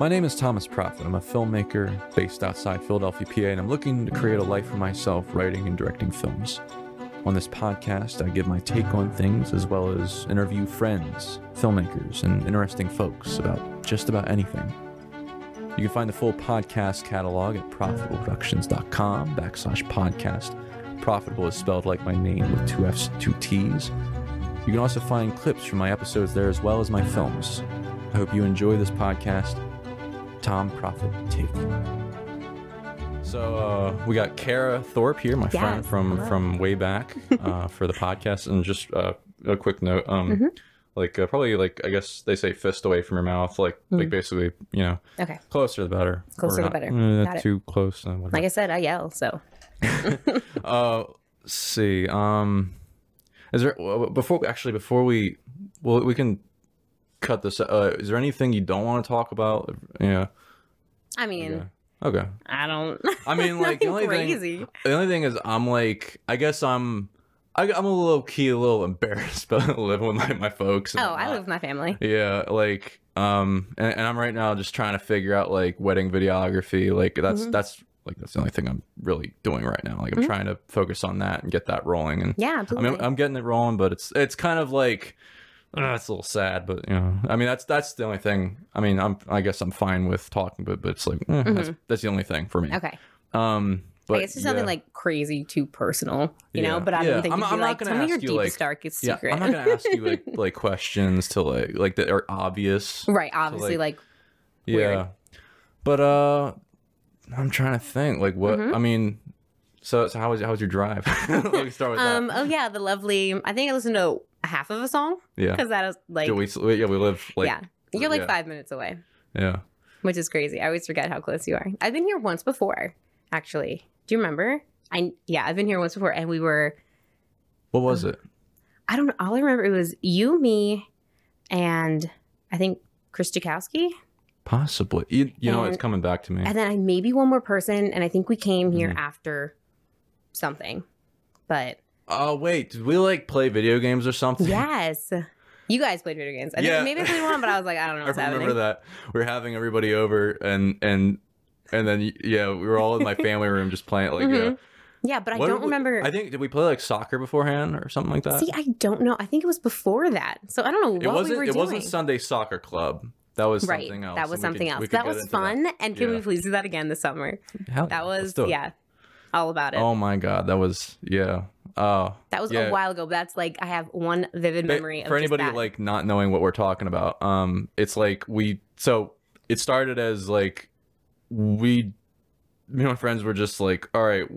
My name is Thomas Proffitt. I'm a filmmaker based outside Philadelphia, PA, and I'm looking to create a life for myself writing and directing films. On this podcast, I give my take on things as well as interview friends, filmmakers, and interesting folks about just about anything. You can find the full podcast catalog at proffittableproductions.com backslash podcast. Profitable is spelled like my name with two F's two T's. You can also find clips from my episodes there as well as my films. I hope you enjoy this podcast. Tom Proffitt Take. So uh, we got Kara Thorpe here, my Yes, friend from hello. from way back uh, for the podcast. And just uh, a quick note, um, Mm-hmm. like uh, probably like I guess they say fist away from your mouth, like like basically you know Okay. closer the better. Mm. Closer Or the better. eh, Got it. too close. Uh. Like I said, I yell, so Uh, let's see. Um, is there w- w- before actually before we well we can cut this. Uh, is there anything you don't want to talk about? Yeah. I mean, Yeah. Okay. I don't. I mean, like the only crazy. thing. The only thing is, I'm like, I guess I'm, I, I'm a little key, a little embarrassed but living with my, my folks. Oh, I live with my family. Yeah, like, um, and, and I'm right now just trying to figure out like wedding videography. Like that's Mm-hmm. that's like that's the only thing I'm really doing right now. Like I'm trying to focus on that and get that rolling. And Yeah, I mean, I'm getting it rolling, but it's it's kind of like. Uh, it's a little sad, but you know, I mean, that's that's the only thing. I mean, I'm I guess I'm fine with talking, but but it's like eh, that's that's the only thing for me. Mm-hmm. okay. Um, but I guess it's something yeah. like crazy too personal, you Yeah. know. But I Yeah. don't think I'm- I'm not like, tell me your ask you, deepest, like- darkest yeah, secret. I'm not gonna ask you like like questions to like like that are obvious. right? Obviously, like- like, Yeah, Weird. but uh, I'm trying to think like what Mm-hmm. I mean. So, so how was how was your drive? Let me start with um, that. oh yeah, the lovely. I think I listened to half of a song Yeah, because that is like, yeah, we yeah we live like yeah, you're like yeah. five minutes away, yeah. which is crazy. I always forget how close you are. I've been here once before, actually. Do you remember? I yeah, I've been here once before, and we were. What was it? I don't know. All I remember it was you, me, and I think Chris Jakowski. Possibly. You, you know, it's coming back to me. And then I maybe one more person, and I think we came here Mhm. after something. But Oh wait, did we like play video games or something? yes, you guys played video games. I Yeah. think maybe I played one, but I was like, I don't know I what's remember happening. that we are having everybody over and and and then yeah, we were all in my family room just playing like yeah. Mhm. Yeah, but I don't we- remember. I think did we play like soccer beforehand or something like that? See, I don't know. I think it was before that, so I don't know what it wasn't. we were it doing. wasn't Sunday soccer club. That was right, something else. that was something could- else. That was fun, and can Yeah. we please do that again this summer? Hell That was yeah, all about it. Oh my god, that was yeah. Oh, that was yeah. a while ago. But that's like I have one vivid memory of for anybody like not knowing what we're talking about um it's like we so it started as like we me and my friends were just like all right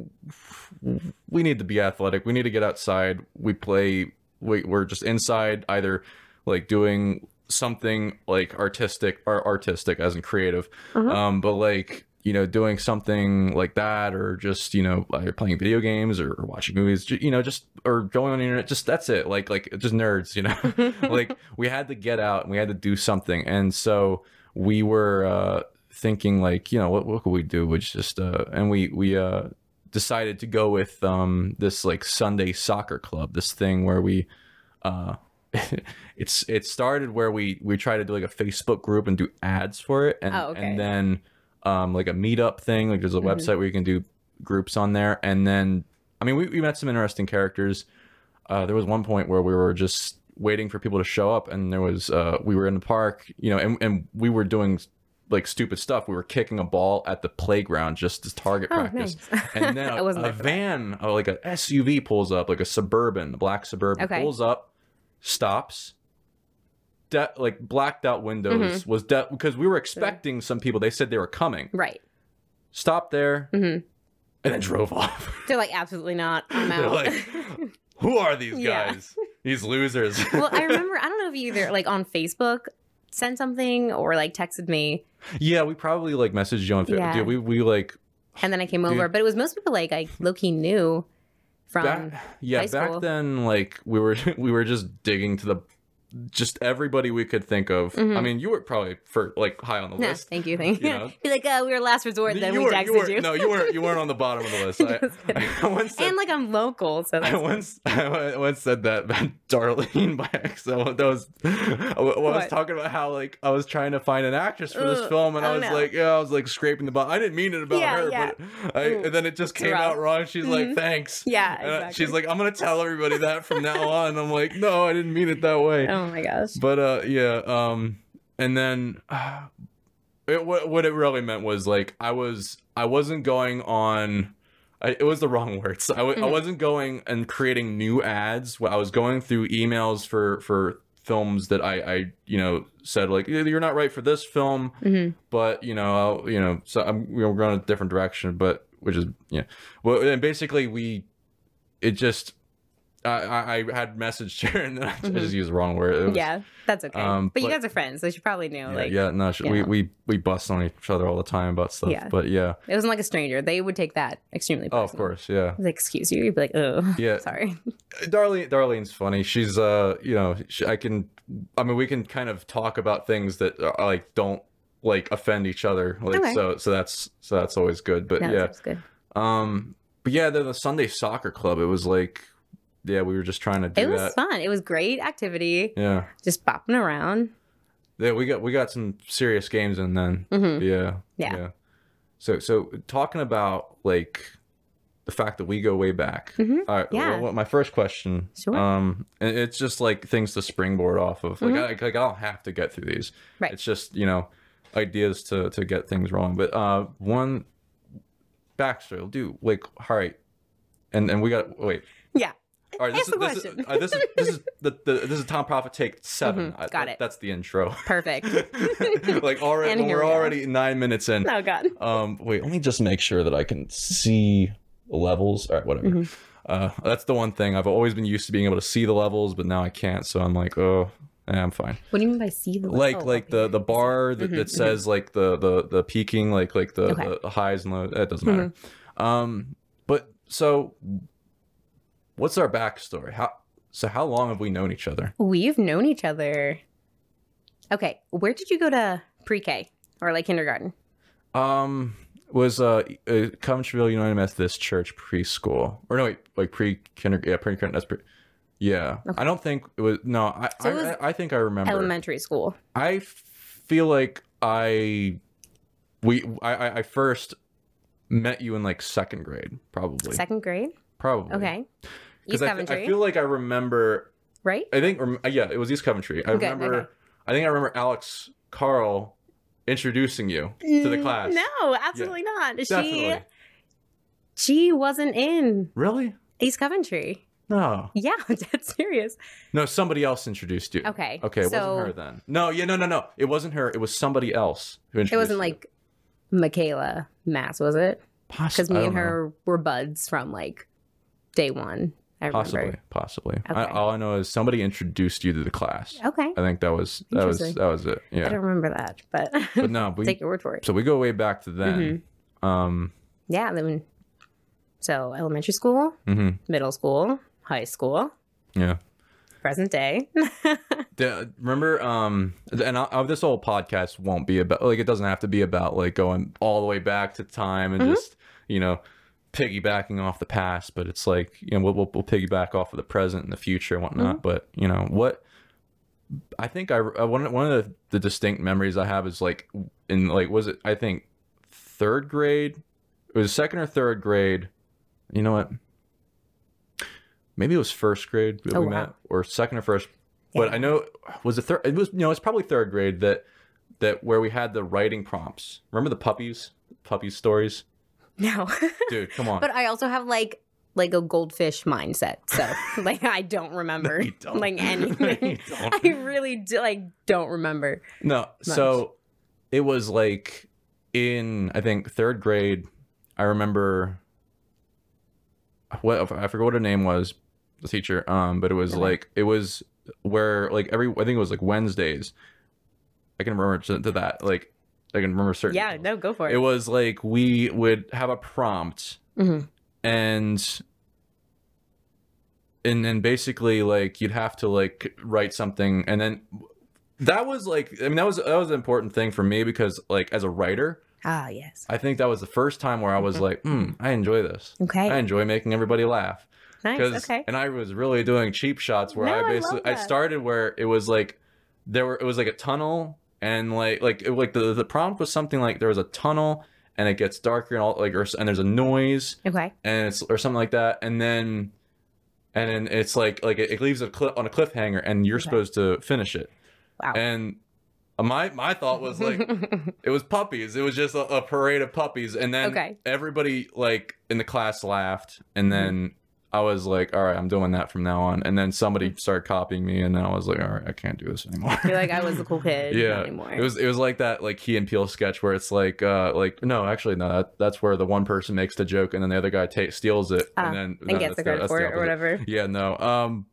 we need to be athletic we need to get outside we play we, we're just inside either like doing something like artistic or artistic as in creative Mhm. um but like you know doing something like that or just you know playing video games or, or watching movies you know just or going on the internet just that's it. Like like just nerds you know? Like we had to get out and we had to do something. And so we were uh thinking like you know what what could we do? Which just uh and we we uh decided to go with um this like Sunday soccer club this thing where we uh it's it started where we we try to do like a Facebook group and do ads for it. And Oh, okay. and then um like a meetup thing like there's a Mhm. website where you can do groups on there and then I mean we, we met some interesting characters uh there was one point where we were just waiting for people to show up and there was uh we were in the park you know and, and we were doing like stupid stuff we were kicking a ball at the playground just as target Oh, practice nice. and then a, a there for that. van uh, like a suv pulls up like a suburban a black suburban Okay. pulls up stops de- like blacked out windows Mm-hmm. was de- because we were expecting some people they said they were coming right. stopped there hmm and then drove off They're like, absolutely not. I'm They're out. like, who are these Yeah. guys these losers well, I remember. I don't know if you either like on Facebook sent something or like texted me, yeah we probably like messaged you on Facebook Yeah. Dude, we, we like and then I came Dude. over. But it was most people like I low key knew from. back, yeah back then like we were we were just digging to the just everybody we could think of. I Mhm. mean, you were probably for like high on the No, list. thank you, thank you you. know? Be like, oh, we were last resort, then you we were, texted you were, you. No, you weren't. You weren't on the bottom of the list. I, I once said, and like I'm local, so I once, I once said that about Darlene by accident. That was, I was What? talking about how like I was trying to find an actress for this Ugh, film, and I oh, was no. like, yeah, I was like scraping the bottom. I didn't mean it about Yeah, her, yeah. but I, Ooh, and then it just came rough. out wrong. She's like, Mhm. thanks. yeah, I- exactly. she's like, I'm gonna tell everybody that from now on. I'm like, no, I didn't mean it that way. Oh my gosh. But uh, yeah. Um, and then uh, it, what what it really meant was like I was I wasn't going on. I, it was the wrong words. I w- I Mhm. wasn't going and creating new ads. I was going through emails for for films that I I you know said like you're not right for this film hmm but you know, I'll, you know, so I'm you know, we're going a different direction, but which is yeah. Well, and basically we, it just, I I, I had messaged her and then I Mhm. just used the wrong word. Was- Yeah, that's okay. um, but, you guys are friends, so you probably knew. yeah, like, yeah, no, sh you we know. we we bust on each other all the time about stuff. Yeah. But yeah, it wasn't like a stranger. They would take that extremely. oh, of course, yeah, Like, excuse you. You'd be like, oh, yeah. sorry. Darlene, Darlene's funny. She's uh, you know, she, I can, I mean, we can kind of talk about things that uh, like don't like offend each other. Like Okay. so, so that's so that's always good. But No, yeah, good. Um, but yeah, the, the Sunday soccer club. It was like, yeah, we were just trying to do It was that. fun. It was great activity. Yeah, Just bopping around. yeah, we got we got some serious games in then. hmm Yeah, Yeah. So so talking about like the fact that we go way back. Mhm. All right. Yeah. Well, my first question. Sure. Um, it's just like things to springboard off of. Like, Mhm. I, like I don't have to get through these. Right. It's just you know ideas to to get things wrong. But uh, one backstory. Do like all right, and and we got wait. Yeah. All right, this is, this, is, uh, this is this is the, the this is Tom Proffitt take 7 Mhm, I- got that- it. That's the intro. Perfect. like already, And when here we're we already nine minutes in. oh, God. Um, wait, let me just make sure that I can see the levels. All right, whatever. Mhm. Uh, that's the one thing I've always been used to being able to see the levels, but now I can't. So I'm like, oh, eh, I'm fine. What do you mean by see the levels? Like, oh, like the the bar that, Mhm, that mhm. says like the the the peaking, like like the, Okay. the, the highs and lows. It doesn't matter. Um, but so, what's our backstory? How so? How long have we known each other? We've known each other. Okay. Where did you go to pre K or like kindergarten? Um, was uh, uh Coventryville United Methodist Church preschool or no wait like pre kindergarten yeah pre kindergarten that's pre yeah Okay. I don't think it was no I So I, was I, I think I remember Elementary school. I feel like I we I- I first met you in like second grade probably Second grade. Probably Okay. East I, Coventry. I feel like I remember right? I think yeah it was East Coventry I Okay, remember okay. I think I remember Alex Carl introducing you to the class No, absolutely not. definitely She she wasn't in really East Coventry. no Yeah, dead serious. No, somebody else introduced you. Okay. Okay, it so wasn't her then. No, yeah, no, no, no. It wasn't her. It was somebody else who It wasn't like Michaela Mass, was it? Because me and her were buds from like day one. I remember. possibly, possibly. I, all I know is somebody introduced you to the class. Okay. I think that was that was that was it. Yeah. I don't remember that, but, but no, we take your word for it. so we go way back to then. Mm-hmm. Um, Yeah, then so elementary school, hmm middle school, high school, yeah. present day. The- remember, um, and I, I, this whole podcast won't be about like it doesn't have to be about like going all the way back to time and Mhm. just you know piggybacking off the past, but it's like you know we'll, we'll, we'll piggyback off of the present and the future and whatnot. But you know what? I think I uh, one one of the, the distinct memories I have is like in like was it I think third grade it was second or third grade. You know what? Maybe it was first grade that Oh, we wow. met, or second or first. But I know was it third? It was you know it's probably third grade that that where we had the writing prompts. Remember the puppies, puppies stories, no. dude. Come on. but I also have like like a goldfish mindset. So like I don't remember you don't. like anything. don't. I really do, like don't remember. No, so it was like in I think third grade. I remember what I forgot what her name was, the teacher. Um, but it was Okay. like it was where like every I think it was like Wednesdays. I can remember to, to that like I can remember certain. Yeah, details. no, go for It it. was like we would have a prompt Mhm. and and then basically like you'd have to like write something and then that was like i mean that was that was an important thing for me because like as a writer Ah, yes. i think that was the first time where i was like hmm i enjoy this Okay. i enjoy making everybody laugh nice. Okay. and i was really doing cheap shots where No, I i basically I, that. started where it was like there were it was like a tunnel and like like it, like the the prompt was something like there was a tunnel and it gets darker and all like or, and there's a noise Okay. and it's or something like that and then and then it's like like it, it leaves a clip on a cliffhanger and you're Okay. supposed to finish it Wow. and my my thought was like it was puppies it was just a, a parade of puppies and then Okay. everybody like in the class laughed and then mm-hmm. I was like all right i'm doing that from now on and then somebody started copying me and then i was like all right i can't do this anymore You're like, I was the cool kid. yeah anymore. it was it was like that like key and Peele sketch where it's like uh like no actually no that, that's where the one person makes the joke and then the other guy ta- steals it Ah, and then and no, gets the credit for it or whatever. yeah no um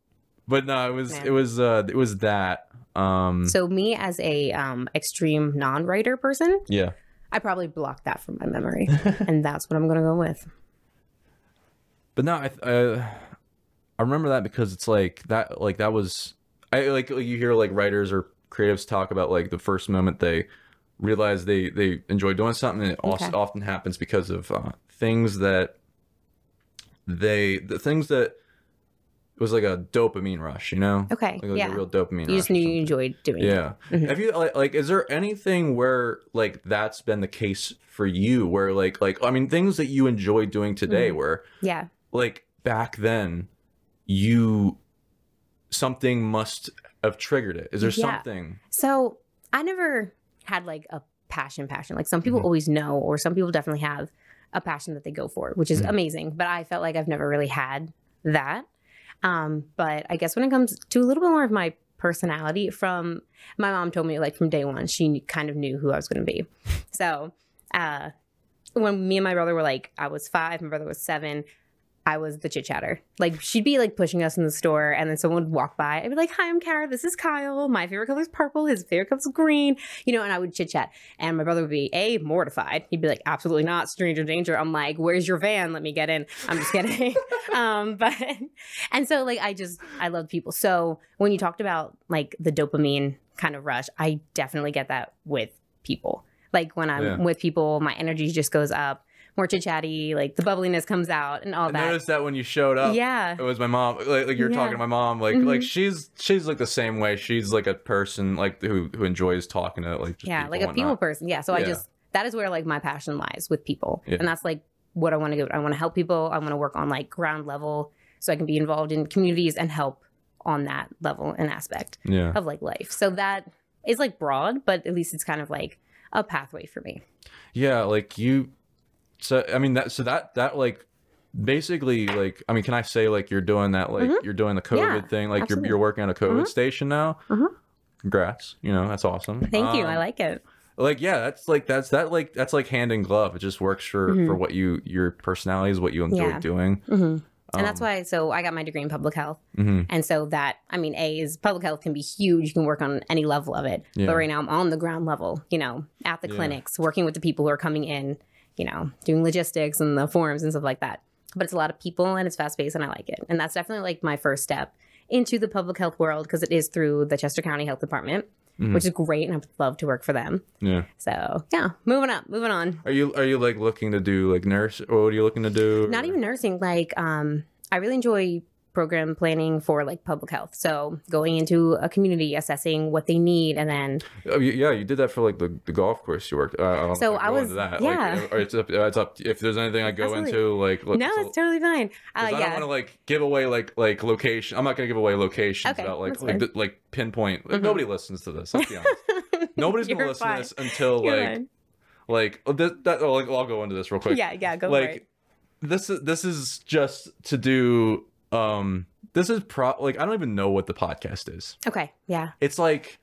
but no it was Yeah. it was uh it was that um So me as a um, extreme non-writer person, yeah I probably blocked that from my memory, and that's what I'm gonna go with. But no, I uh, I remember that because it's like that like that was I like you hear like writers or creatives talk about like the first moment they realize they they enjoy doing something and it also often happens because of uh, things that they the things that it was like a dopamine rush, you know? Okay, Like, like yeah. a real dopamine You just knew you enjoyed doing it. Yeah. Mhm. Have you like, like is there anything where like that's been the case for you where like like I mean things that you enjoy doing today Mhm. where Yeah. Like back then you something must have triggered it. Is there Yeah. something? So I never had like a passion, passion. Like some people Mhm. always know, or some people definitely have a passion that they go for, which is Mhm. amazing. But I felt like I've never really had that. Um, but I guess when it comes to a little bit more of my personality, from my mom told me like from day one, she kind of knew who I was going to be. So uh, when me and my brother were like, I was five, my brother was seven. I was the chit chatter. Like she'd be like pushing us in the store, and then someone would walk by. I'd be like, "Hi, I'm Kara. This is Kyle. My favorite color is purple. His favorite color is green." You know, and I would chit chat, and my brother would be a mortified. He'd be like, "Absolutely not, stranger danger." I'm like, "Where's your van? Let me get in." I'm just kidding. um, but and so like I just I love people. So when you talked about like the dopamine kind of rush, I definitely get that with people. Like when I'm Yeah. with people, my energy just goes up. More chit chatty, like the bubbliness comes out and all I that. noticed that when you showed up. Yeah. It was my mom. Like, like you're Yeah. talking to my mom. Like Mhm. like she's she's like the same way. She's like a person like who who enjoys talking to like just yeah, like a people person. Yeah. So I just that is where like my passion lies with people, Yeah. and that's like what I want to go. I want to help people. I want to work on like ground level, so I can be involved in communities and help on that level and aspect Yeah. of like life. So that is like broad, but at least it's kind of like a pathway for me. Yeah, like you. So I mean that. So that that like basically like I mean, can I say like you're doing that like Mhm. you're doing the COVID Yeah, thing like absolutely. you're you're working at a COVID Mhm. station now. Mhm. Congrats, you know that's awesome. Thank you. I Um, like it. like yeah that's like that's that like that's like hand in glove it just works for Mhm. for what you your personality is what you enjoy Yeah. doing hmm and that's Um, why. So I got my degree in public health. mhm. And so that, I mean, A is public health can be huge. You can work on any level of it. Yeah. But right now I'm on the ground level, you know, at the clinics, working with the people who are coming in, you know, doing logistics and the forms and stuff like that. But it's a lot of people and it's fast paced and I like it. And that's definitely like my first step into the public health world because it is through the Chester County Health Department, Mhm. which is great. And I would love to work for them. yeah So yeah, moving up, moving on. are you are you like looking to do like nurse or what are you looking to do not even nursing like um i really enjoy program planning for like public health so going into a community assessing what they need and then oh, yeah you did that for like the, the golf course you worked uh, I don't So know I was- that. yeah. like, it's up it's up if there's anything I go Absolutely. into like look, no so- it's totally fine. uh I don't want to like give away like like location. I'm not gonna give away locations Okay, about like like, fine. th- like pinpoint. Like, Mhm. Nobody listens to this. Let's be honest. Nobody's gonna listen fine. to this until You're like fine. like oh, this, that. Oh, like, I'll go into this real quick. yeah yeah go for like it this is this is just to do. Um, this is pro like I don't even know what the podcast is. okay yeah It's like.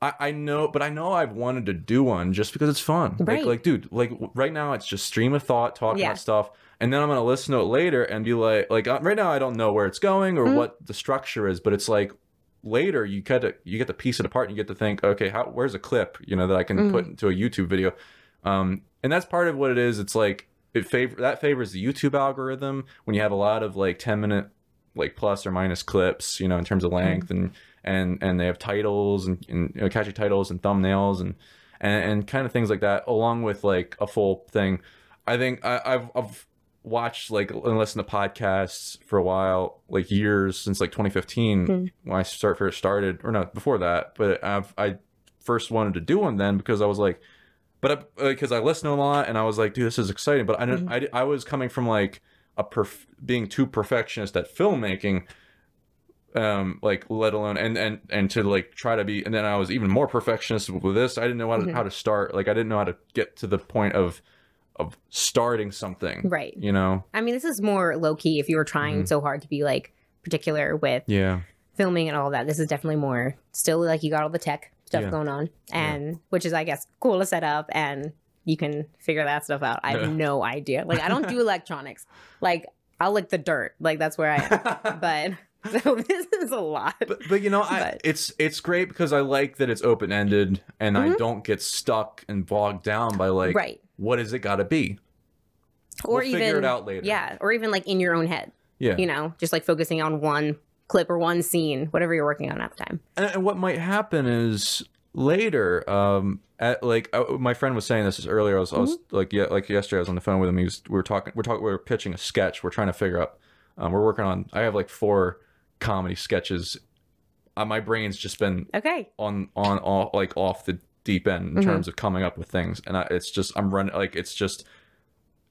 I, I know, but I know I've wanted to do one just because it's fun. Like, Right. like, dude, like right now it's just stream of thought, talking Yeah. about stuff, and then I'm gonna listen to it later and be like, like uh, right now I don't know where it's going or Mhm. what the structure is, but it's like later you get to you get to piece it apart and you get to think, okay, how where's a clip you know that I can Mhm. put into a YouTube video, um, and that's part of what it is. It's like it favor that favors the YouTube algorithm when you have a lot of like ten minute like plus or minus clips, you know, in terms of length and and and they have titles and, and you know, catchy titles and thumbnails and, and and kind of things like that, along with like a full thing. I think I, I've I've watched like and listened to podcasts for a while, like years since like 2015 Hmm. when I start first started, or not before that, but I've I first wanted to do one then because I was like, but because I, listened to a lot and I was like, dude, this is exciting. But I didn't. I, I was coming from like a perf- being too perfectionist at filmmaking, um, like let alone and and and to like try to be. And then I was even more perfectionist with this. I didn't know how to, Mhm. how to start. Like I didn't know how to get to the point of of starting something. Right. You know. I mean, this is more low key if you were trying Mhm. so hard to be like particular with Yeah. filming and all that. This is definitely more still like you got all the tech stuff Yeah. going on, and which is, I guess, cool to set up and you can figure that stuff out. I have Yeah. no idea. Like, I don't do electronics. Like, I'll lick the dirt. Like, that's where I am. but so this is a lot. but, but you know I, But- it's it's great because i like that it's open-ended and i Mhm. don't get stuck and bogged down by like right. what is it got to be Or we'll even figure it out later Yeah. Or even like in your own head. yeah You know, just like focusing on one clip or one scene, whatever you're working on at the time. and, what might happen is later um at like uh, my friend was saying this earlier i was, I was Mm-hmm. like yeah like yesterday i was on the phone with him he was we were talking we're talking we were pitching a sketch we're trying to figure out um, we're working on i have like four comedy sketches uh, my brain's just been Okay. on on off, like off the deep end in Mhm. terms of coming up with things and I, it's just i'm running like it's just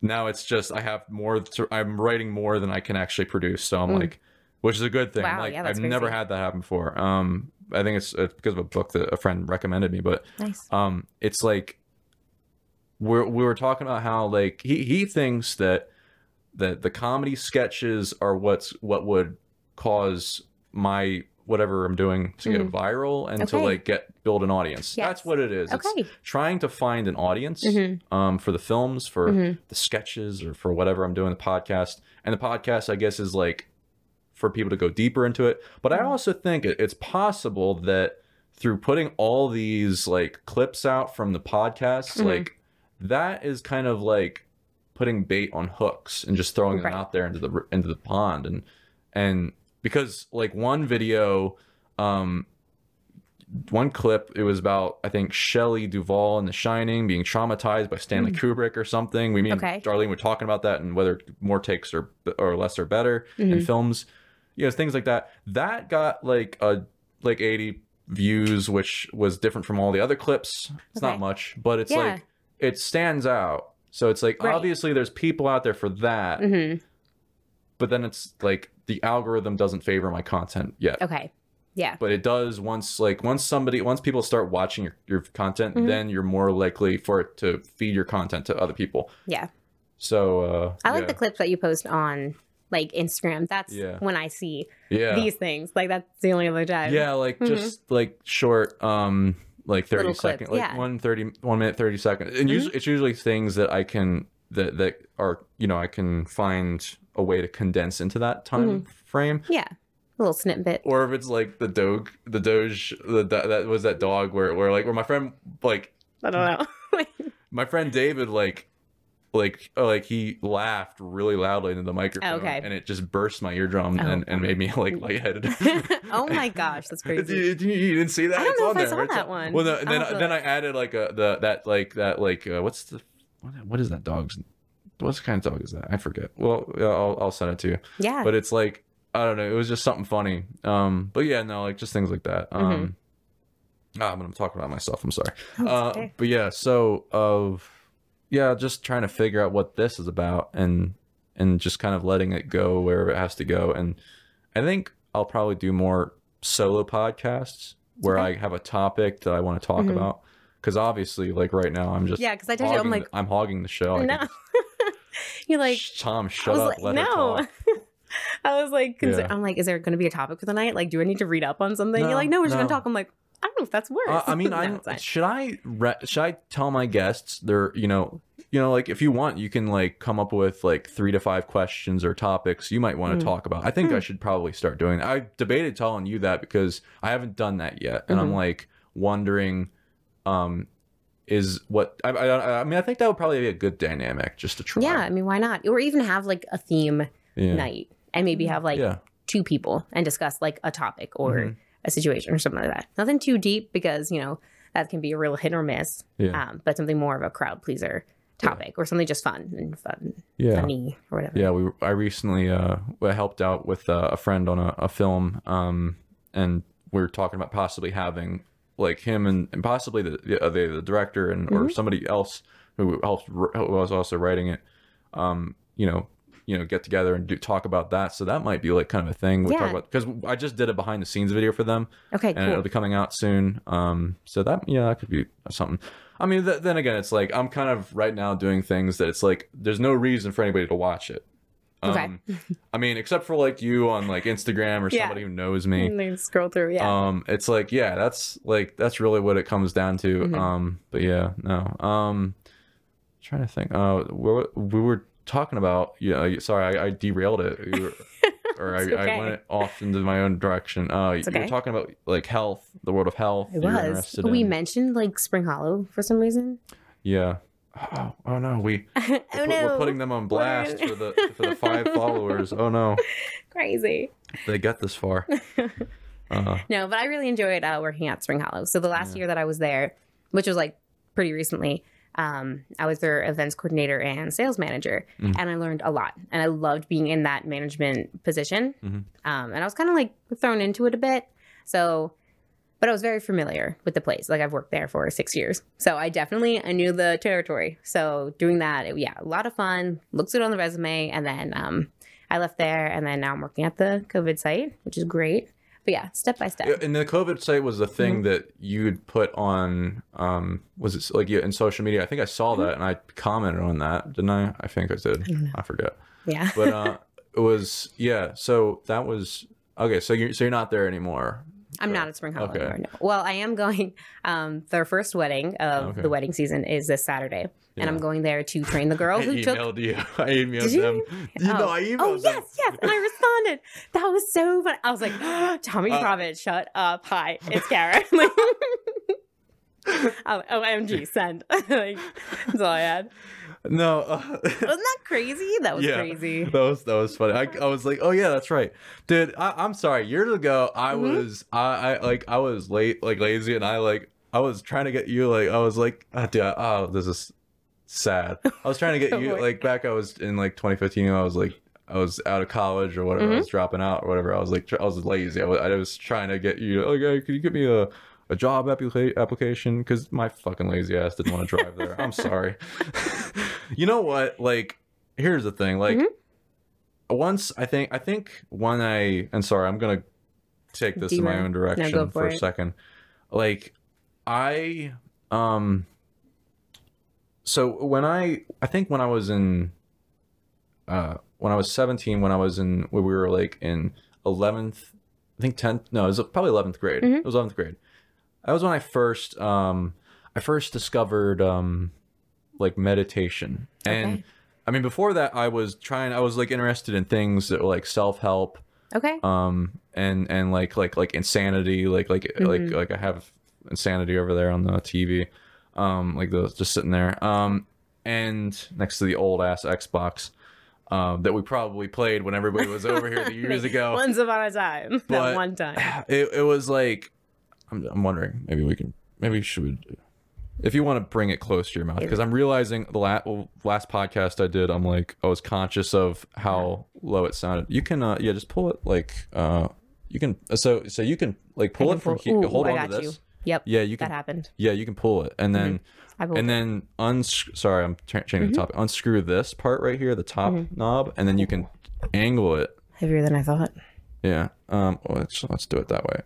now it's just i have more to, i'm writing more than i can actually produce so i'm Mm. like which is a good thing Wow, like yeah, i've that's never had that happen before um i think it's, it's because of a book that a friend recommended me but Nice. um it's like we're we were talking about how like he he thinks that that the comedy sketches are what's what would cause my whatever I'm doing to get viral and to Mm-hmm. Like get build an audience. Yes. That's what it is. It's Okay. trying to find an audience Mhm. um for the films, for Mhm. the sketches or for whatever I'm doing the podcast. And the podcast I guess is like for people to go deeper into it. But I Mhm. also think it's possible that through putting all these like clips out from the podcasts, Mhm. like that is kind of like putting bait on hooks and just throwing them out there into the into the pond and and because like one video um one clip it was about i think shelley duvall in the shining being traumatized by stanley kubrick or something we mean. Okay. darlene were talking about that and whether more takes or or less are better in Mhm. films you know things like that that got like a like 80 views which was different from all the other clips it's not much but it's Yeah. like it stands out so it's like Right. obviously there's people out there for that hmm but then it's like the algorithm doesn't favor my content yet Okay. Yeah. but it does once like once somebody once people start watching your, your content Mhm. then you're more likely for it to feed your content to other people Yeah. so uh I like yeah. the clips that you post on like Instagram. That's Yeah. when I see yeah these things. Like that's the only other time. yeah like Mhm. just like short um like 30 Little clips, like yeah. Mm-hmm. one 30 one minute 30 seconds and usually it's usually things that i can that that are you know i can find a way to condense into that time Mm-hmm. frame Yeah. A little snippet. or if it's like the dog the doge the that, that was that dog where where like where my friend like I don't know. my friend David like like oh, like he laughed really loudly into the microphone Okay. and it just burst my eardrum Oh, and, and made me like lightheaded. oh my gosh, that's crazy. you, you, didn't see that? I don't It's know on if I there. saw It's that on- one. Well, no, and then have then I added like a the that like that like uh, what's the what, is that dog's what kind of dog is that? I forget. Well, I'll I'll send it to you. Yeah. But it's like I don't know. It was just something funny. Um, but yeah, no, like just things like that. Um, ah, but I'm talking about myself. I'm sorry. Oh, Uh, okay. but yeah, so of yeah, just trying to figure out what this is about and and just kind of letting it go wherever it has to go. And I think I'll probably do more solo podcasts where Okay. I have a topic that I want to talk Mhm. about. Because obviously, like right now, I'm just Yeah, because I told you, I'm like, the- I'm hogging the show. No. can- You're like, Tom, shut up. like, no. talk. I was like, Yeah. I'm like, is there going to be a topic for the night? Like, do I need to read up on something? No, You're like, no, we're just going to talk. I'm like, I don't know if that's worse. Uh, I mean, I'm. fine. Should I? Re- should I tell my guests? They're, you know, you know, like if you want, you can like come up with like three to five questions or topics you might want to Mm. talk about. I think I Hmm. should probably start doing. That. I debated telling you that because I haven't done that yet, and I'm Mhm. like wondering, um, is what I, I. I mean, I think that would probably be a good dynamic just to try. yeah, I mean, why not? Or even have like a theme Yeah. night and maybe have like yeah. two people and discuss like a topic or Mhm. A situation or something like that. Nothing too deep because, you know, that can be a real hit or miss. Yeah. Um, but something more of a crowd pleaser topic or something just fun and fun, Yeah. funny or whatever. Yeah, we I recently uh helped out with uh, a friend on a, a film um and we were talking about possibly having like him and, and possibly the the, the the director and or somebody else who helped who was also writing it um you know you know get together and do talk about that so that might be like kind of a thing we talk Yeah. about because I just did a behind the scenes video for them Okay, and cool. it'll be coming out soon. Um, so that yeah, that could be something. I mean, th- then again, it's like I'm kind of right now doing things that it's like there's no reason for anybody to watch it. Okay. Um, I mean, except for like you on like Instagram or Yeah. somebody who knows me. And then scroll through, yeah. Um, it's like yeah, that's like that's really what it comes down to. Mhm. Um, but yeah, no. Um, trying to think. Uh, we we were talking about yeah. Sorry, I, I derailed it. Or I, okay. I went off into my own direction. Uh, okay. talking about like health, the world of health. it was. We in. mentioned like Spring Hollow for some reason. Yeah. Oh, oh no, we oh we're, no. we're putting them on blast for the for the five followers. Oh no, Crazy. they got this far. Uh, No, but I really enjoyed uh, working at Spring Hollow. So the last Yeah. year that I was there, which was like pretty recently, um, I was their events coordinator and sales manager, Mhm. and I learned a lot. And I loved being in that management position. Mhm. Um, and I was kind of like thrown into it a bit. So, but I was very familiar with the place. Like I've worked there for six years, so I definitely I knew the territory. So doing that, it- yeah, a lot of fun. Looks good on the resume, and then um, I left there, and then now I'm working at the COVID site, which is great. But yeah, step by step. and the COVID site was the thing Mm-hmm. that you'd put on. Um, was it like in social media? I think I saw Mm-hmm. that and I commented on that, didn't I? I think I did. don't. I forget. Yeah. But uh, it was yeah. So that was okay. So you're so you're not there anymore. I'm not at Spring Hollow Okay. anymore. No. Well, I am going. Um, their first wedding of Okay. the wedding season is this Saturday, and I'm going there to train the girl I who took. emailed you. I emailed Did you? them. You know, I emailed oh them. yes, yes, and I responded. That was so fun. I was like, Tommy Uh, Providence, shut up. Hi, it's Kara. like, oh, OMG, send. like, that's all I had. No. Uh, Wasn't that crazy? That was Yeah. crazy. That was that was funny. I, I was like, oh yeah, that's right, dude. I, I'm sorry. Years ago, I Mhm. was I, I like I was late, like lazy, and I like I was trying to get you like I was like, oh, dude, oh this is sad. I was trying to get Oh, you like back. I was in like 2015. I was like I was out of college or whatever. I Mhm. was dropping out or whatever. I was like I was lazy. I was, I was trying to get you. Like, hey, could you give me a a job applica- application because my fucking lazy ass didn't want to drive there. I'm sorry. you know what? Like, here's the thing. Like, Mhm. once I think I think when I and sorry, I'm gonna take this in my own direction for, for a second. Like, I um. So when I I think when I was in uh when I was 17 when I was in when we were like in 11th I think 10th no it was probably 11th grade Mhm. it was 11th grade that was when I first um I first discovered um like meditation and Okay. I mean before that I was trying I was like interested in things that were like self-help Okay. um and and like like like insanity like like like Mhm. like I have insanity over there on the TV um like those just sitting there um and next to the old ass Xbox um that we probably played when everybody was over here the years ago Once upon a time. But- that one time. it, it was like I'm, I'm wondering maybe we can maybe should we if you want to bring it close to your mouth because i'm realizing the la- last podcast i did i'm like i was conscious of how low it sounded you can uh yeah just pull it like uh you can so so you can like pull I it from pull- here Ooh, hold I on to this you. Yep. yeah you can. That happened. yeah you can pull it and then pulled and then uns sorry i'm ch- changing Mm-hmm. the topic unscrew this part right here the top knob and then you can angle it heavier than I thought. yeah. Um. well, let's let's do it that way.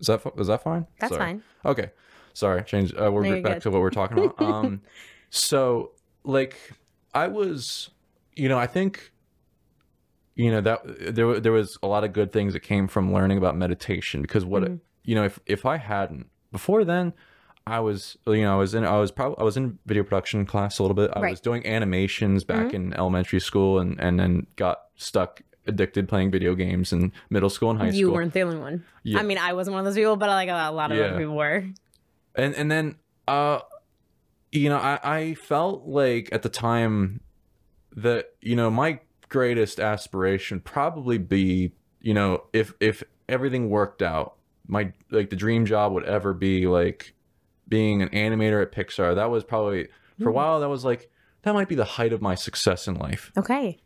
Is that is that fine? That's Sorry. fine. Okay. Sorry. Change. Uh, we're No, back good. to what we're talking about. Um. so like, I was, you know, I think, you know that there there was a lot of good things that came from learning about meditation because what Mm-hmm. You know if if I hadn't before then. I was, you know, I was in, I was probably, I was in video production class a little bit. I Right. was doing animations back Mm-hmm. in elementary school, and and then got stuck addicted playing video games in middle school and high you school. You weren't the only one. Yeah. I mean, I wasn't one of those people, but like a lot of Yeah. other people were. and and then uh you know i i felt like at the time that you know my greatest aspiration probably be you know, if if everything worked out, my like the dream job would ever be like being an animator at Pixar. That was probably for a Mm. while that was like that might be the height of my success in life. Okay.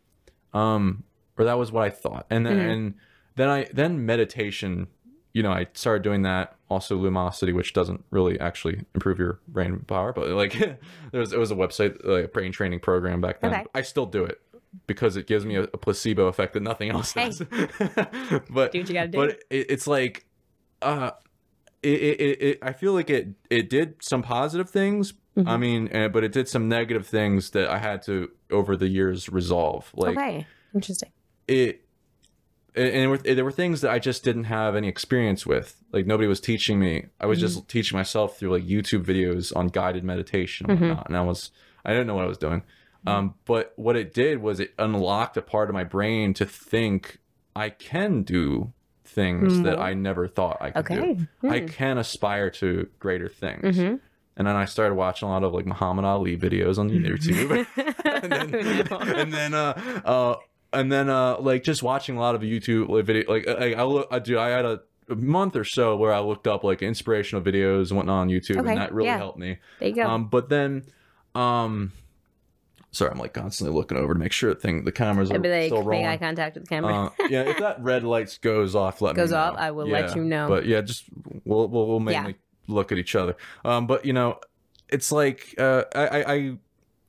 Um or that was what I thought. And then Mhm. and then I then meditation, you know, I started doing that. Also Lumosity, which doesn't really actually improve your brain power, but like there was it was a website like a brain training program back then. Okay. I still do it because it gives me a, a placebo effect that nothing else Hey. does. but Do what you gotta do. but it, it's like uh it, it, it, i feel like it it did some positive things i Mhm. mean uh, but it did some negative things that i had to over the years resolve like okay. Interesting. it and were, there were things that i just didn't have any experience with like nobody was teaching me i was just teaching myself through like youtube videos on guided meditation and Mhm. whatnot and i was i didn't know what i was doing um, but what it did was it unlocked a part of my brain to think i can do things that i never thought i could do Okay. I can aspire to greater things. Mm-hmm. And then I started watching a lot of like Muhammad Ali videos on YouTube. and then, No. and then uh uh and then uh like just watching a lot of YouTube like video like I, I look I do I had a, a month or so where I looked up like inspirational videos and whatnot on YouTube Okay, and that really yeah. helped me. there you go. Um but then um sorry I'm like constantly looking over to make sure the thing the cameras are like, still make rolling. eye contact with the camera. Uh, yeah, if that red light goes off, let Goes me know. off, I will let you know. But yeah, just we'll we'll, we'll Yeah. mainly look at each other. Um, but you know, it's like uh, I, I I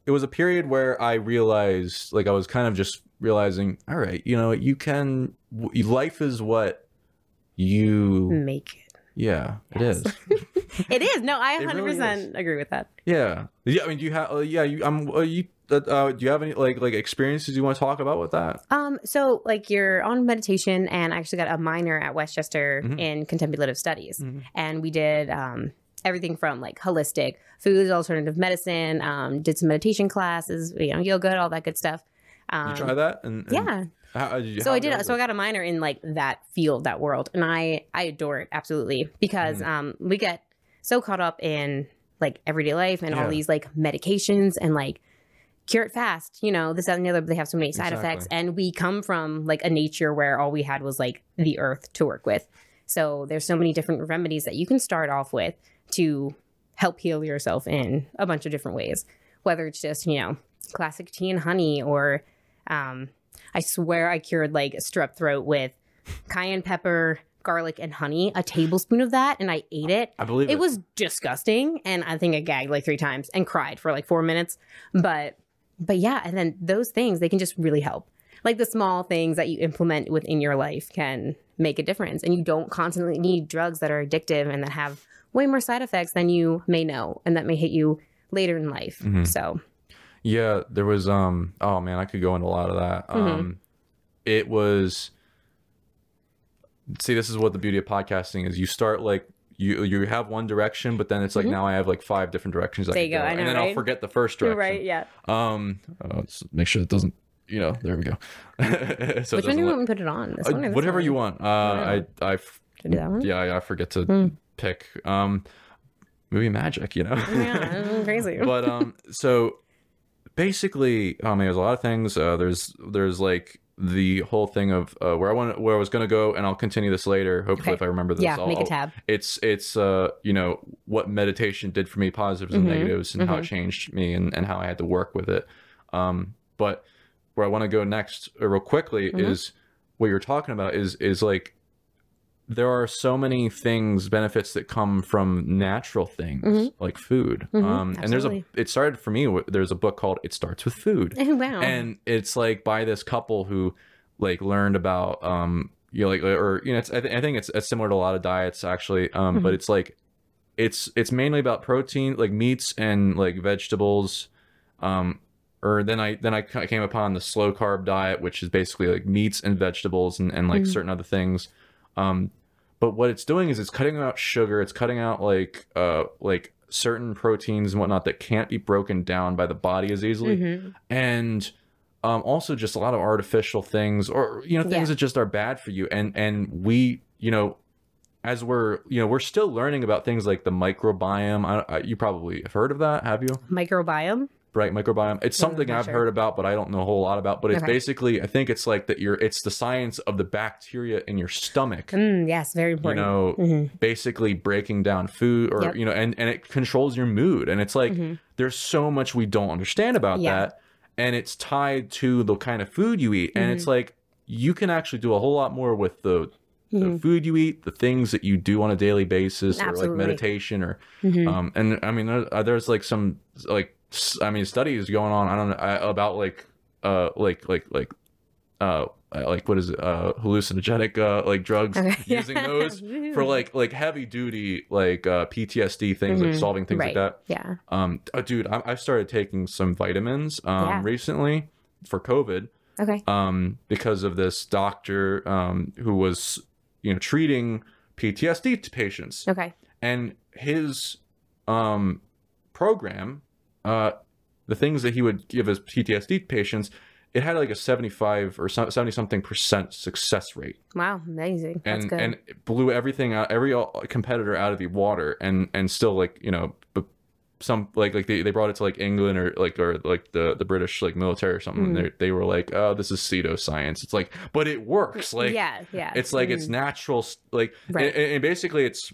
it was a period where I realized like I was kind of just realizing, all right, you know, you can w- life is what you Make it. yeah it Yes. is It is. No, I It 100% really agree with that. yeah yeah I mean do you have uh, yeah you I'm uh, you uh, uh, do you have any like like experiences you want to talk about with that Um, so like you're on meditation, and I actually got a minor at West Chester Mhm. in contemplative studies, Mhm. and we did um everything from like holistic foods, alternative medicine, um, did some meditation classes, you know, yoga, all that good stuff. Um, you try that and, and yeah. how, you, so I did. So I got a minor in like that field, that world, and I I adore it absolutely because Mhm. um we get so caught up in like everyday life and Yeah. all these like medications and like cure it fast, you know, this that and the other. But they have so many side Exactly. effects, and we come from like a nature where all we had was like the earth to work with. So there's so many different remedies that you can start off with to help heal yourself in a bunch of different ways. Whether it's just you know classic tea and honey or um, I swear I cured like strep throat with cayenne pepper, garlic, and honey, a tablespoon of that, and I ate it. I believe it, It was disgusting, and I think I gagged like three times and cried for like four minutes. But, but yeah, and then those things they can just really help. Like the small things that you implement within your life can make a difference, and you don't constantly need drugs that are addictive and that have way more side effects than you may know, and that may hit you later in life. Mhm. So, Yeah, there was um oh man, I could go into a lot of that. Mhm. Um it was See, this is what the beauty of podcasting is. You start like you you have one direction, but then it's like Mhm. now I have like five different directions I There could you go, I and know, then I'll forget the first direction. right? Yeah. Um uh, make sure it doesn't you know, there we go. so Which one do you want me to put it on? This Uh, one whatever one? you want. Uh I I Should I do that one? yeah, I, I forget to Hmm. pick um movie magic, you know. Yeah, crazy. but um so basically i mean there's a lot of things uh there's there's like the whole thing of uh, where i want where i was going to go and i'll continue this later hopefully Okay. if i remember this yeah, I'll, make a tab. it's it's uh you know what meditation did for me positives and Mhm, negatives and how it mhm. changed me and, and how i had to work with it um but where i want to go next uh, real quickly Mhm. is what you're talking about is is like there are so many things benefits that come from natural things Mhm. like food Mhm, um and there's a it started for me there's a book called it starts with food wow. and it's like by this couple who like learned about um you know like or you know it's, I, th- I think it's, it's similar to a lot of diets actually um but Mhm. it's like it's it's mainly about protein like meats and like vegetables um or then i then i came upon the slow carb diet which is basically like meats and vegetables and, and like Mhm. certain other things um but what it's doing is it's cutting out sugar it's cutting out like uh like certain proteins and whatnot that can't be broken down by the body as easily Mhm. and um, also just a lot of artificial things or you know things Yeah. that just are bad for you and and we you know as we're you know we're still learning about things like the microbiome I, I, you probably have heard of that have you microbiome. Bright microbiome. It's something I've sure. heard about, but I don't know a whole lot about. But it's Okay. basically, I think it's like that. You're. It's the science of the bacteria in your stomach. Mm, yes, very important You know, Mhm. basically breaking down food, or Yep. you know, and and it controls your mood. And it's like Mhm. there's so much we don't understand about Yeah. that, and it's tied to the kind of food you eat. And it's Mm-hmm. like you can actually do a whole lot more with the the Mhm. food you eat, the things that you do on a daily basis, or like meditation, or Mhm. um, and I mean, there, uh, there's like some like I mean studies going on. I don't know about like uh like like like uh like what is it uh hallucinogenic uh like drugs Okay. using those for like like heavy duty like uh PTSD things like Mhm. solving things like that. yeah. Um, uh, dude, I, I started taking some vitamins um Yeah. recently for COVID Okay. um, because of this doctor um, who was, you know, treating PTSD to patients, Okay. and his um, program, uh, the things that he would give his PTSD patients, it had like a seventy-five or seventy something percent success rate, Wow. Amazing. That's and good. and it blew everything out, every uh, competitor out of the water, and and still like you know. b- some like like they, they brought it to like England or like or like the the British like military or something. Mm. And they they were like, oh, this is pseudoscience. It's like, but it works. Like yeah. Yeah. it's like it's Mhm. natural. Like Right. and, and basically it's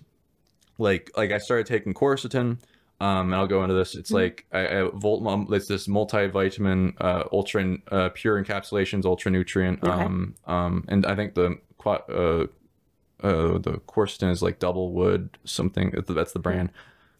like like I started taking quercetin. Um, and I'll go into this. It's Mhm. like I, I Volt. um, It's this multivitamin, uh, ultra uh, pure encapsulations, ultra nutrient. Okay. Um, um, and I think the uh, uh, the quercetin is like double wood something. That's the brand.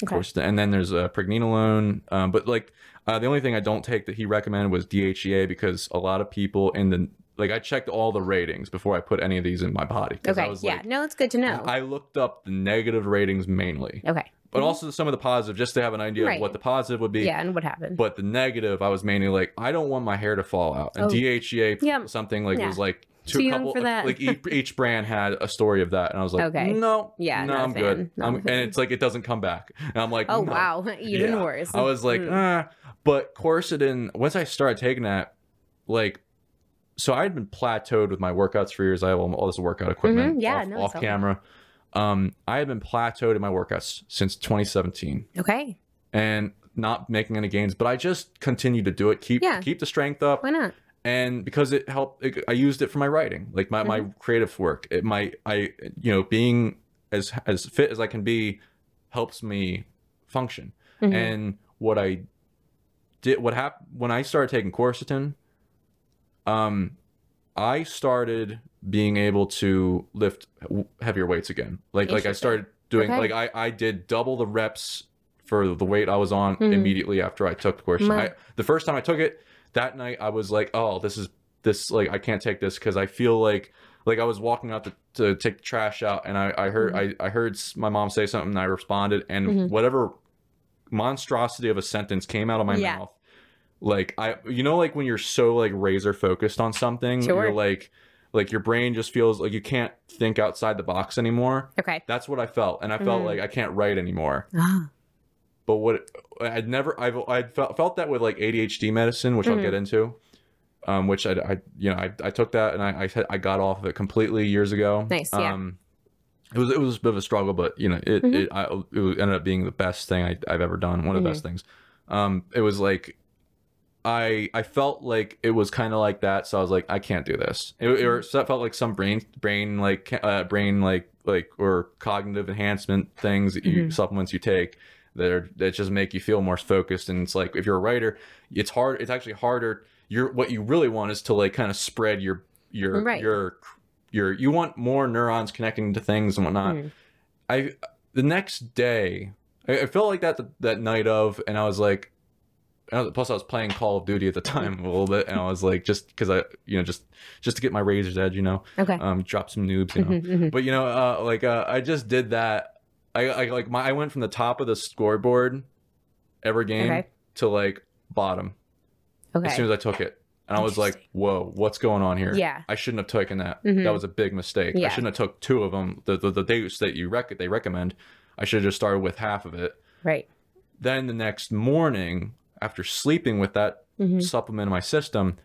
Okay. Quercetin. And then there's a pregnenolone. Um, but like uh, the only thing I don't take that he recommended was DHEA because a lot of people in the like I checked all the ratings before I put any of these in my body. 'cause I Okay. was Yeah. like- no, it's good to know. I looked up the negative ratings mainly, okay. But Mhm. also some of the positive just to have an idea Right. of what the positive would be. Yeah. And what happened? But the negative, I was mainly like, I don't want my hair to fall out. And Oh. DHEA, Yeah. something like Yeah. was like two Too couple, for that. like each, each brand had a story of that, and I was like, Okay. no, Yeah, no, I'm good. I'm- and it's like it doesn't come back, and I'm like, oh no. wow. Even Yeah. worse. I was like, Mm. ah. But quercetin, once I started taking that, like, so I had been plateaued with my workouts for years. I have all, this workout equipment Mhm. Yeah, off, no, off that. Um, I had been plateaued in my workouts since 2017 okay. and not making any gains, but I just continued to do it, keep Yeah. keep the strength up, Why not? and because it helped, it, I used it for my writing, like my, my Mm-hmm. creative work. It my I you know being as as fit as I can be helps me function. Mhm. And what I did, what happened when I started taking quercetin, um, I started being able to lift heavier weights again. Like like I started doing Okay. like I I did double the reps for the weight I was on Mhm. immediately after I took the course. My- I, the first time I took it that night, I was like, oh, this is this like I can't take this because I feel like like I was walking out to, to take the trash out and I I heard I I heard my mom say something and I responded and Mhm. whatever monstrosity of a sentence came out of my Yeah. mouth like i you know like when you're so like razor focused on something Sure. you're like like your brain just feels like you can't think outside the box anymore Okay. that's what i felt and i felt Mhm. like i can't write anymore but what i'd never i've i'd felt, felt that with like adhd medicine which i'll Mhm. get into um which i, I you know I, I took that and I, I i got off of it completely years ago Nice, yeah. um it was it was a bit of a struggle, but you know it Mhm. it, I, it ended up being the best thing I, I've ever done. One of the Mhm. best things. Um, it was like I I felt like it was kind of like that, so I was like I can't do this. It, Mm-hmm. or so that felt like some brain brain like uh, brain like like or cognitive enhancement things that you Mhm. supplements you take that are that just make you feel more focused. And it's like if you're a writer, it's hard. It's actually harder. You're what you really want is to like kind of spread your your Right. your your you want more neurons connecting to things and whatnot. Mhm. I the next day I, I felt like that the, that night of, and I was like, plus I was playing Call of Duty at the time a little bit, and I was like, just because I you know just just to get my razor's edge, you know, Okay. um, drop some noobs, you know. Mhm, mhm. But you know, uh, like uh, I just did that. I, I like my I went from the top of the scoreboard every game Okay. to like bottom Okay. as soon as I took it. And I was like, "Whoa, what's going on here? Yeah. I shouldn't have taken that. Mhm. That was a big mistake. Yeah. I shouldn't have took two of them. The the, the dates that you rec- they recommend. I should have just started with half of it. right. Then the next morning, after sleeping with that Mhm. supplement in my system,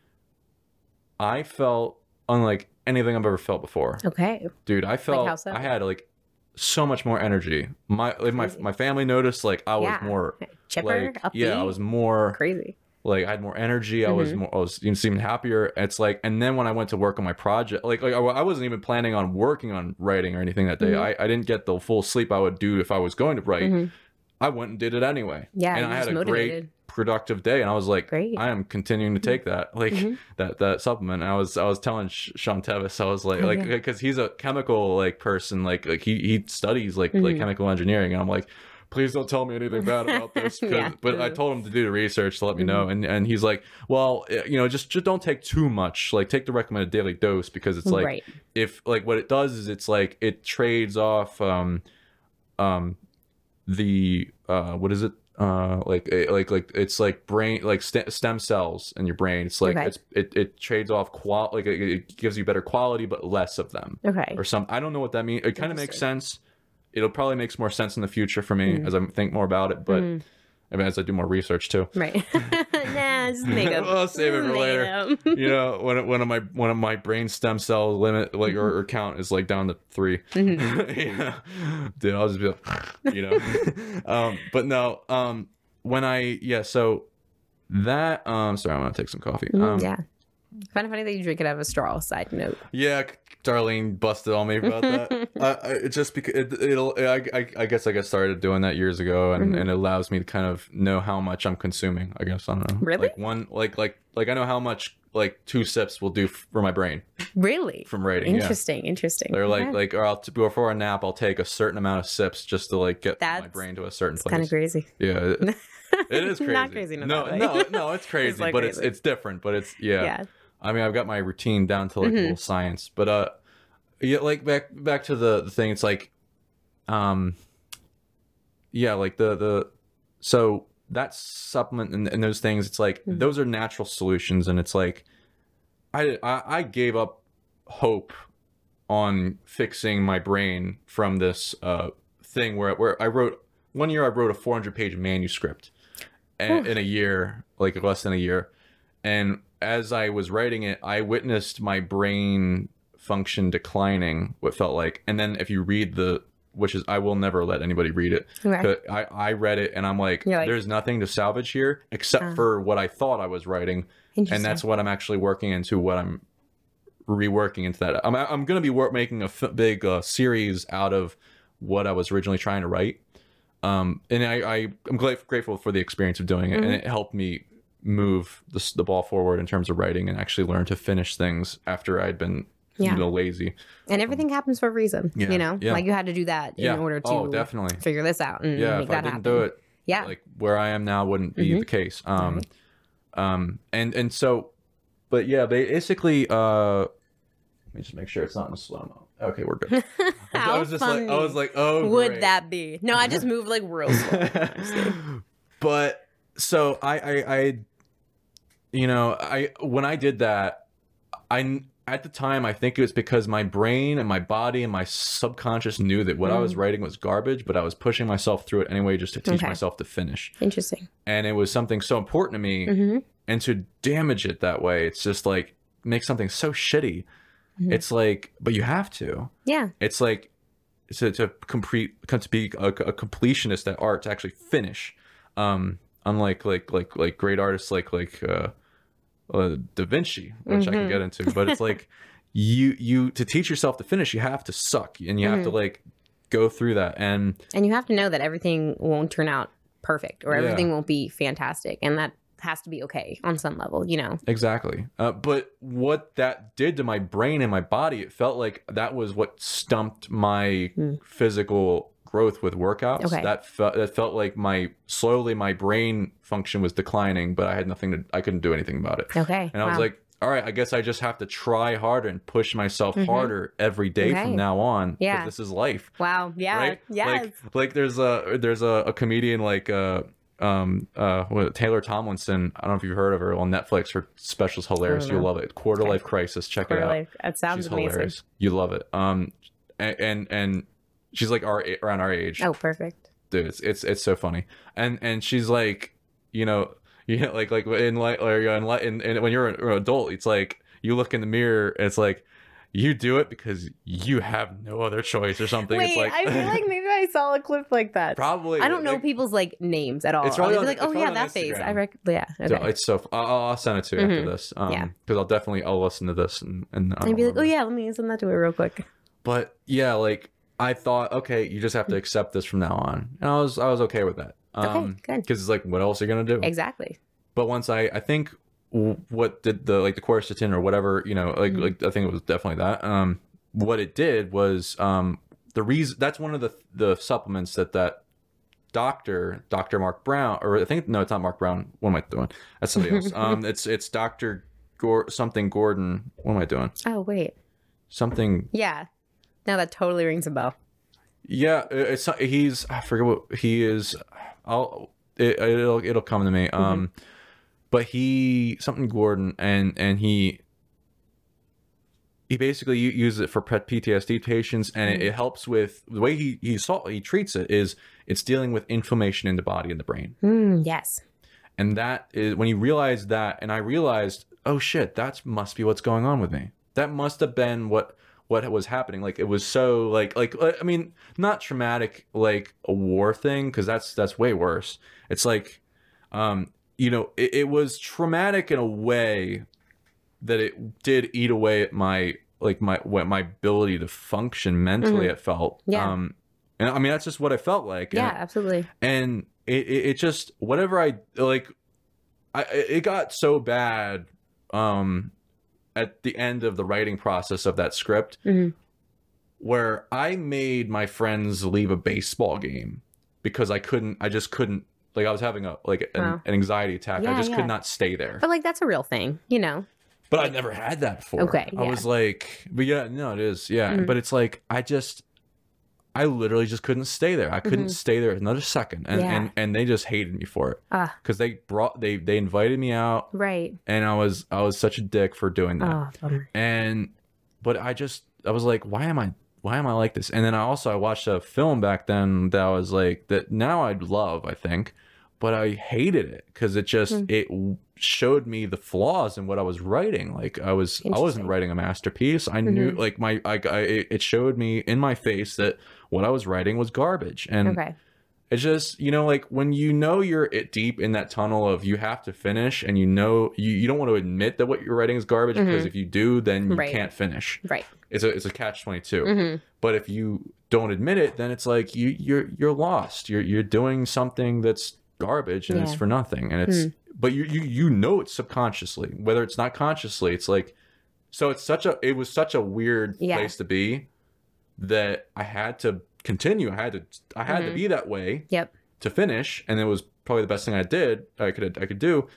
I felt unlike anything I've ever felt before. Okay. Dude, I felt how so? I had like so much more energy. My like my my family noticed like I was Yeah. more Chipper, like upbeat. yeah, I was more crazy. like I had more energy. I was Mhm. more I was you know, seemed happier. It's like and then when I went to work on my project, like like I, I wasn't even planning on working on writing or anything that day. Mhm. I, I didn't get the full sleep I would do if I was going to write. Mhm. I went and did it anyway. Yeah, and I had a motivated. great productive day and I was like Great. I am continuing to take that like Mhm. that that supplement and I was I was telling Sean Tevis I was like Oh, like yeah. because he's a chemical like person like like he he studies like like Mhm. chemical engineering and I'm like please don't tell me anything bad about this. Yeah. but I told him to do the research to let me know Mm-hmm. and and he's like well you know just just don't take too much like take the recommended daily dose because it's like right. if like what it does is it's like it trades off um um the uh what is it uh like eh, like like it's like brain like st- stem cells in your brain it's like Okay. it's it, it trades off qual like it, it gives you better quality but less of them Okay. or some i don't know what that means it kind of makes sense it'll probably makes more sense in the future for me Mm. as i think more about it but Mhm. I mean, as i do more research too Right. nah, just make up. I'll save it for later. you know when one of my one of my brain stem cell limit like or, or count is like down to 3 Mhm. yeah. dude i'll just be like you know um but no um when i yeah so that um sorry i'm gonna take some coffee Mm, um yeah. Kind of funny that you drink it out of a straw. Side note. yeah darlene busted on me about that I, just because it, it'll I, I i guess i got started doing that years ago and, Mhm. and it allows me to kind of know how much i'm consuming i guess i don't know Really? like one like like like i know how much like two sips will do f- for my brain Really? from writing yeah Interesting. Interesting. they're like Okay. like or I'll before a nap I'll take a certain amount of sips just to like get my brain to a certain place. kind of crazy. Yeah, it, it is crazy. Not crazy. in No, no, no, it's crazy, like but it's it's different. But it's yeah. yeah. I mean, I've got my routine down to like a Mhm. little science. But uh, yeah, like back back to the, the thing. It's like, um, yeah, like the the so that supplement and, and those things. It's like Mhm. those are natural solutions, and it's like, I I, I gave up hope on fixing my brain from this uh thing where where I wrote one year I wrote a 400 page manuscript a- in a year like less than a year and as I was writing it I witnessed my brain function declining what felt like and then if you read the which is I will never let anybody read it but I, I read it and I'm like, like- there's nothing to salvage here except Uh. for what I thought I was writing and that's what I'm actually working into. What I'm reworking into that. I'm I'm going to be work, making a f- big uh, series out of what I was originally trying to write. Um, and I, I I'm glad, grateful for the experience of doing it, and Mhm. it helped me move the, the ball forward in terms of writing and actually learn to finish things after I'd been Yeah. a little lazy. and everything happens for a reason. Yeah, You know, yeah. like you had to do that Yeah. in order to oh, definitely. figure this out and Yeah. make If I didn't happen. do it, yeah. like where I am now wouldn't be Mhm. the case. Um, Right. um, and and so, but yeah, they basically, uh, let me just make sure it's not in slow mo. Okay, we're good. I was just like, I was like, oh, would great. that be? No, I just moved like real slow. but so I, I, I, you know, I when I did that, I at the time I think it was because my brain and my body and my subconscious knew that what I was Mm. writing was garbage, but I was pushing myself through it anyway just to teach Okay. myself to finish. Interesting. And it was something so important to me, hmm and to damage it that way, it's just like make something so shitty. Mhm. It's like, but you have to. Yeah. It's like to to complete to be a, a completionist at art to actually finish. Um, unlike like like like great artists like like uh, uh Da Vinci, which I can Mhm. get into, but it's like you you to teach yourself to finish, you have to suck and you have to Mhm. like go through that and And you have to know that everything won't turn out perfect or Yeah. everything won't be fantastic. And that has to be okay on some level, you know? Exactly. Uh, but what that did to my brain and my body, it felt like that was what stumped my Hmm. physical growth with workouts. Okay. That felt that felt like my slowly my brain function was declining, but I had nothing to I couldn't do anything about it. Okay. And I was like, all right, I guess I just have to try harder and push myself Mhm. harder every day Okay. from now on. Yeah. This is life. wow. Yeah. right? Yes. Like like there's a there's a, a comedian like uh um uh what, Taylor Tomlinson. I don't know if you've heard of her on Netflix. Her special's hilarious. You'll love it. Quarter Okay. Life Crisis. Check Quarter it out. life. That sounds she's amazing. hilarious. You love it. Um, and and, and she's like our around our age. Oh, perfect. Dude, it's it's it's so funny. And and she's like, you know, you know, like like in like or in, in, in when you're an adult, it's like you look in the mirror. And it's like you do it because you have no other choice or something. Wait, it's like I feel like maybe I saw a clip like that. probably I don't know like, people's like names at all. It's I'll probably on- like, oh yeah, that face. I Instagram. rec- yeah. So It's so I'll, I'll send it to you Mhm. after this. Um, Yeah. because I'll definitely I'll listen to this and and And be like, oh yeah, let me send that to her real quick. But yeah, like I thought, okay, you just have to accept this from now on, and I was I was okay with that. Um, Okay, good. Because it's like, what else are you gonna do? Exactly. But once I I think what did the like the quercetin or whatever you know like Mhm. like I think it was definitely that. Um, what it did was um the reason that's one of the the supplements that that doctor Dr. Mark Brown or I think no it's not Mark Brown. What am I doing? That's somebody else. um, it's it's Dr. Gor- something Gordon. What am I doing? Oh wait. Something Yeah. Now that totally rings a bell. Yeah, it's not- he's I forget what he is. I'll it, it'll it'll come to me. Um, but he something Gordon and and he he basically uses it for PTSD patients, and it, it helps with the way he he saw he treats it is it's dealing with inflammation in the body and the brain, Mm, yes. and that is when you realize that, and I realized, oh shit, that must be what's going on with me. That must have been what what was happening. Like it was so like like uh, I mean, not traumatic like a war thing because that's that's way worse. It's like, um, you know, it, it was traumatic in a way that it did eat away at my like my what my ability to function mentally. Mhm. It felt, Yeah. Um, and I mean that's just what I felt like. Yeah, And- absolutely. and it, it, it just whatever i like i it got so bad um at the end of the writing process of that script Mhm. where i made my friends leave a baseball game because i couldn't i just couldn't like i was having a like an, Wow. an anxiety attack i just yeah. could not stay there But like that's a real thing, you know. but I've never had that before. Okay, I yeah. was like, but yeah, no, it is, yeah. Mhm. But it's like I just, I literally just couldn't stay there. I couldn't Mhm. stay there another second, and Yeah. and and they just hated me for it Ah, because they brought they they invited me out, right. and I was I was such a dick for doing that. Oh. And but I just I was like, why am I why am I like this? And then I also I watched a film back then that I was like that now I'd love I think, but I hated it because it just Hmm. it showed me the flaws in what I was writing. Like I was I wasn't writing a masterpiece. I knew Mhm. like my I, I it showed me in my face that what I was writing was garbage and Okay. it's just you know like when you know you're it deep in that tunnel of you have to finish and you know you, you don't want to admit that what you're writing is garbage because Mhm. if you do then you Right. can't finish Right. it's a it's a catch 22 hmm but if you don't admit it then it's like you you're you're lost you're you're doing something that's garbage and it's for nothing and it's but you you you know it subconsciously whether it's not consciously it's like so it's such a it was such a weird Yeah. place to be that I had to continue I had to I had to Mhm. be that way Yep. to finish and it was probably the best thing I did I could I could do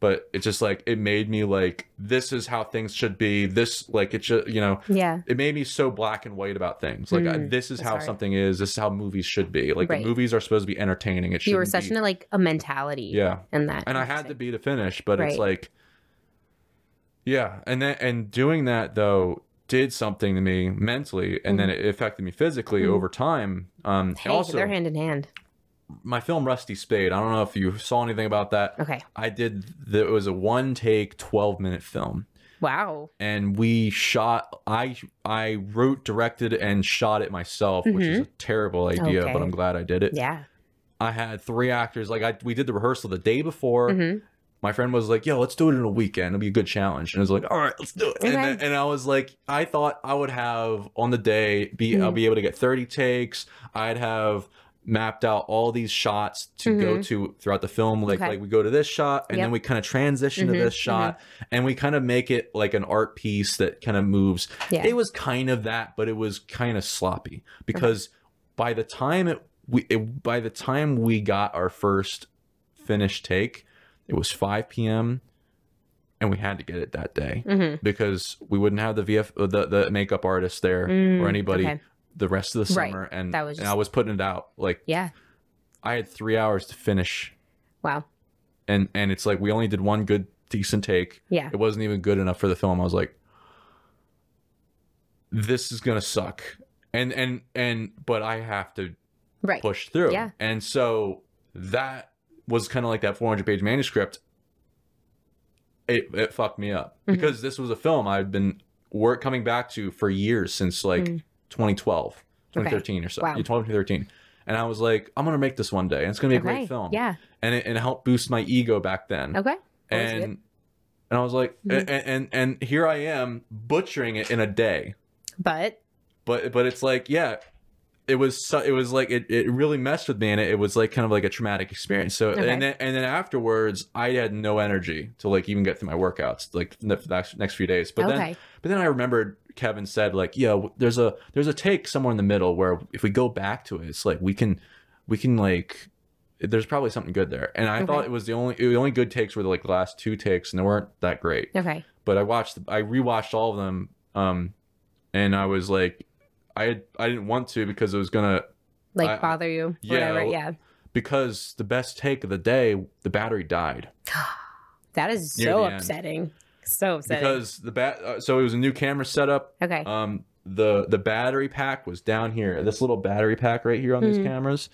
but it just like it made me like this is how things should be this like it should you know Yeah. it made me so black and white about things like I, Mm, this is how hard. something is this is how movies should be like Right. the movies are supposed to be entertaining it should You were such be, in a, like a mentality. yeah In that. and I had to be to finish, but it's like, yeah, and then and doing that though did something to me mentally, and then it affected me physically Mhm. over time. Um, Hey, also, they're hand in hand. My film Rusty Spade. I don't know if you saw anything about that. Okay. I did. The, it was a one take, twelve minute film, Wow. and we shot. I I wrote, directed, and shot it myself, which is a terrible idea, Okay. but I'm glad I did it. Yeah. I had three actors. Like I, we did the rehearsal the day before hmm my friend was like, "Yo, let's do it in a weekend. It'll be a good challenge." And I was like, "All right, let's do it." And, Okay. then, and I was like, I thought I would have on the day be I'll Mhm. be able to get 30 takes. I'd have mapped out all these shots to go Mhm. to throughout the film. Like Okay. like we go to this shot and then we kind of transition Mhm, to this shot and we kind of make it like an art piece that kind of moves. Yeah. It was kind of that, but it was kind of sloppy because by the time it we it, by the time we got our first finished take, it was 5 p.m. and we had to get it that day hmm because we wouldn't have the VF the the makeup artist there Mm, or anybody okay. The rest of the Right. summer and That was and I was putting it out like Yeah. I had 3 hours to finish Wow. and and it's like we only did one good decent take. Yeah. It wasn't even good enough for the film. I was like this is going to suck. And and and but I have to Right. push through. Yeah. And so that was kind of like that 400 page manuscript. It, it fucked me up Mhm. because this was a film I'd been work coming back to for years since like Mm. 2012, Okay. 2013 or so. Wow. Yeah, 12, 2013. And I was like, I'm gonna make this one day. And it's gonna be a okay. great film. Yeah. And it, and it helped boost my ego back then. Okay. And and I was like, Mhm. and, and and here I am butchering it in a day. But But but it's like, yeah, it was so, it was like it, it really messed with me and it, it was like kind of like a traumatic experience. So Okay. and then and then afterwards I had no energy to like even get through my workouts like the next next few days. But then okay. but then I remembered Kevin said like, yeah, there's a there's a take somewhere in the middle where if we go back to it, it's like we can we can like there's probably something good there. And I Okay. thought it was the only the only good takes were like the last two takes and they weren't that great. Okay. But I watched I rewatched all of them um and I was like I had, I didn't want to because it was gonna Like I- bother you. yeah, Whatever. Yeah. because the best take of the day the battery died That is so upsetting. end. So upsetting. because the bat uh, so it was a new camera setup okay. um the the battery pack was down here this little battery pack right here on these Mhm. cameras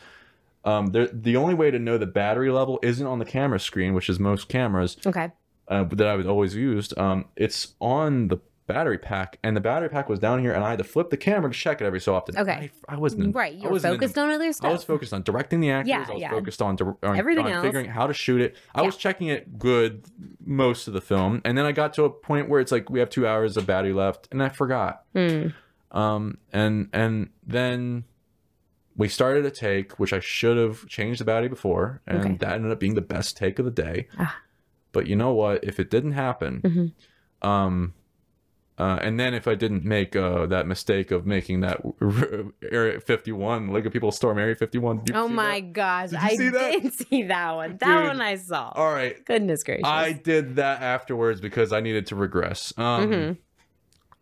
um the the only way to know the battery level isn't on the camera screen which is most cameras okay. uh, that i would always used um it's on the battery pack and the battery pack was down here and i had to flip the camera to check it every so often Okay. i, I wasn't Right. I You were in focused on other stuff. I was focused on directing the actors. Yeah, I was yeah. focused on, on, Everything on else. figuring how to shoot it. I Yeah. was checking it good most of the film, and then I got to a point where it's like we have two hours of battery left, and I forgot. Hmm. Um, and and then we started a take, which I should have changed the battery before, and Okay. that ended up being the best take of the day. Ah. But you know what? If it didn't happen, Mhm. um, uh, and then if I didn't make uh, that mistake of making that Area 51, Lego People Storm Area 51. Did you Oh my that? gosh. Did I see that? did see that one. That Dude. one I saw. All right. Goodness gracious. I did that afterwards because I needed to regress. Um, Mhm.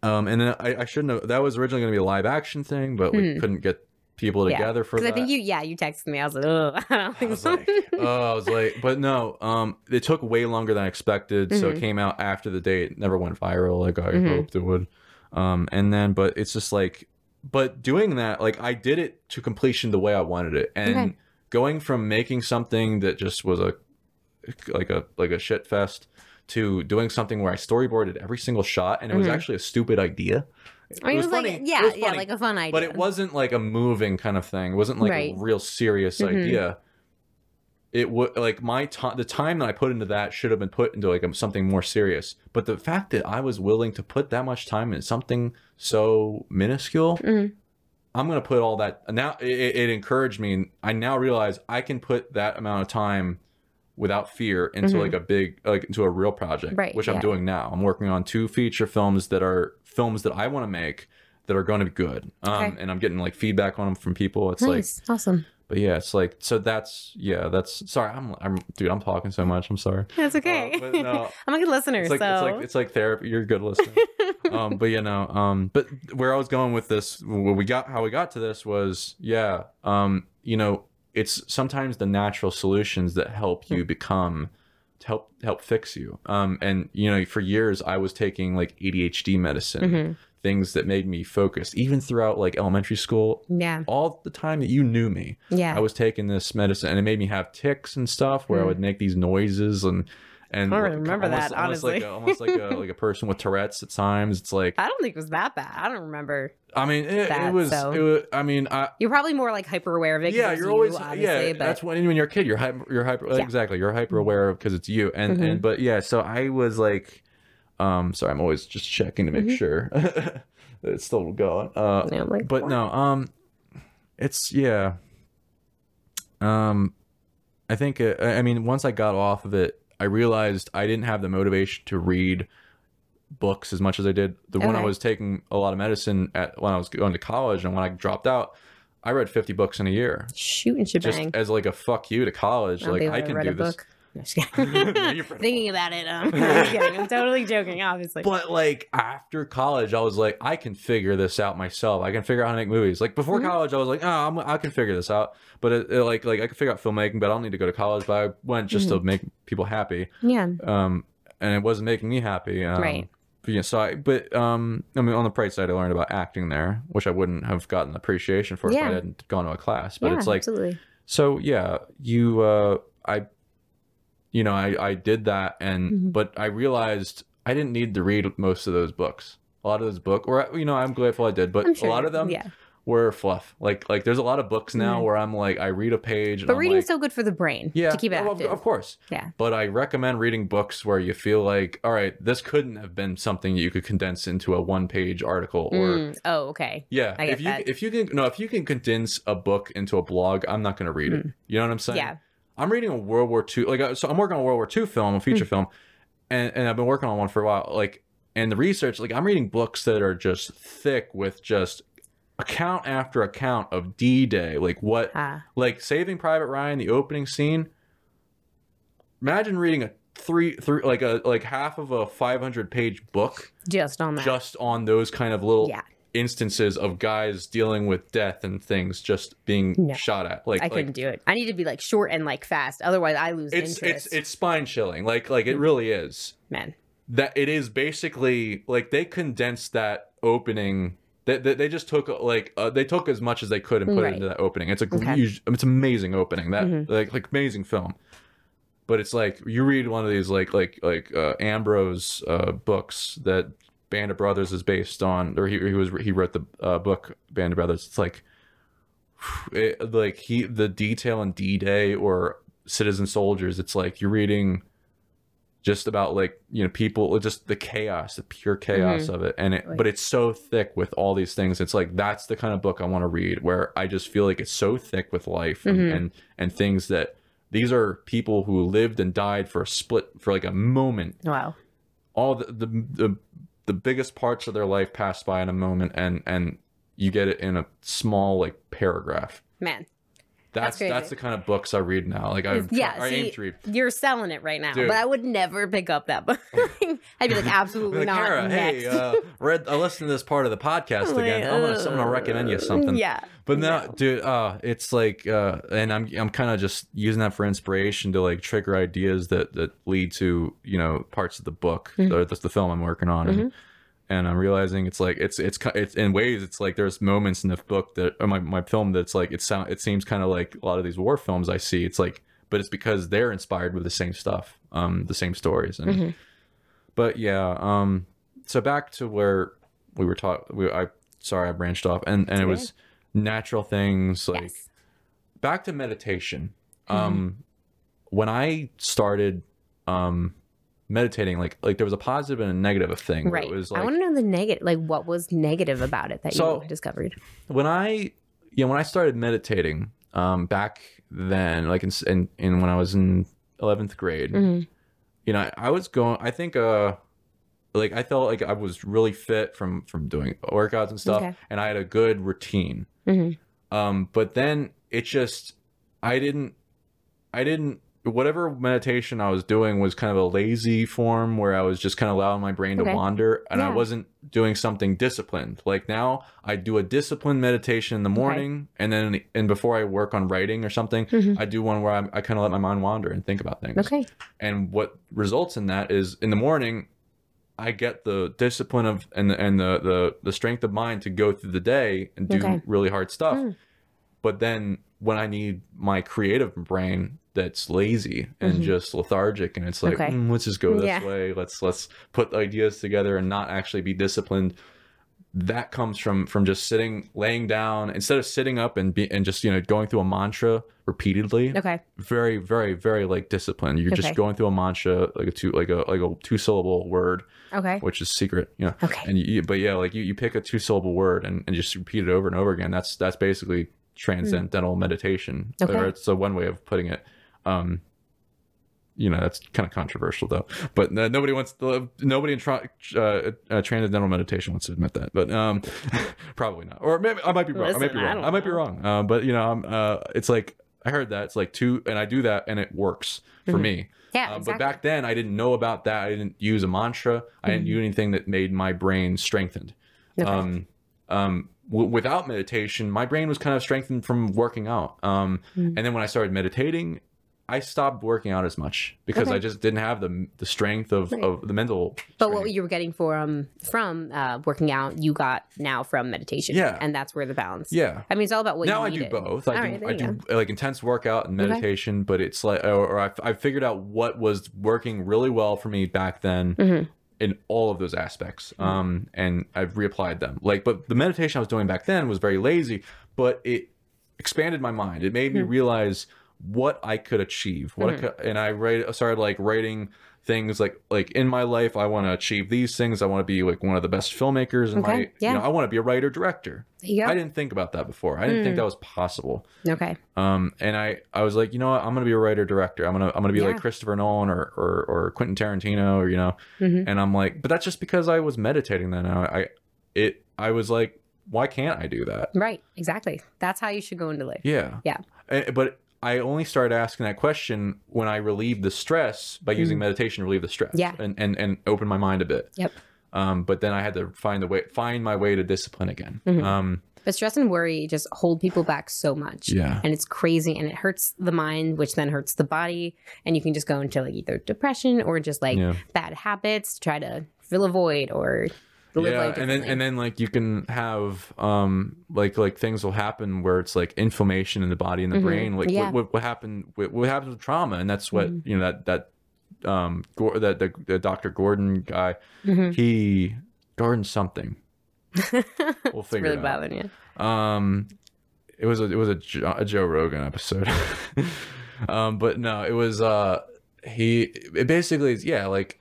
um, and then I, I shouldn't have. That was originally going to be a live action thing, but we Hmm. couldn't get people Yeah, together for Because that. I think you, yeah, you texted me. I was like, oh, I don't I think was so. like, oh, I was like, but no, um, it took way longer than I expected. So it Mhm. came out after the date. It never went viral like I Mhm. hoped it would. Um, and then, but it's just like, but doing that, like I did it to completion the way I wanted it, and Okay. going from making something that just was a like a like a shit fest to doing something where I storyboarded every single shot, and it was Mhm. actually a stupid idea. I mean, it was like, funny. It yeah, was yeah, like a fun idea. But it wasn't like a moving kind of thing. It wasn't like Right. a real serious Mhm. idea. It would like my time. The time that I put into that should have been put into like a, something more serious. But the fact that I was willing to put that much time in something so minuscule, Mhm. I'm gonna put all that. Now it, it it encouraged me. I now realize I can put that amount of time without fear into Mhm. like a big like into a real project, Right, which I'm yeah. doing now. I'm working on two feature films that are films that I want to make that are going to be good. Um, Okay. and I'm getting like feedback on them from people. It's like, awesome. but yeah, it's like so that's yeah, that's sorry. I'm I'm dude, I'm talking so much. I'm sorry. That's okay. Uh, no, I'm a good listener, it's like so. it's like it's like therapy. You're a good listener. um, but you know, um, but where I was going with this, where we got how we got to this was, yeah, um, you know, it's sometimes the natural solutions that help you become to help help fix you. Um, and you know, for years I was taking like ADHD medicine, Mhm. things that made me focus, even throughout like elementary school. Yeah. All the time that you knew me, Yeah. I was taking this medicine, and it made me have ticks and stuff where I Hmm. would make these noises and. And I don't like, remember almost- that, almost like honestly. a, almost like a like a person with Tourette's at times. It's like I don't think it was that bad. I don't remember. I mean, it, it was, so. it was. I mean, I You're probably more like hyper aware of it. yeah, you're you, always obviously, yeah. But That's when when you're a kid, you're hyper. You're hyper. Yeah. Exactly, you're hyper aware of because it's you. And Mhm. and but yeah, so I was like, um, sorry, I'm always just checking to make Mhm. sure that it's still going. Uh, Yeah, like, but what? no, um, it's yeah. Um, I think uh, I mean once I got off of it, I realized I didn't have the motivation to read books as much as I did. The when I was taking a lot of medicine at when I was going to college and when I dropped out, I read 50 books in a year shooting just shebang. as like a fuck you to college. don't like I can do this. book. No, just kidding. You've Thinking about it. Um, I'm. I'm totally joking, obviously. But like after college, I was like, I can figure this out myself. I can figure out how to make movies. Like before Mhm. college, I was like, oh, I'm, I can figure this out. But it, it, like like I can figure out filmmaking, but I don't need to go to college. But I went just Mm-hmm. to make people happy. yeah. Um, and it wasn't making me happy. Um, Right. But yeah, so I, but um, I mean, on the bright side, I learned about acting there, which I wouldn't have gotten appreciation for if I hadn't gone to a class. But yeah, it's like, absolutely. so yeah, you, uh, I, you know, I, I did that, and Mhm. but I realized I didn't need to read most of those books. a lot of those book, or you know, I'm grateful I did, but sure. a lot of them Yeah. were fluff. Like like there's a lot of books now Mhm. where I'm like I read a page, But reading's like, so good for the brain yeah, to keep it of- active. of course. Yeah. But I recommend reading books where you feel like, all right, this couldn't have been something you could condense into a one-page article, or Mm. Oh, okay. yeah, if you that. if you can no, if you can condense a book into a blog, I'm not going to read it. You know what I'm saying? Mm. Yeah. I'm reading a World War II, like uh, so I'm working on a World War II film, a feature Hmm. film, and and I've been working on one for a while. Like, and the research, like I'm reading books that are just thick with just account after account of D-Day, like what Ah. like Saving Private Ryan, the opening scene. Imagine reading a three, three, like a like half of a 500 page book just on that. just on those kind of little yeah. Instances of guys dealing with death and things just being No. shot at. Like, I couldn't do it. I need to be like short and like fast. Otherwise, I lose it's interest. it's it's spine chilling. Like like it really is. Man. That it is basically like they condensed that opening. They, they, they just took like uh, they took as much as they could and put Right. it into that opening. It's a Okay. huge, it's amazing opening. That Mhm. like like amazing film. But it's like you read one of these like like like uh, Ambrose uh, books that Band of Brothers is based on, or he, he was he wrote the uh, book Band of Brothers. It's like it, like he the detail in D Day or Citizen Soldiers. It's like you're reading just about like you know people just the chaos the pure chaos of it and it Right. but it's so thick with all these things it's like that's the kind of book i want to read where i just feel like it's so thick with life and, Mhm. and and things that these are people who lived and died for a split for like a moment Wow. all the the the, the biggest parts of their life pass by in a moment and and you get it in a small like paragraph Man. That's That's that's, the kind of books i read now like i Yeah, i aim to read You're selling it right now, Dude. but I would never pick up that book. I'd be like, absolutely Like, not. Hey, uh, read, I listened to this part of the podcast again. I'm gonna, I'm gonna recommend you something. Yeah. But now, No. dude, uh, it's like, uh, and I'm, I'm kind of just using that for inspiration to like trigger ideas that that lead to you know parts of the book Mhm. or that's the film I'm working on, and and I'm realizing it's like it's it's it's in ways it's like there's moments in the book that or my my film that's like it sound it seems kind of like a lot of these war films I see. It's like, but it's because they're inspired with the same stuff, um, the same stories, and Mhm. but yeah, um, so back to where we were talking. We, I sorry, I branched off, and and it was natural things like Yes. back to meditation. Mm-hmm. Um, when I started um meditating, like like there was a positive and a negative thing. Right. It was I want to know the negative, like what was negative about it that So- you discovered? when I you know when I started meditating um back then, like in in, in when I was in eleventh grade. Mhm. you know, I was going. I think, uh, like I felt like I was really fit from from doing workouts and stuff, Okay. and I had a good routine. Mhm. Um, but then it just, I didn't, I didn't. Whatever meditation I was doing was kind of a lazy form where I was just kind of allowing my brain to wander, and I wasn't doing something disciplined. Like now, I do a disciplined meditation in the morning, and then and before I work on writing or something, Mhm. I do one where I, I kind of let my mind wander and think about things Okay. and what results in that is in the morning i get the discipline of and the and the the, the strength of mind to go through the day and do Okay. really hard stuff Mm. but then when i need my creative brain that's lazy and Mhm. just lethargic and it's like Okay. "Mm, let's just go this Yeah. way let's let's put ideas together and not actually be disciplined that comes from from just sitting laying down instead of sitting up and be and just you know going through a mantra repeatedly Okay. very very very like disciplined you're Okay. just going through a mantra like a two like a like a two syllable word Okay. which is secret you know Okay. and you but yeah like you, you pick a two syllable word and, and just repeat it over and over again that's that's basically transcendental meditation Hmm. Okay. a one way of putting it um you know that's kind of controversial though but uh, nobody wants to nobody in tra- uh, uh, transcendental meditation wants to admit that but um probably not or maybe i might be wrong i might be Listen, I wrong i, might be wrong uh, but you know i'm uh it's like i heard that it's like two and i do that and it works for Mhm. me Yeah. uh, exactly. but back then i didn't know about that i didn't use a mantra i didn't do anything that made my brain strengthened Okay. um, um, w- without meditation, my brain was kind of strengthened from working out. Um, Mm. And then when I started meditating, I stopped working out as much because Okay. I just didn't have the the strength of, Right. of the mental. But what you were getting from from uh, working out, you got now from meditation. Yeah. and that's where the balance. yeah. I mean, it's all about what now you I do both. I All do right, I do like intense workout and Okay. meditation, but it's like or, or I I figured out what was working really well for me back then. Mhm. in all of those aspects. Mm-hmm. Um, and I've reapplied them. Like, but the meditation I was doing back then was very lazy, but it expanded my mind. It made me Hmm. realize what I could achieve. What Mm-hmm. I could, and I write started like writing things like like in my life I want to achieve these things. I want to be like one of the best filmmakers in my Okay, yeah. you know, I want to be a writer director. Go. I didn't think about that before. I didn't think Mm. that was possible. okay. Um, and I, I was like, you know what? I'm gonna be a writer director. I'm gonna, I'm gonna be Yeah. like Christopher Nolan or, or, or Quentin Tarantino or you know. Mhm. And I'm like, but that's just because I was meditating. Then I, I, it, I was like, why can't I do that? Right. Exactly. That's how you should go into life. Yeah. Yeah. Eh, But I only started asking that question when I relieved the stress by using meditation to relieve the stress. Mm. Yeah. And and and open my mind a bit. Yep. Um, but then I had to find the way, find my way to discipline again. Mhm. Um, But stress and worry just hold people back so much. yeah. And it's crazy and it hurts the mind, which then hurts the body. And you can just go into like either depression or just like yeah. bad habits to try to fill a void or yeah and then and then like you can have um like like things will happen where it's like inflammation in the body and the Mhm. brain like Yeah. what, what what happened what, what happens with trauma and that's what Mhm. you know that that um that the, the dr gordon guy Mhm. he gordon something we'll it's figure really it out bothering you. um it was a it was a, Jo- a joe rogan episode um but no it was uh he it basically is yeah like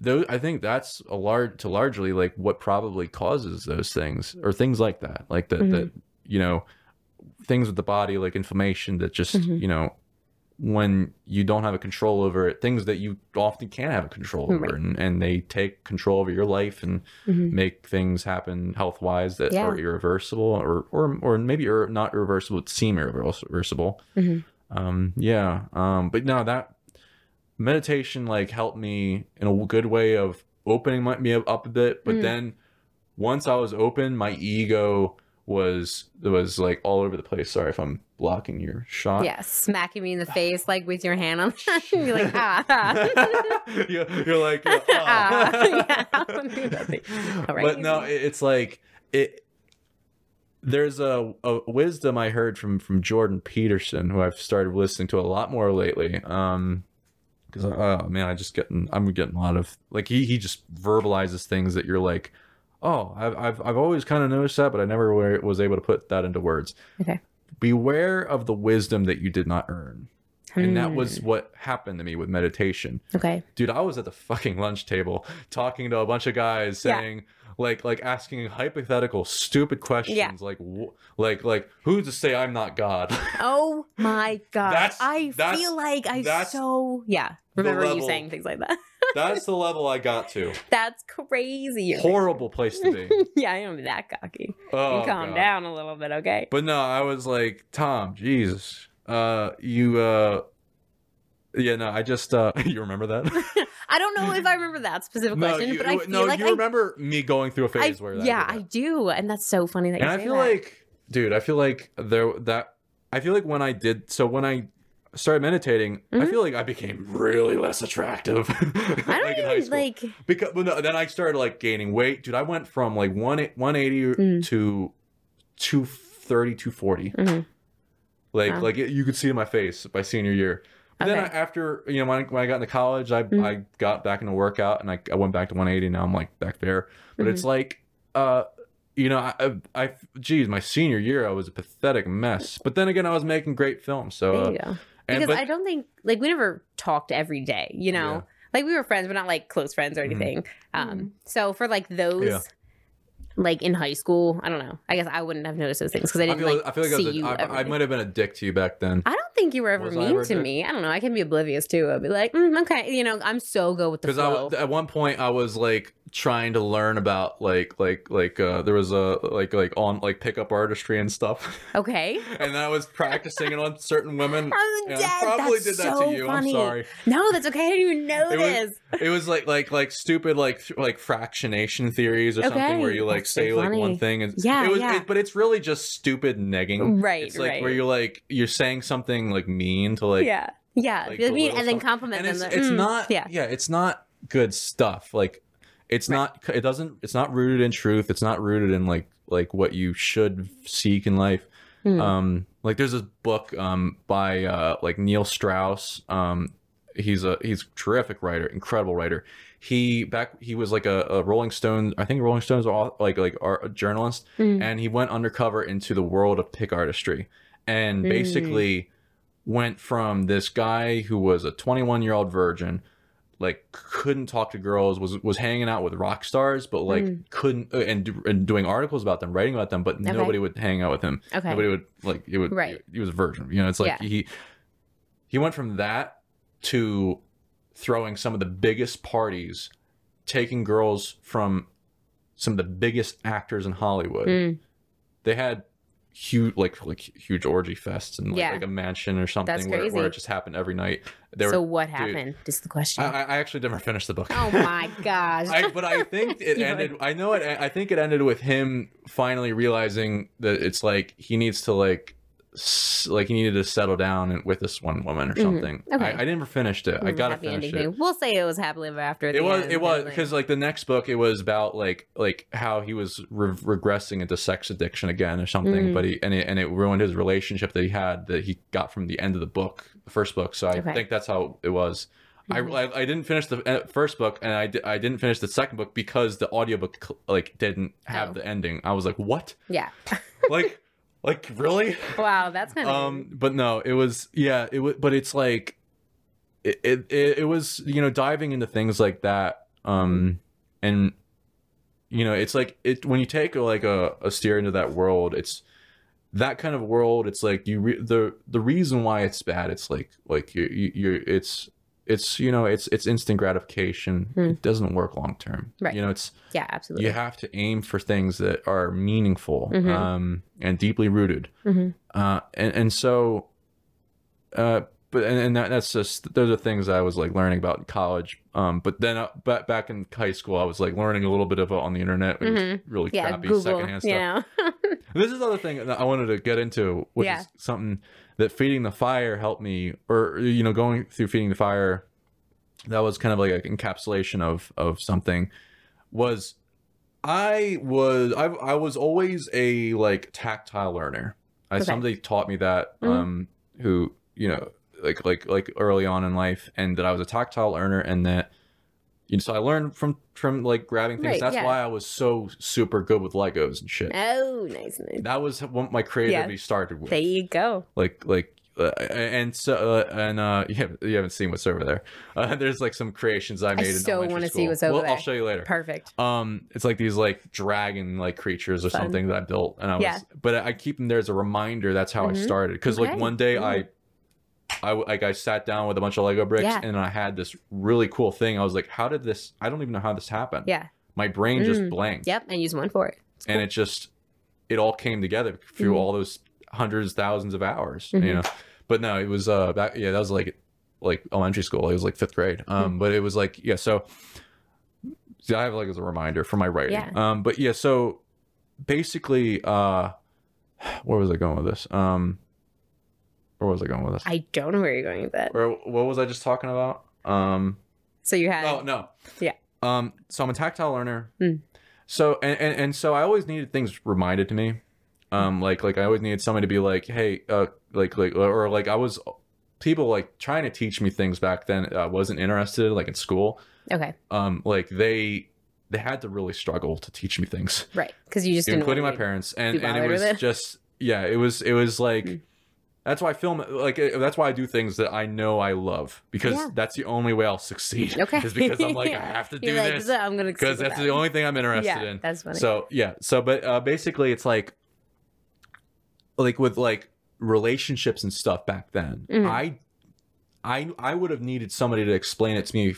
those i think that's a large to largely like what probably causes those things or things like that like that that you know things with the body like inflammation that just Mhm. you know when you don't have a control over it things that you often can't have a control over Right. and, and they take control over your life and Mhm. make things happen health wise that Yeah. are irreversible or or or maybe not irreversible but seem irreversible Mhm. um yeah um but no that meditation like helped me in a good way of opening my, me up a bit but Mm. then once i was open my ego was was like all over the place sorry if i'm blocking your shot Yeah, smacking me in the face like with your hand on. You're like ah. ah. you're, you're like you're, Ah, "Ah." yeah, don't do that thing. All right, but no it's like it there's a, a wisdom i heard from from jordan peterson who i've started listening to a lot more lately um because oh man i just getting i'm getting a lot of like he he just verbalizes things that you're like oh i've i've, I've always kind of noticed that but i never was able to put that into words Okay. beware of the wisdom that you did not earn and that was Hmm. what happened to me with meditation okay. dude i was at the fucking lunch table talking to a bunch of guys Yeah. Like like asking hypothetical stupid questions Yeah. like wh- like like who's to say i'm not god Oh my god! That's- I that's- feel like I so yeah. Remember you saying things like that? that's the level i got to That's crazy. Horrible place to be yeah, I don't be that cocky. oh, you calm God. down a little bit, okay? but no i was like tom jesus uh you uh yeah no i just uh you remember that I don't know if I remember that specific no question, you, but I feel no like you I, remember me going through a phase where that yeah, I do, and that's so funny that and I feel that. like, dude, I feel like there that I feel like when I did so when I started meditating, I Mhm. feel like I became really less attractive. I don't like even school. like. because well, no, then I started like gaining weight, dude. I went from like one 180 Mm. to 230, 240. Mhm. Like Wow. like you could see in my face by senior year. But Then I, after you know when I, when I got into college, I Mhm. I got back into workout and I, I went back to 180. Now I'm like back there. But Mm-hmm. it's like uh you know I, I I geez my senior year I was a pathetic mess. But then again I was making great films. So There uh, you go. and Because but, I don't think like we never talked every day, you know. Yeah. Like we were friends, but not like close friends or Mhm. anything. Um, so for like those, Yeah. Like in high school, I don't know. I guess I wouldn't have noticed those things because I I didn't feel like I feel like I, see was a, you. I, I might have been a dick to you back then. I don't think you were ever Was mean ever to me. I don't know. I can be oblivious too. I'd be like, mm, okay, you know, I'm so good with the because I flow. w- at one point I was like trying to learn about like like like uh there was a like like on like pickup artistry and stuff okay, and I was practicing it on certain women I'm dead. I probably That's did that so to you funny. I'm sorry No, that's okay. I didn't even know It was- this. it was like like like stupid like th- like fractionation theories or something where you like that's so say like one thing and Yeah, it was yeah. It, but it's really just stupid negging Right, it's like right. where you're like you're saying something like mean to like yeah, yeah. like, mean, and then some- compliment and them. it's, like, it's mm, not Yeah, yeah it's not good stuff like it's Right. not it doesn't it's not rooted in truth it's not rooted in like like what you should seek in life Hmm. um like there's this book um by uh like neil strauss um he's a he's a terrific writer, incredible writer. He back he was like a, a Rolling Stone, I think Rolling Stones are all, like like are a journalist, Mhm. and he went undercover into the world of pick artistry, and Mm. basically went from this guy who was a 21 year old virgin like couldn't talk to girls was was hanging out with rock stars but like Mm. couldn't uh, and, and doing articles about them writing about them but Okay. nobody would hang out with him Okay. nobody would like it would Right. he was a virgin you know it's like Yeah. he he went from that to throwing some of the biggest parties taking girls from some of the biggest actors in hollywood Mm. they had huge like like huge orgy fests and like, Yeah. like a mansion or something where, where it just happened every night they so were what happened? Is the question. I, I actually never finished the book oh my gosh. I, but I think it ended. would. I know it. I think it ended with him finally realizing that it's like he needs to like, like he needed to settle down with this one woman or Mhm. something. Okay. I, I never finished it. I gotta happy finish ending it. We'll say it was happily ever after. It was. end, It was because like the next book, it was about like like how he was re- regressing into sex addiction again or something. Mm. But he and it and it ruined his relationship that he had that he got from the end of the book, the first book. So I Okay. think that's how it was. I, I I didn't finish the uh, first book and I, di- I didn't finish the second book because the audiobook like didn't have Oh. the ending. I was like, "What? yeah. like like really?" Wow, that's kind of. Um but no, it was yeah, it was but it's like it, it it was, you know, diving into things like that um and you know, it's like it when you take like a a steer into that world, it's that kind of world it's like you re- the the reason why it's bad it's like like you you you're it's it's you know it's it's instant gratification Hmm. it doesn't work long term Right. you know it's yeah, absolutely. you have to aim for things that are meaningful Mhm. um and deeply rooted Mhm. uh and and so uh but and, and that, that's just those are things I was like learning about in college um but then uh, back back in high school I was like learning a little bit of it on the internet it was Mhm. really Yeah, crappy Google. secondhand stuff You know. this is another thing that I wanted to get into, which Yeah. is something that feeding the fire helped me, or you know, going through feeding the fire. That was kind of like an encapsulation of of something. Was I was I I was always a like tactile learner. I Okay. somebody taught me that Mhm. um who you know like like like early on in life and that I was a tactile learner and that know, so I learned from from like grabbing things. Right, That's yeah. why I was so super good with Legos and shit oh, nice, nice. that was what my creativity started with There you go. like like uh, and so uh, and uh you haven't, you haven't seen what's over there uh, there's like some creations i made in so elementary wanna see what's over well, i'll show you later Perfect. um it's like these like dragon like creatures or Fun. something that i built and i was Yeah. but i keep them there as a reminder that's how i Mhm. started because like one day Cool. i I like I sat down with a bunch of Lego bricks Yeah. and I had this really cool thing. I was like, "How did this? I don't even know how this happened." Yeah. My brain just Mm. blanked Yep. And use one for it. It's and cool. it just it all came together through Mhm. all those hundreds thousands of hours Mhm. you know but no it was uh back yeah that was like like elementary school it was like fifth grade um Hmm. but it was like yeah so see, i have like as a reminder for my writing Yeah. um but yeah so basically uh where was i going with this um where was i going with this I don't know where you're going with that. or what was i just talking about um So you had. Oh no. Yeah. Um. So I'm a tactile learner. Mm. So and, and and so I always needed things reminded to me. Um. Like like I always needed somebody to be like, hey, uh, like like or like I was people like trying to teach me things back then. I wasn't interested like in school. Okay. Um. Like they they had to really struggle to teach me things, Right. Because you just didn't. including my parents, and and it was it. just yeah, it was it was like. Mm. That's why I film like uh, that's why I do things that I know I love because Yeah. that's the only way I'll succeed. Okay. is because I'm like I have to do like, this "So I'm gonna because that's that." the only thing I'm interested yeah, in. That's funny. So yeah, so but uh, basically it's like like with like relationships and stuff back then. Mhm. I I I would have needed somebody to explain it to me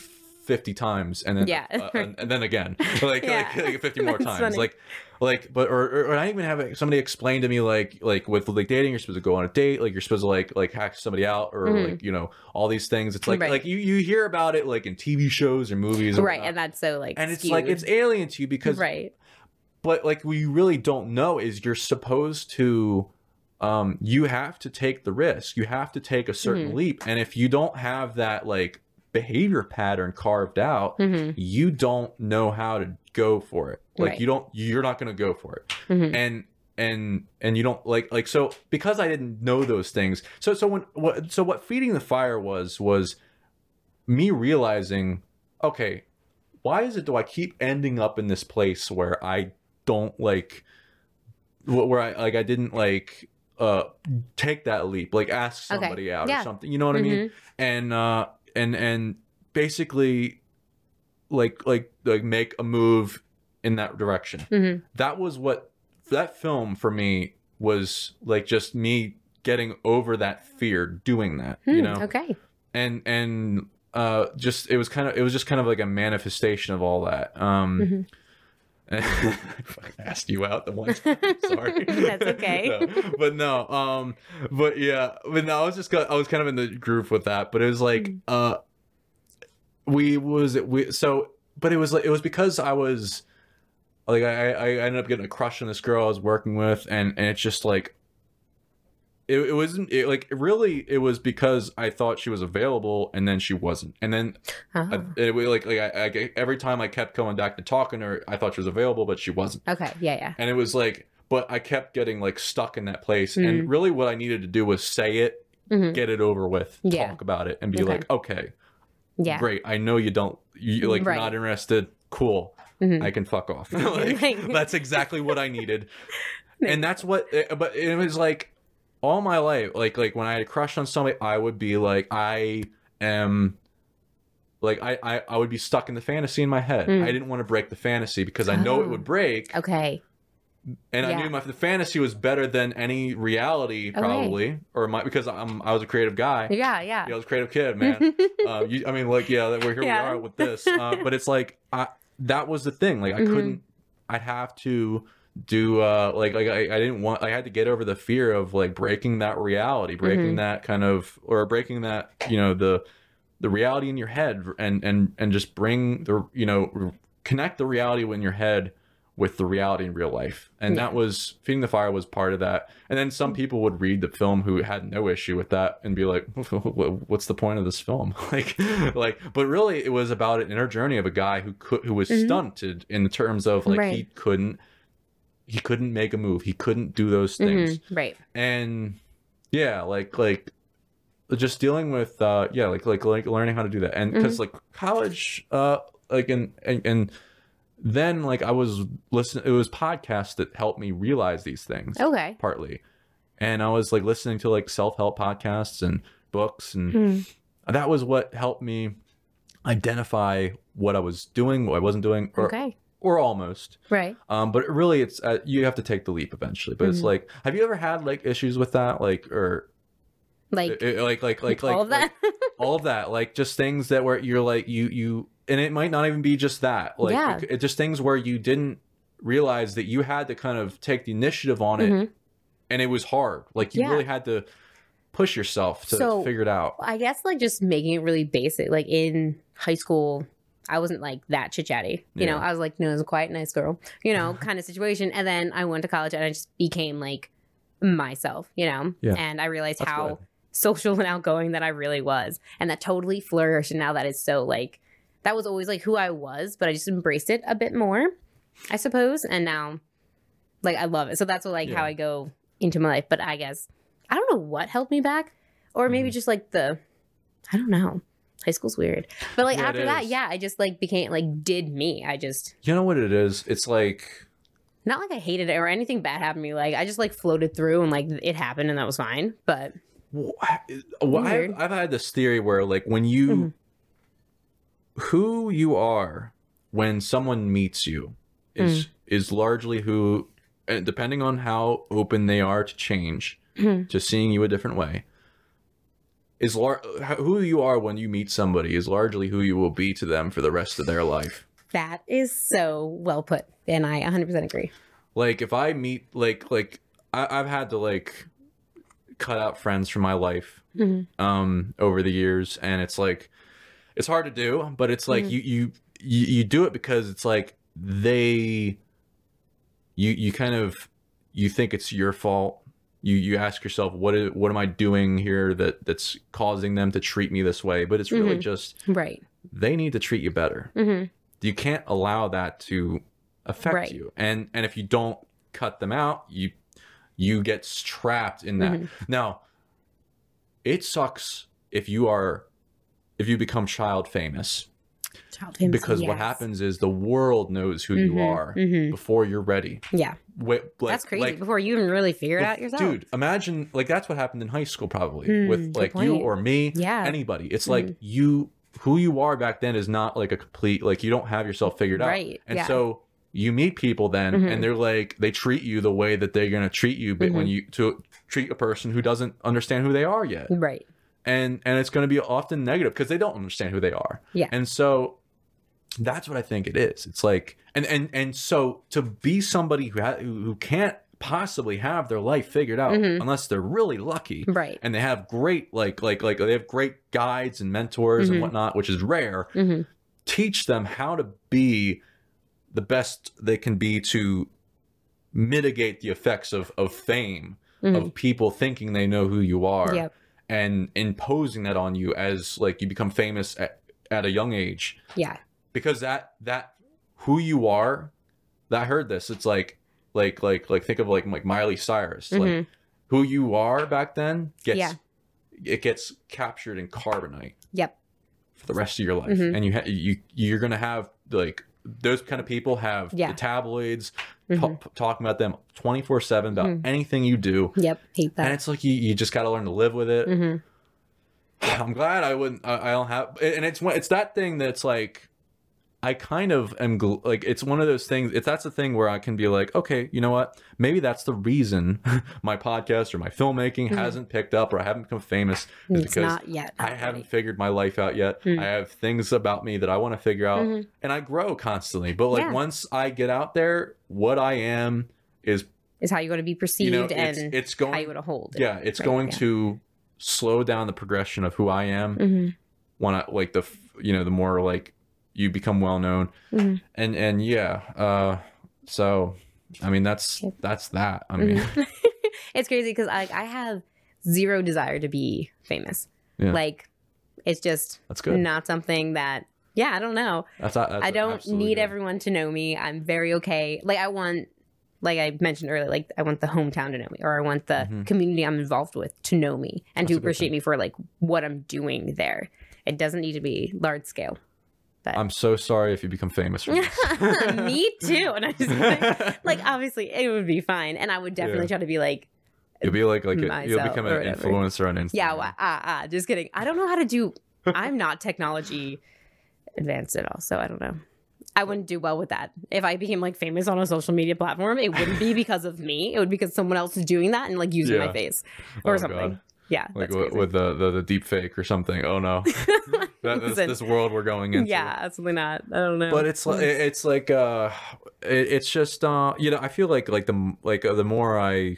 50 times and then Yeah. uh, and, and then again like, Yeah. like, like 50 more times funny. like like but or, or, I even have somebody explain to me like like with like dating you're supposed to go on a date like you're supposed to like like hack somebody out or Mhm. like you know all these things it's like Right. like you you hear about it like in TV shows or movies or right, whatnot. and that's so like. and it's like it's alien to you because right. but like we really don't know is you're supposed to um you have to take the risk you have to take a certain Mhm. leap and if you don't have that like behavior pattern carved out hmm you don't know how to go for it like Right. you don't you're not going to go for it hmm and and and you don't like like so because i didn't know those things so so when what so what feeding the fire was was me realizing, okay, why is it do I keep ending up in this place where I don't like where I like I didn't like uh take that leap, like ask Okay. somebody out Yeah. or something. You know what I mean? Mhm. And uh and and basically like like like make a move in that direction. Mhm. That was what that film for me was like just me getting over that fear doing that, you Hmm, know Okay. and and uh just it was kind of it was just kind of like a manifestation of all that um Mhm. I asked you out the one time. sorry That's okay. No, but no um but yeah but no i was just i was kind of in the groove with that but it was like Mhm. uh we was we so but it was like it was because i was like i i ended up getting a crush on this girl i was working with and and it's just like it, it wasn't it, like really it was because i thought she was available and then she wasn't and then Oh. I, it was like like I, I every time i kept going back to talking to her i thought she was available but she wasn't okay. Yeah. Yeah. and it was like but i kept getting like stuck in that place Mm. and really what i needed to do was say it Mhm. get it over with Yeah. talk about it and be Okay. like okay Yeah. great i know you don't you like Right. not interested cool Mhm. i can fuck off like, Like- that's exactly what i needed and that's what eh, but it was like all my life like like when i had a crush on somebody i would be like i am like i i, I would be stuck in the fantasy in my head Mm. i didn't want to break the fantasy because i know it Oh. would break Okay. and I knew my the fantasy was better than any reality Okay. probably or my because I'm I was a creative guy. Yeah. Yeah. Yeah, I was a creative kid, man. uh, you, I mean, like, yeah, we're here. Yeah. We are with this, uh, but it's like I, that was the thing. Like, I Mhm. couldn't. I'd have to do uh like like I, I didn't want I had to get over the fear of like breaking that reality breaking Mhm. that kind of or breaking that you know the the reality in your head and and and just bring the you know connect the reality in your head with the reality in real life and Yeah. that was feeding the fire was part of that and then some people would read the film who had no issue with that and be like what's the point of this film like like but really it was about an inner journey of a guy who could who was Mhm. stunted in terms of like he couldn't he couldn't make a move he couldn't do those Mhm. things Right. and yeah like like just dealing with uh yeah like like like learning how to do that and Mm-hmm. because like college uh like and, and and then like i was listening it was podcasts that helped me realize these things Okay. partly and i was like listening to like self-help podcasts and books and Mhm. that was what helped me identify what i was doing what i wasn't doing or Okay. Or almost Right. um, but really, it's uh, you have to take the leap eventually. But it's Mhm. like, have you ever had like issues with that, like or Like, uh, like like like like all of that. like, all of that, like just things that where you're like you you, and it might not even be just that, like Yeah. it, it just things where you didn't realize that you had to kind of take the initiative on it, Mhm. and it was hard. Like you Yeah. really had to push yourself to So- figure it out. I guess like just making it really basic. Like in high school, I wasn't like that chit chatty. You know, I was like known as a quiet, nice girl. You know, kind of situation. And then I went to college and I just became like myself. You know, Yeah. and I realized That's how good. social and outgoing that I really was, and that totally flourished. And now that is so like that was always like who I was, but I just embraced it a bit more, I suppose. And now, like I love it. So that's what, like how I go into my life. But I guess I don't know what held me back, or maybe Mhm. just like the I don't know. High school's weird, but like Yeah, after that, yeah, I just like became like did me. I just You know what it is? It's like not like I hated it or anything bad happened to me. Like I just like floated through and like it happened and that was fine. But Well, I, well, I've, I've had this theory where like when you Mhm. who you are when someone meets you is Mm. is largely who depending on how open they are to change Mhm. to seeing you a different way is lar- who you are when you meet somebody is largely who you will be to them for the rest of their life that is so well put, and I 100% agree. like if i meet like like I, i've had to like cut out friends from my life Mhm. um over the years and it's like it's hard to do but it's like Mhm. you, you you you do it because it's like they you you kind of you think it's your fault you you ask yourself what is, what am i doing here that that's causing them to treat me this way but it's really Mhm. just Right. they need to treat you better hmm you can't allow that to affect Right. you and and if you don't cut them out you you get trapped in that Mhm. now it sucks if you are if you become child famous Child famous, because what happens is the world knows who you Mhm, are mhm. before you're ready. Yeah, Wait, like, that's crazy. like, Before you even really figure it out yourself, Dude, imagine like that's what happened in high school probably Hmm, with like you or me, Yeah. anybody. It's Mhm. like you who you are back then is not like a complete like you don't have yourself figured out. Right, And yeah. so you meet people then Mhm. and they're like they treat you the way that they're going to treat you but when Mhm. you to treat a person who doesn't understand who they are yet. right? And and it's going to be often negative because they don't understand who they are. Yeah. And so that's what I think it is. It's like and and and so to be somebody who ha- who can't possibly have their life figured out Mhm. unless they're really lucky Right. and they have great like like like they have great guides and mentors Mhm. and whatnot which is rare hmm teach them how to be the best they can be to mitigate the effects of of fame of people thinking they know who you are Yep. and imposing that on you as like you become famous at, at a young age Yeah. Because that that who you are i heard this it's like like like like think of like like miley cyrus like Mhm. who you are back then gets Yeah. it gets captured in carbonite Yep. for the rest of your life Mhm. and you ha- you you're gonna have like those kind of people have Yeah. the tabloids Mhm. ta- talking about them 24-7 about Mhm. anything you do Yep. Hate that. and it's like you, you just got to learn to live with it hmm i'm glad i wouldn't i, I don't have and it's it's that thing that's like i kind of am gl- like it's one of those things it's that's the thing where i can be like okay you know what maybe that's the reason my podcast or my filmmaking Mhm. hasn't picked up or i haven't become famous is It's because not yet. I not haven't figured my life out yet. Mm. I have things about me that I want to figure out, Mhm. and I grow constantly. But like Yeah. once I get out there, what I am is Is how you're going to be perceived you know it's, and it's how going you would hold it. yeah it's Right, going yeah. to slow down the progression of who I am hmm when I like the you know the more like you become well known hmm and and yeah uh so I mean that's that's that I mean Mhm. it's crazy because like I have zero desire to be famous. Yeah. Like it's just that's good not something that. Yeah, I don't know. that's, that's I don't need good. everyone to know me. I'm very okay. Like I want, like I mentioned earlier, like I want the hometown to know me, or I want the Mhm. community I'm involved with to know me and That's to appreciate me for like what I'm doing there. It doesn't need to be large scale. I'm so sorry if you become famous from this. me too. And I just like, like obviously it would be fine, and I would definitely Yeah. try to be like, You'll be like like a, you'll become an influencer on Instagram. yeah, well, ah, ah, just kidding. I don't know how to do. I'm not technology advanced at all, so I don't know. I wouldn't do well with that. If I became like famous on a social media platform, it wouldn't be because of me. It would be because someone else is doing that and like using Yeah. my face or Oh, something. God. Yeah, like that's with, with the, the the deep fake or something. Oh no, that, this, this world we're going into. yeah, absolutely not. I don't know. but it's like it's like uh, it, it's just uh, you know, I feel like like the like uh, the more I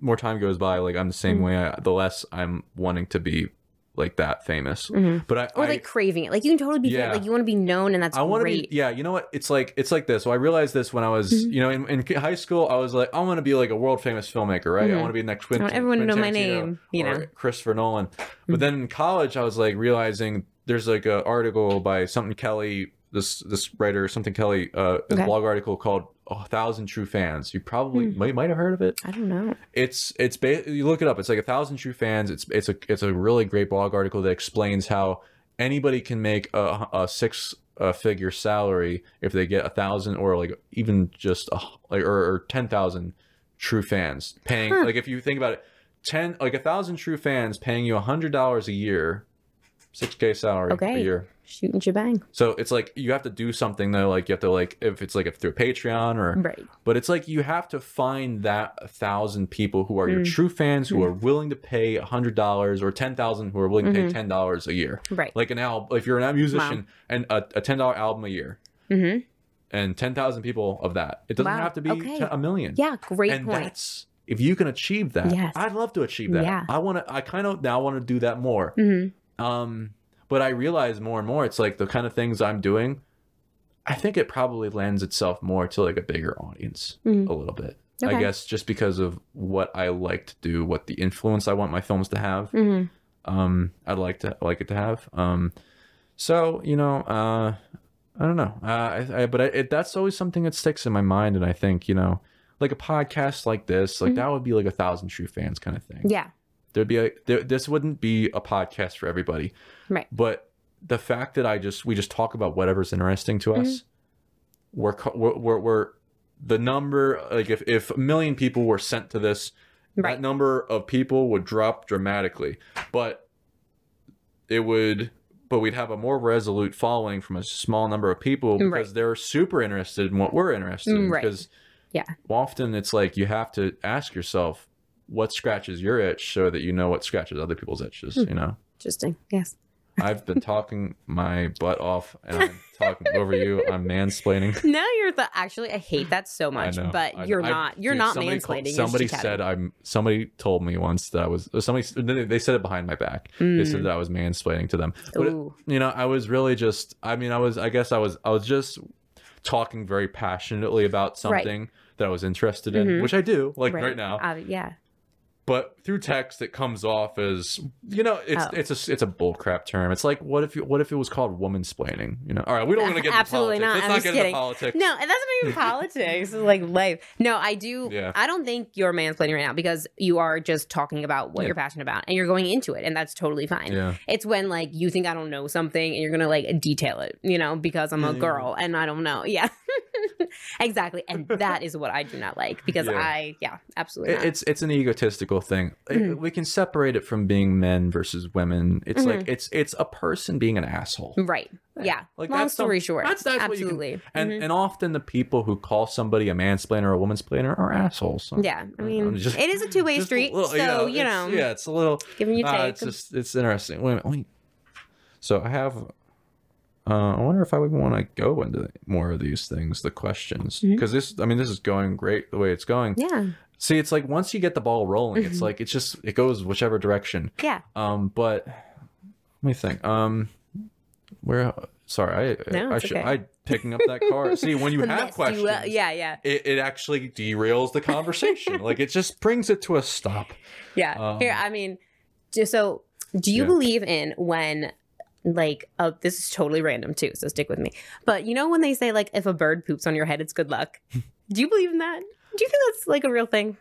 more time goes by, like I'm the same Mhm. way. I, the less I'm wanting to be like that famous. Mhm. But I or I, like craving it. Like you can totally be Yeah. like you want to be known, and that's I want to be, yeah. You know what? It's like it's like this. So I realized this when I was, Mhm. you know, in, in high school. I was like, I want to be like a world famous filmmaker, right? I Mhm. want to be the next I Quentin. want everyone to know my name. You know, Christopher Nolan. But Mhm. then in college, I was like realizing there's like an article by something Kelly, this this writer something Kelly, uh, a blog article called "A Thousand True Fans." You probably Hmm. might might have heard of it. I don't know. It's it's ba- you look it up. It's like a thousand true fans. It's it's a it's a really great blog article that explains how anybody can make a, a six uh, figure salary if they get a thousand or like even just a, like or, or ten thousand true fans paying. Huh. Like if you think about it, ten like a thousand true fans paying you a hundred dollars a year, six k salary Okay. a year. Shooting shebang. So it's like you have to do something though. Like you have to like if it's like if through Patreon or Right. but it's like you have to find that thousand people who are your Mm. true fans who Mm. are willing to pay a hundred dollars or ten thousand who are willing to pay Mhm. ten dollars a year. Right. Like an album, if you're a musician and a, a ten dollar album a year, hmm and ten thousand people of that, it doesn't Wow. have to be Okay. te- a million. Yeah. Great and point. that's if you can achieve that. Yes. I'd love to achieve that. Yeah. I want to. I kind of now want to do that more. hmm Um, but I realize more and more, it's like the kind of things I'm doing. I think it probably lends itself more to like a bigger audience Mhm. a little bit. I guess just because of what I like to do, what the influence I want my films to have. hmm Um, I'd like to like it to have. Um, so you know, uh, I don't know. Uh, I, I but I, it, that's always something that sticks in my mind, and I think you know, like a podcast like this, like Mhm. that would be like a thousand true fans kind of thing. Yeah. There'd be a there, this wouldn't be a podcast for everybody Right. but the fact that i just we just talk about whatever's interesting to us Mm-hmm. we're, we're we're we're the number like if if a million people were sent to this Right. that number of people would drop dramatically but it would but we'd have a more resolute following from a small number of people because Right. they're super interested in what we're interested in Right. because Yeah. often it's like you have to ask yourself what scratches your itch so that you know what scratches other people's itches Hmm. you know Interesting. Yes. i've been talking my butt off and i'm talking over you i'm mansplaining No, you're the actually. I hate that so much, know. but I- you're I- not. You're dude, not somebody mansplaining. called- Somebody said. I'm. Somebody told me once that I was. Somebody. They said it behind my back. They said that I was mansplaining to them. But it- Mm. Ooh. you know, I was really just. I mean, I was. I guess I was. I was just talking very passionately about Right. something that I was interested in, Mhm. which I do, like right, now. Uh, yeah. But through text, it comes off as you know, it's Oh. it's a it's a bullcrap term. It's like what if you, what if it was called woman splaining? You know, all right, we don't want to get into Absolutely politics. not. Let's I'm not just get kidding. into politics. No, that's not even politics. It's like life. No, I do. Yeah. I don't think you're mansplaining right now because you are just talking about what Yeah. you're passionate about and you're going into it, and that's totally fine. Yeah. It's when like you think I don't know something and you're gonna like detail it, you know, because I'm a girl and I don't know. Yeah, exactly. And that is what I do not like because. I, yeah, absolutely. It- not. it's it's an egotistical thing. It- Mhm. We can separate it from being men versus women. It's Mm-hmm. like it's it's a person being an asshole. right. Yeah. Like, Long some- story short. that's- that's you can- absolutely. And Mhm. and often the people who call somebody a mansplainer or a womansplainer are assholes. yeah, I mean, just- it is a two way street. little- so yeah, you know, yeah, it's a little. giving you ah, take. it's just it's interesting. Wait a minute. Let so I have. Uh, I wonder if I would want to go into more of these things, the questions, because this. I mean, this is going great the way it's going. yeah, See, it's like once you get the ball rolling, it's Mhm. like it's just it goes whichever direction. yeah. Um, but let me think. Um, where? Sorry, I No, I it's should okay. I picking up that car. See, when you have mess you, uh, questions, yeah, yeah, it, it actually derails the conversation. like it just brings it to a stop. yeah. Um, Here, I mean, so do you Yeah. believe in when? Like, oh, this is totally random too, so stick with me. But you know when they say like, if a bird poops on your head, it's good luck. do you believe in that? Do you think that's like a real thing?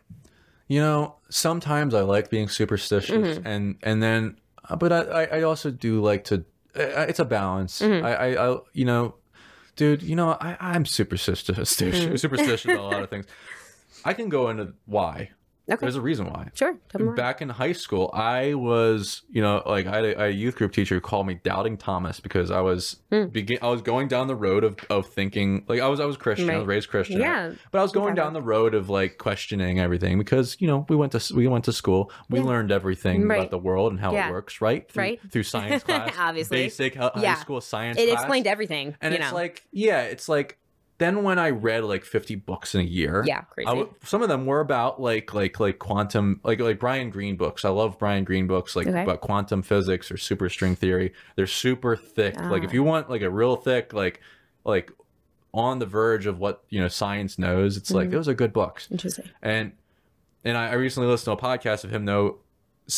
You know, sometimes I like being superstitious, Mm-hmm. and and then, uh, but I I I also do like to. uh, It's a balance. Mhm. I, I I you know, dude. You know, I I'm superstitious. Mm. Superstitious about a lot of things. I can go into why. Okay, There's a reason why. sure. Tell me more. Back in high school, I was, you know, like I had a, a youth group teacher who called me Doubting Thomas because I was Mm. begin, I was going down the road of, of thinking like I was I was Christian, I was raised Christian, Yeah, but I was going Okay. down the road of like questioning everything because you know we went to we went to school, we Yeah. learned everything Right. about the world and how Yeah. it works, right? Through, Right. through science class, Obviously. basic hi- high Yeah. school science. it class. explained everything. and it's know, like yeah, it's like then when I read like 50 books in a year, yeah, crazy. W- some of them were about like like like quantum like like Brian Greene books. I love Brian Greene books like Okay. about quantum physics or superstring theory. They're super thick. Like if Ah. you want like a real thick like like on the verge of what you know science knows, it's like Mhm. those are good books. Interesting. And and I, I recently listened to a podcast of him though,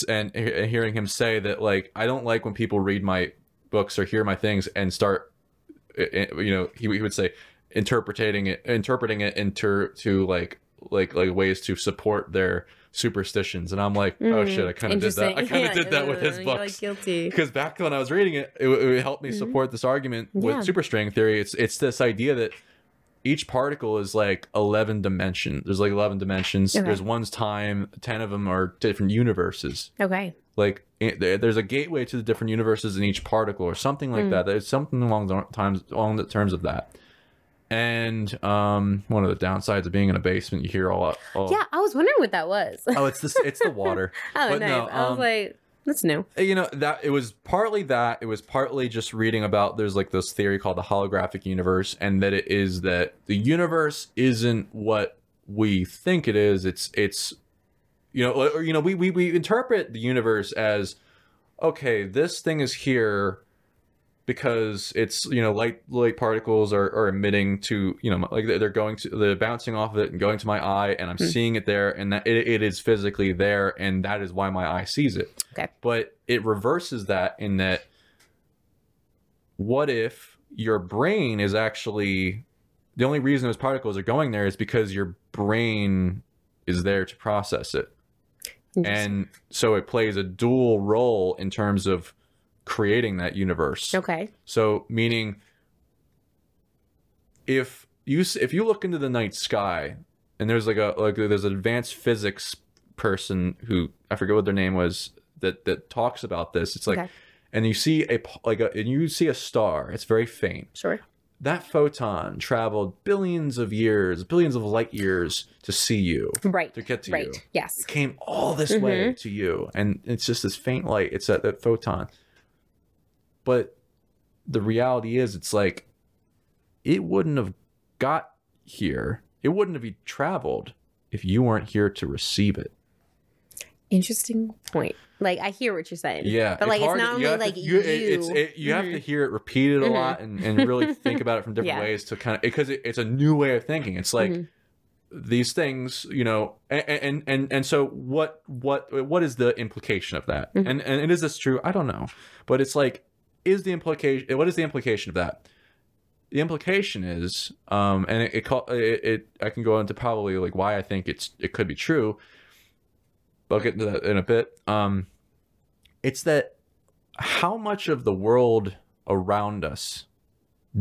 and he- hearing him say that like I don't like when people read my books or hear my things and start eh, eh, you know he, he would say interpreting it interpreting it into to like like like ways to support their superstitions. And i'm like oh Mm, shit i kind of did that. I kind of Yeah, did that with his like, books. because back when i was reading it it, it helped me Mhm. support this argument with Yeah. superstring theory. It's it's this idea that each particle is like 11 dimensions. There's like 11 dimensions. Okay. there's one's time. 10 of them are different universes. Okay. like there's a gateway to the different universes in each particle or something like Mm. that. There's something along the times along the terms of that and um one of the downsides of being in a basement you hear all, all Yeah, I was wondering what that was. oh it's the it's the water oh, but nice. no, I was um, like, that's new. you know that it was partly that it was partly just reading about there's like this theory called the holographic universe and that it is that the universe isn't what we think it is it's it's you know or you know we we, we interpret the universe as okay this thing is here because it's you know light light particles are, are emitting to you know like they're going to they're bouncing off of it and going to my eye and i'm Hmm. seeing it there and that it, it is physically there and that is why my eye sees it Okay. but it reverses that in that what if your brain is actually the only reason those particles are going there is because your brain is there to process it and so it plays a dual role in terms of creating that universe. Okay. So meaning if you if you look into the night sky and there's like a like there's an advanced physics person who I forget what their name was that that talks about this. It's like Okay. and you see a like a and you see a star. It's very faint. Sure. That photon traveled billions of years, billions of light years to see you, Right. to get to right. you Yes. it came all this Mm-hmm. way to you and it's just this faint light it's that, that photon but the reality is it's like it wouldn't have got here it wouldn't have traveled if you weren't here to receive it Interesting point. Like I hear what you're saying. yeah But like it's to- not only have to- like you, you. it- it's it, you have to Mhm. hear it repeated a Mhm. lot and, and really think about it from different Yeah. ways to kind of because it, it's a new way of thinking it's like Mhm. these things you know and, and and and so what what what is the implication of that Mhm. and and is this true i don't know but it's like is the implication what is the implication of that the implication is um and it, it, call, it, it i can go into probably like why i think it's it could be true but i'll get into that in a bit um it's that how much of the world around us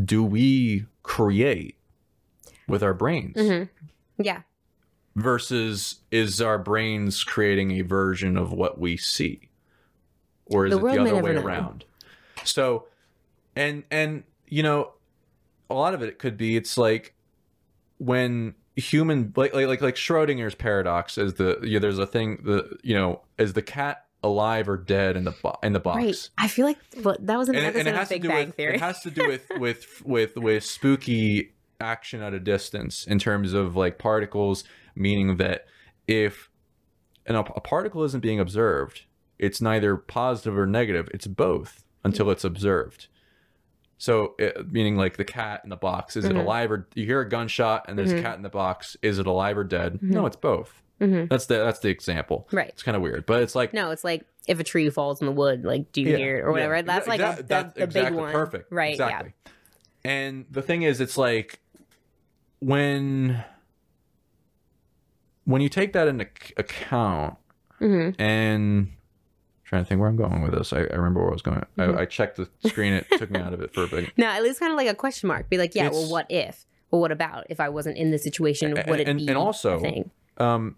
do we create with our brains Mm-hmm. Yeah. versus is our brains creating a version of what we see or is The it the other way know. around so and and you know a lot of it could be it's like when human like like like, like schrodinger's paradox is the yeah, there's a thing the you know is the cat alive or dead in the bo- in the box Right. I feel like well, that was an and, it- episode and of has to Big do Bang with Theory. it has to do with with with with spooky action at a distance in terms of like particles meaning that if an, a particle isn't being observed it's neither positive or negative it's both until it's observed so it, meaning like the cat in the box is it Mhm. alive or you hear a gunshot and there's Mhm. a cat in the box is it alive or dead no it's both Mhm. that's the that's the example Right. it's kind of weird but it's like No, it's like if a tree falls in the wood, like do you Yeah, hear it or whatever. yeah, That's like exact- a, that's the exactly big one. Perfect. Right. Exactly. And the thing is, it's like when when you take that into account, Yeah. hmm and trying to think where I'm going with this. I, I remember where I was going. Mhm. I, I checked the screen. It took me out of it for a bit. No, at least kind of like a question mark. Be like, yeah, well, what if? Well, what about if I wasn't in this situation? Would it And- be and also- Um,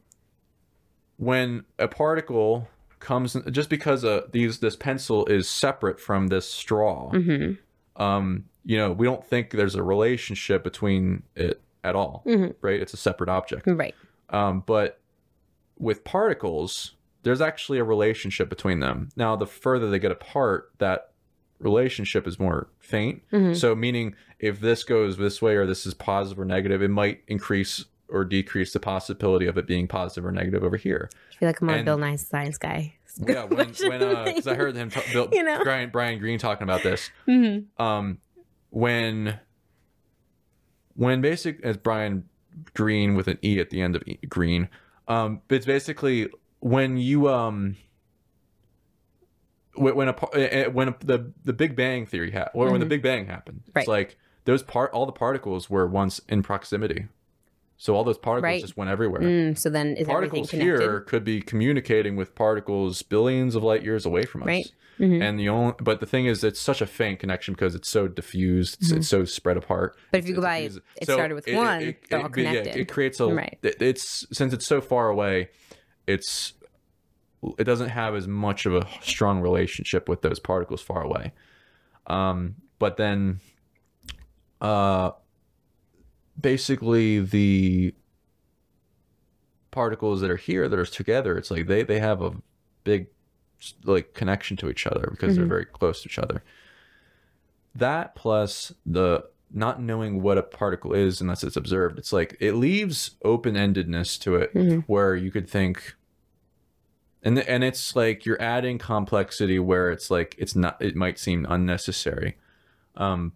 when a particle comes, just because uh, these this pencil is separate from this straw, hmm um, you know, we don't think there's a relationship between it at all, Mhm. right? It's a separate object. Right. Um, but with particles, there's actually a relationship between them. Now, the further they get apart, that relationship is more faint. Mhm. So, meaning if this goes this way or this is positive or negative, it might increase or decrease the possibility of it being positive or negative over here. I feel like I'm on Bill Nye's Science Guy. Yeah, when when because I heard him, Bill, You know? Brian, Brian Greene talking about this. hmm Um, when when basic as Brian Greene with an e at the end of e, Green, um, it's basically when you um when when a eh, eh, the the Big Bang theory ha- or when the Mhm. Big Bang happened, Right. it's like those part all the particles were once in proximity, so all those particles Right. just went everywhere. Mm, so then is particles here could be communicating with particles billions of light years away from us. Right. Mhm. And the only, but the thing is, it's such a faint connection because it's so diffused, it's, Mhm. it's so spread apart. But if you go by, it So started with one, all but yeah, it creates a. Right. it- It's since it's so far away, it's it doesn't have as much of a strong relationship with those particles far away. Um, but then, uh, basically the particles that are here that are together, it's like they they have a big like connection to each other because they're Mhm. very close to each other. That plus the not knowing what a particle is unless it's observed, it's like it leaves open endedness to it Mhm. where you could think and and it's like you're adding complexity where it's like it's not it might seem unnecessary. Um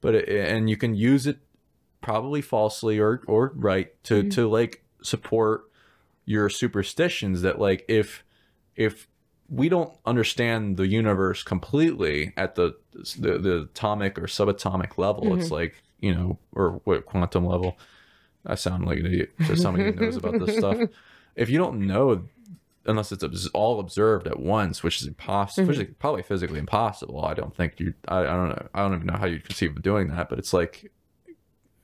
but it, and you can use it probably falsely or or right to Mhm. to like support your superstitions that like if if we don't understand the universe completely at the the, the atomic or subatomic level it's like you know or what quantum level. I sound like an idiot to somebody who knows about this stuff. If you don't know unless it's all observed at once, which is impossible, which is Mm-hmm. probably physically impossible. I don't think you. I, I don't know. I don't even know how you'd conceive of doing that. But it's like,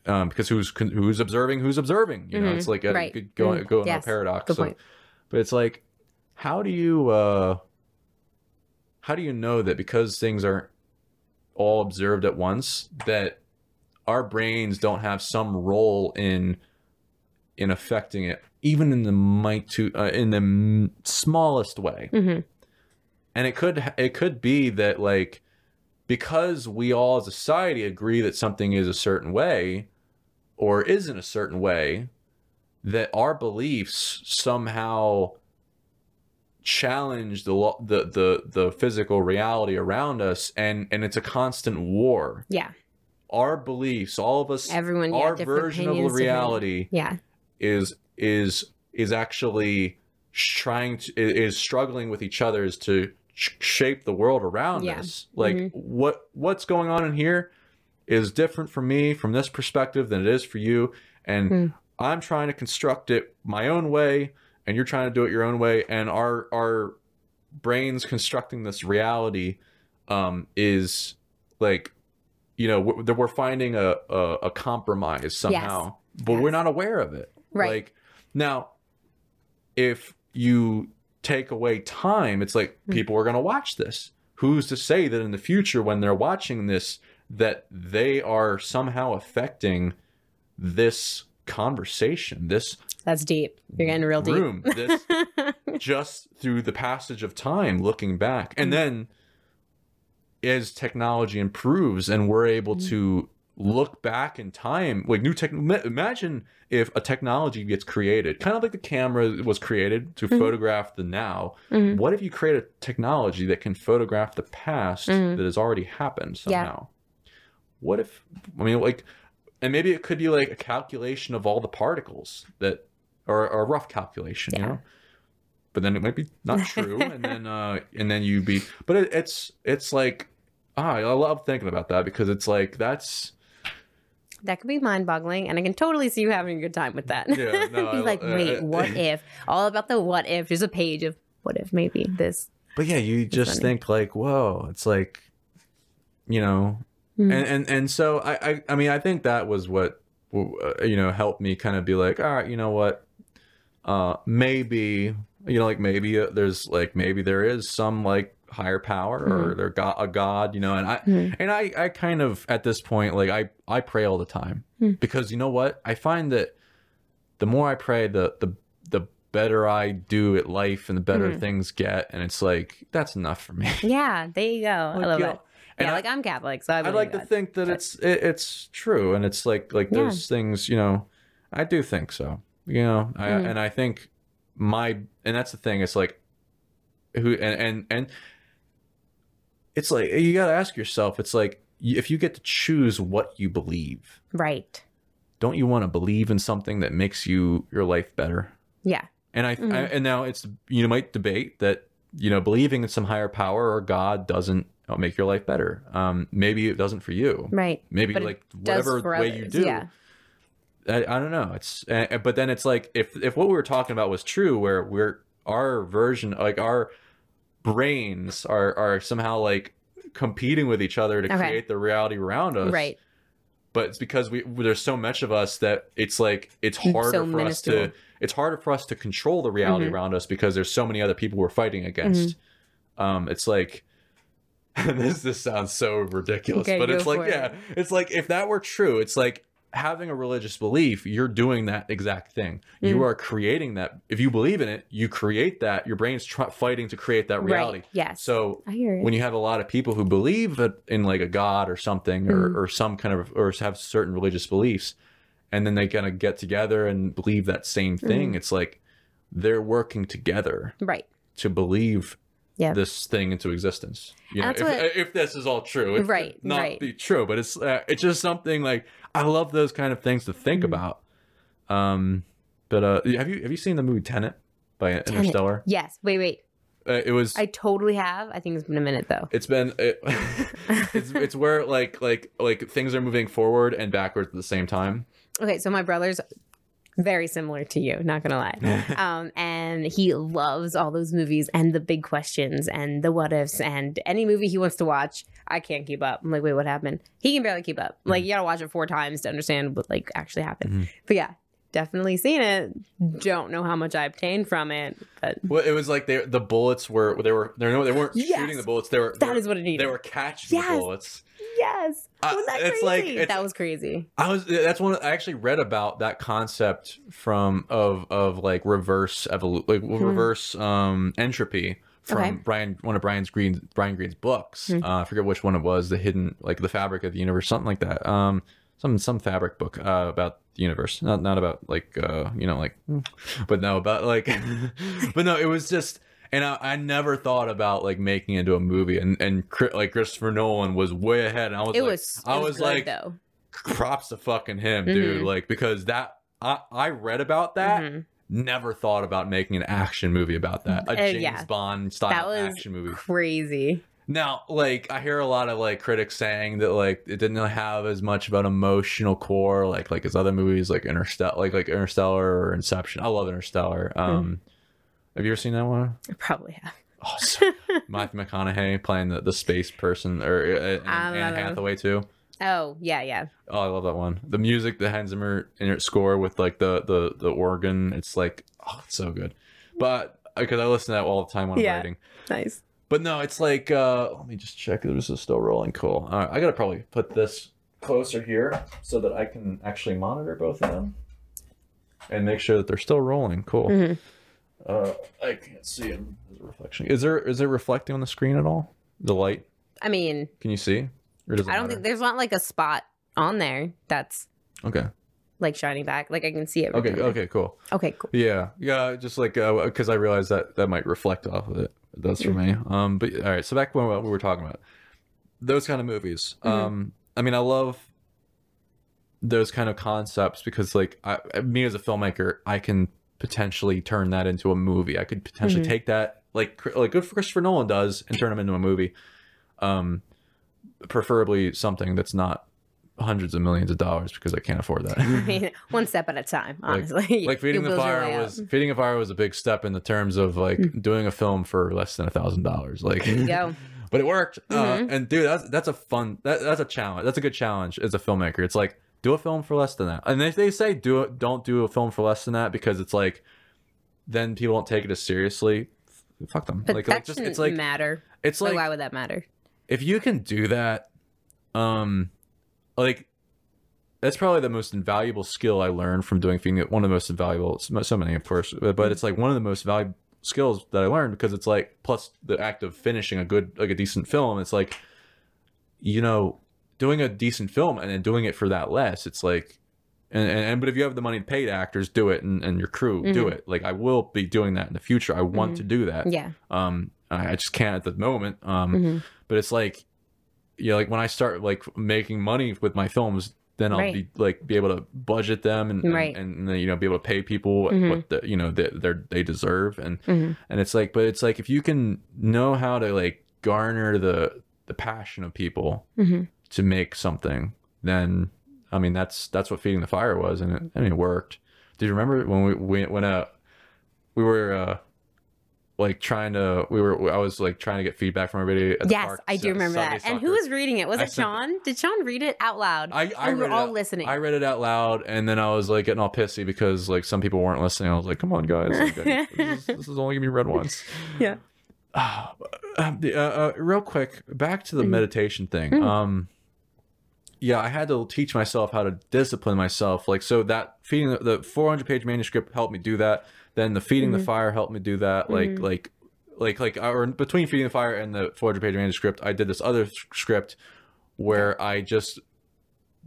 um, because who's who's observing, who's observing. You know, Mhm. it's like a, Right. could go Mm. go in Yes. a paradox. So- but it's like, how do you uh, how do you know that because things aren't all observed at once that our brains don't have some role in in affecting it, even in the mite uh, in the m- smallest way. hmm And it could it could be that like because we all as a society agree that something is a certain way or isn't a certain way, that our beliefs somehow challenge the the the the physical reality around us and and it's a constant war Yeah. our beliefs all of us Everyone. Our version of reality Yeah. is is is actually trying to is struggling with each other is to sh- shape the world around Yeah. us like Mhm. what what's going on in here is different for me from this perspective than it is for you and Mm. i'm trying to construct it my own way and you're trying to do it your own way and our our brains constructing this reality um is like you know we're, that we're finding a, a a compromise somehow but we're not aware of it Right. like now if you take away time it's like Mm. people are going to watch this who's to say that in the future when they're watching this that they are somehow affecting this conversation this That's deep. You're getting real deep. this just through the passage of time looking back and Mm. then as technology improves and we're able Mm. to look back in time like new tech imagine if a technology gets created kind of like the camera was created to Mhm. photograph the now Mhm. what if you create a technology that can photograph the past Mhm. that has already happened Yeah. somehow what if i mean like and maybe it could be like a calculation of all the particles that or, or a rough calculation you know but then it might be not true and then uh and then you be but it, it's it's like ah, i love thinking about that because it's like that's That could be mind boggling. And I can totally see you having a good time with that. Yeah, no, Be I- like, uh, wait, uh, what if? All about the what if. There's a page of what if maybe this. but yeah you just funny. think like whoa it's like you know Hmm. and and and so I, I I mean I think that was what uh, you know helped me kind of be like all right you know what uh maybe you know like maybe uh, there's like maybe there is some like higher power or there got a god you know and I Mhm. and I I kind of at this point like I I pray all the time Hmm. because you know what I find that the more I pray the the the better I do at life and the better Mhm. things get and it's like that's enough for me Yeah, there you go. I Like, love yo, it. and yeah, I- like I'm Catholic, so I I'd believe like to think that but- it's it, it's true, and it's like like Yeah. those things, you know. I do think so, you know, I, Mhm. and I think my and that's the thing. It's like who and and and it's like you got to ask yourself. It's like if you get to choose what you believe, right. don't you want to believe in something that makes you your life better? Yeah. And I, I Mhm. and now it's you might debate that you know believing in some higher power or God doesn't uh, make your life better. Um, maybe it doesn't for you Right. maybe But like whatever way you do Yeah. I, I don't know it's uh, but then it's like if if what we were talking about was true where we're our version like our brains are are somehow like competing with each other to Okay. create the reality around us Right. but it's because we there's so much of us that it's like it's harder So for us to it's harder for us to control the reality Mhm. around us because there's so many other people we're fighting against Mm-hmm. um it's like and this this sounds so ridiculous Okay, but it's like it. yeah it's like if that were true it's like having a religious belief you're doing that exact thing you Mhm. are creating that if you believe in it you create that your brain's try- fighting to create that reality Right. Yes. so I hear it. when you have a lot of people who believe in like a god or something or, Mhm. or some kind of or have certain religious beliefs and then they kind of get together and believe that same thing Mm-hmm. it's like they're working together right. to believe Yeah. this thing into existence you know if, what- if this is all true it Right, not right. be true but it's uh, it's just something like i love those kind of things to think Mhm. about um but uh have you have you seen the movie tenet by interstellar Yes. Wait, wait. uh, it was I totally have. I think it's been a minute though. it's been it, it's it's where like like like things are moving forward and backwards at the same time. Okay, so my brother's very similar to you, not gonna lie. um, and he loves all those movies and the big questions and the what ifs and any movie he wants to watch. I can't keep up. I'm like, wait, what happened? He can barely keep up. Like, you gotta watch it four times to understand what like actually happened. Mhm. But yeah, definitely seen it. Don't know how much I obtained from it, but Well, it was like they the bullets were they were they no they weren't Yes! shooting the bullets. They were that is what it needed. they were catching Yes! the bullets. yes. Uh, Was that it's crazy? like- that was crazy. I was that's one I actually read about that concept from of of like reverse evolution, like reverse um entropy from Hmm. Okay. Brian one of Brian's Green Brian Greene's books. Hmm. Uh, I forget which one it was, the hidden like the fabric of the universe, something like that. Um some some fabric book uh, about the universe. Not not about like uh you know like but no about like but no, it was just and I, I never thought about like making it into a movie and and like Christopher Nolan was way ahead and I was It like was. I was, was good, like though. props to fucking him, dude. Mhm. Like because that I I read about that, Mhm. never thought about making an action movie about that, a Uh, James yeah. Bond style That was action movie. crazy. Now, like I hear a lot of like critics saying that like it didn't have as much of an emotional core like like his other movies like Interstellar, like like Interstellar or Inception. I love Interstellar. Hmm. Um, have you ever seen that one? I probably have. Oh, so- Matthew McConaughey playing the, the space person, or uh, and, Anne. Hathaway too. Oh yeah, yeah. Oh, I love that one. The music, the Hans Zimmer score with like the the the organ. It's like oh, it's so good. But because I listen to that all the time when I'm Yeah. writing. Nice. But no, it's like uh let me just check. This is still rolling. Cool. All right, I gotta probably put this closer here so that I can actually monitor both of them and make sure that they're still rolling. Cool. Mhm. Uh, I can't see them. There's a reflection. Is there is it reflecting on the screen at all? The light? I mean, Can you see? Or does it I don't matter? think there's not like a spot on there that's Okay. like shining back. Like I can see it. Okay. Okay. Cool. Okay. Cool. Yeah, yeah, just like because I realized that that might reflect off of it. It does for me. Um, but all right, so back when what we were talking about those kind of movies. Mhm. Um, I mean, I love those kind of concepts because, like, I, me as a filmmaker, I can potentially turn that into a movie. I could potentially Mhm. take that, like, like good Christopher Nolan does, and turn them into a movie. Um, preferably something that's not hundreds of millions of dollars because I can't afford that. I mean, one step at a time. Honestly, like feeding the fire was up. feeding a fire was a big step in the terms of like doing a film for less than a thousand dollars like There go. but it worked uh, Mhm. and dude that's that's a fun that, that's a challenge that's a good challenge as a filmmaker it's like do a film for less than that and if they say do it don't do a film for less than that because it's like then people don't take it as seriously fuck them But like, that like just shouldn't it's like matter. it's Like, like why would that matter? if you can do that um like that's probably the most invaluable skill i learned from doing feeding one of the most invaluable so many of course but it's like one of the most valuable skills that i learned because it's like plus the act of finishing a good like a decent film it's like you know doing a decent film and then doing it for that less it's like and, and, and but if you have the money to pay the actors do it and, and your crew do Mhm. it like i will be doing that in the future i want Mhm. to do that Yeah. um i I just can't at the moment um Mhm. but it's like you know like when i start like making money with my films then i'll Right. be like be able to budget them and Right. and, and, then, you know be able to pay people Mhm. what the, you know they they're, they deserve and Mhm. and it's like but it's like if you can know how to like garner the the passion of people Mhm. to make something then i mean that's that's what feeding the fire was and it, I mean, it worked do you remember when we, we when uh we were uh like trying to we were i was like trying to get feedback from everybody at the Yes, park, I do remember Sunday that. And who was reading it? Was I it sent- Sean? Did Sean read it out loud? I, I and we were all out, listening. I read it out loud, and then I was like getting all pissy because like some people weren't listening. I was like, "Come on, guys, like, this, is, this is only gonna be read once." Yeah. The- uh, uh, real quick, back to the Mhm. meditation thing. Mhm. Um, yeah, I had to teach myself how to discipline myself. Like, so that feeding the, the 400 page manuscript helped me do that. Then the feeding the Mhm. fire helped me do that. Like, Mhm. like, like, like, or between feeding the fire and the 400 page manuscript, I did this other script where I just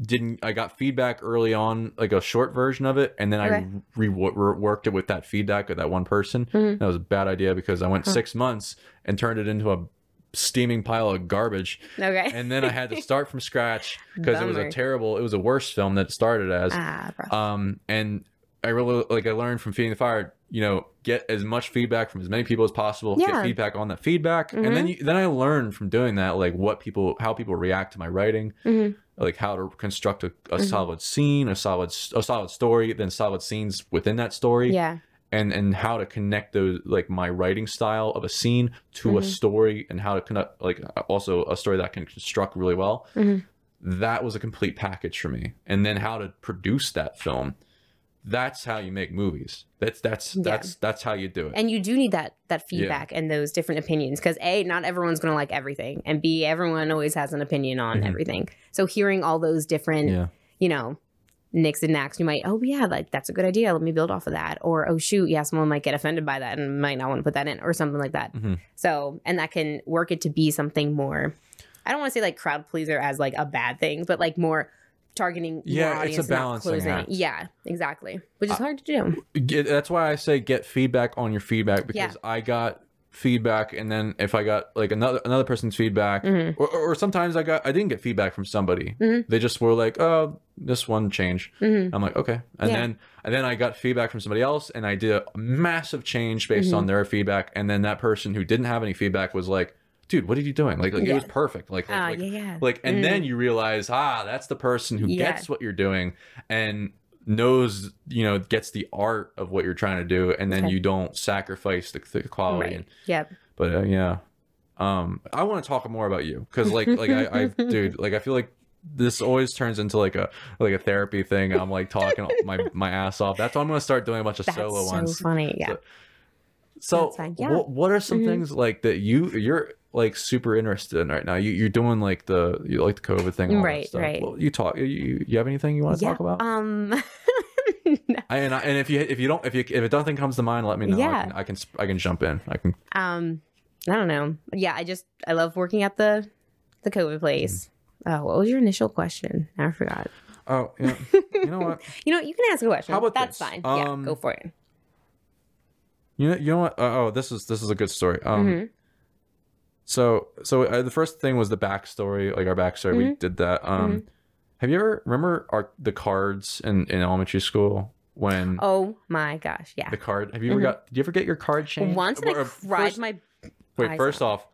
didn't I got feedback early on like a short version of it and then Okay. I re- re- it with that feedback of that one person Mhm. that was a bad idea because I went Huh. 6 months and turned it into a steaming pile of garbage Okay. and then I had to start from scratch because it was a terrible it was a worse film that it started as ah, um and I really like I learned from feeding the fire you know get as much feedback from as many people as possible Yeah. get feedback on that feedback and then you, then I learned from doing that like what people how people react to my writing Mhm. like how to construct a, a Mhm. solid scene, a solid a solid story, then solid scenes within that story, Yeah. and and how to connect those like my writing style of a scene to a Mhm. story, and how to connect like also a story that can construct really well. Mhm. That was a complete package for me, and then how to produce that film. That's how you make movies. That's that's Yeah. that's that's how you do it. And you do need that that feedback and those different opinions because a not everyone's going to like everything, and b everyone always has an opinion on Mhm. everything. So hearing all those different, yeah. you know, nicks and knacks, you might oh yeah, like that's a good idea. Let me build off of that. Or oh shoot, yeah, someone might get offended by that and might not want to put that in, or something like that. Mhm. So and that can work it to be something more. I don't want to say like crowd pleaser as like a bad thing, but like more targeting Yeah, your it's a audience, balancing act. Yeah, exactly. Which is I- hard to do. Get, that's why I say get feedback on your feedback because Yeah. I got feedback and then if I got like another another person's feedback Mhm. or, or sometimes I got I didn't get feedback from somebody. Mhm. They just were like, "Oh, this one change." Mhm. I'm like, "Okay." And Yeah. then and then I got feedback from somebody else and I did a massive change based Mm-hmm. on their feedback and then that person who didn't have any feedback was like, "Dude, what are you doing?" Like, like it was perfect. Like like, Ah, like yeah, yeah. like and Mm. then you realize ah that's the person who Yeah. gets what you're doing and knows you know gets the art of what you're trying to do and then Okay. you don't sacrifice the, the quality Right. and, Yep. but uh, yeah um i want to talk more about you because like like i i dude like i feel like this always turns into like a like a therapy thing i'm like talking my my ass off that's why i'm gonna start doing a bunch of That's solo so ones funny. Yeah. So- so Yeah. what, what are some Mhm. things like that you you're like super interested in right now? You you're doing like the you like the COVID thing, Right, right. Well, you talk. You, you have anything you want to yeah. talk about? Um. I, and I, and if you if you don't if you if nothing comes to mind, let me know. I Yeah. can, I can I can jump in. I can. um. I don't know. Yeah. I just I love working at the the COVID place. Mm. Oh, what was your initial question? I forgot. Oh yeah. you know what? You know, you can ask a question. How about That's this? fine. Um, yeah, go for it. You know you know what? Uh, oh, this is this is a good story. Um. Mhm. So so uh, the first thing was the backstory, like our backstory. We Mhm. did that. Um. Have you ever remember our the cards in in elementary school when Oh my gosh. Yeah. the card? Have you ever Mhm. got? Did you ever get your card changed? Once and Or- I cried first- my Wait, first off,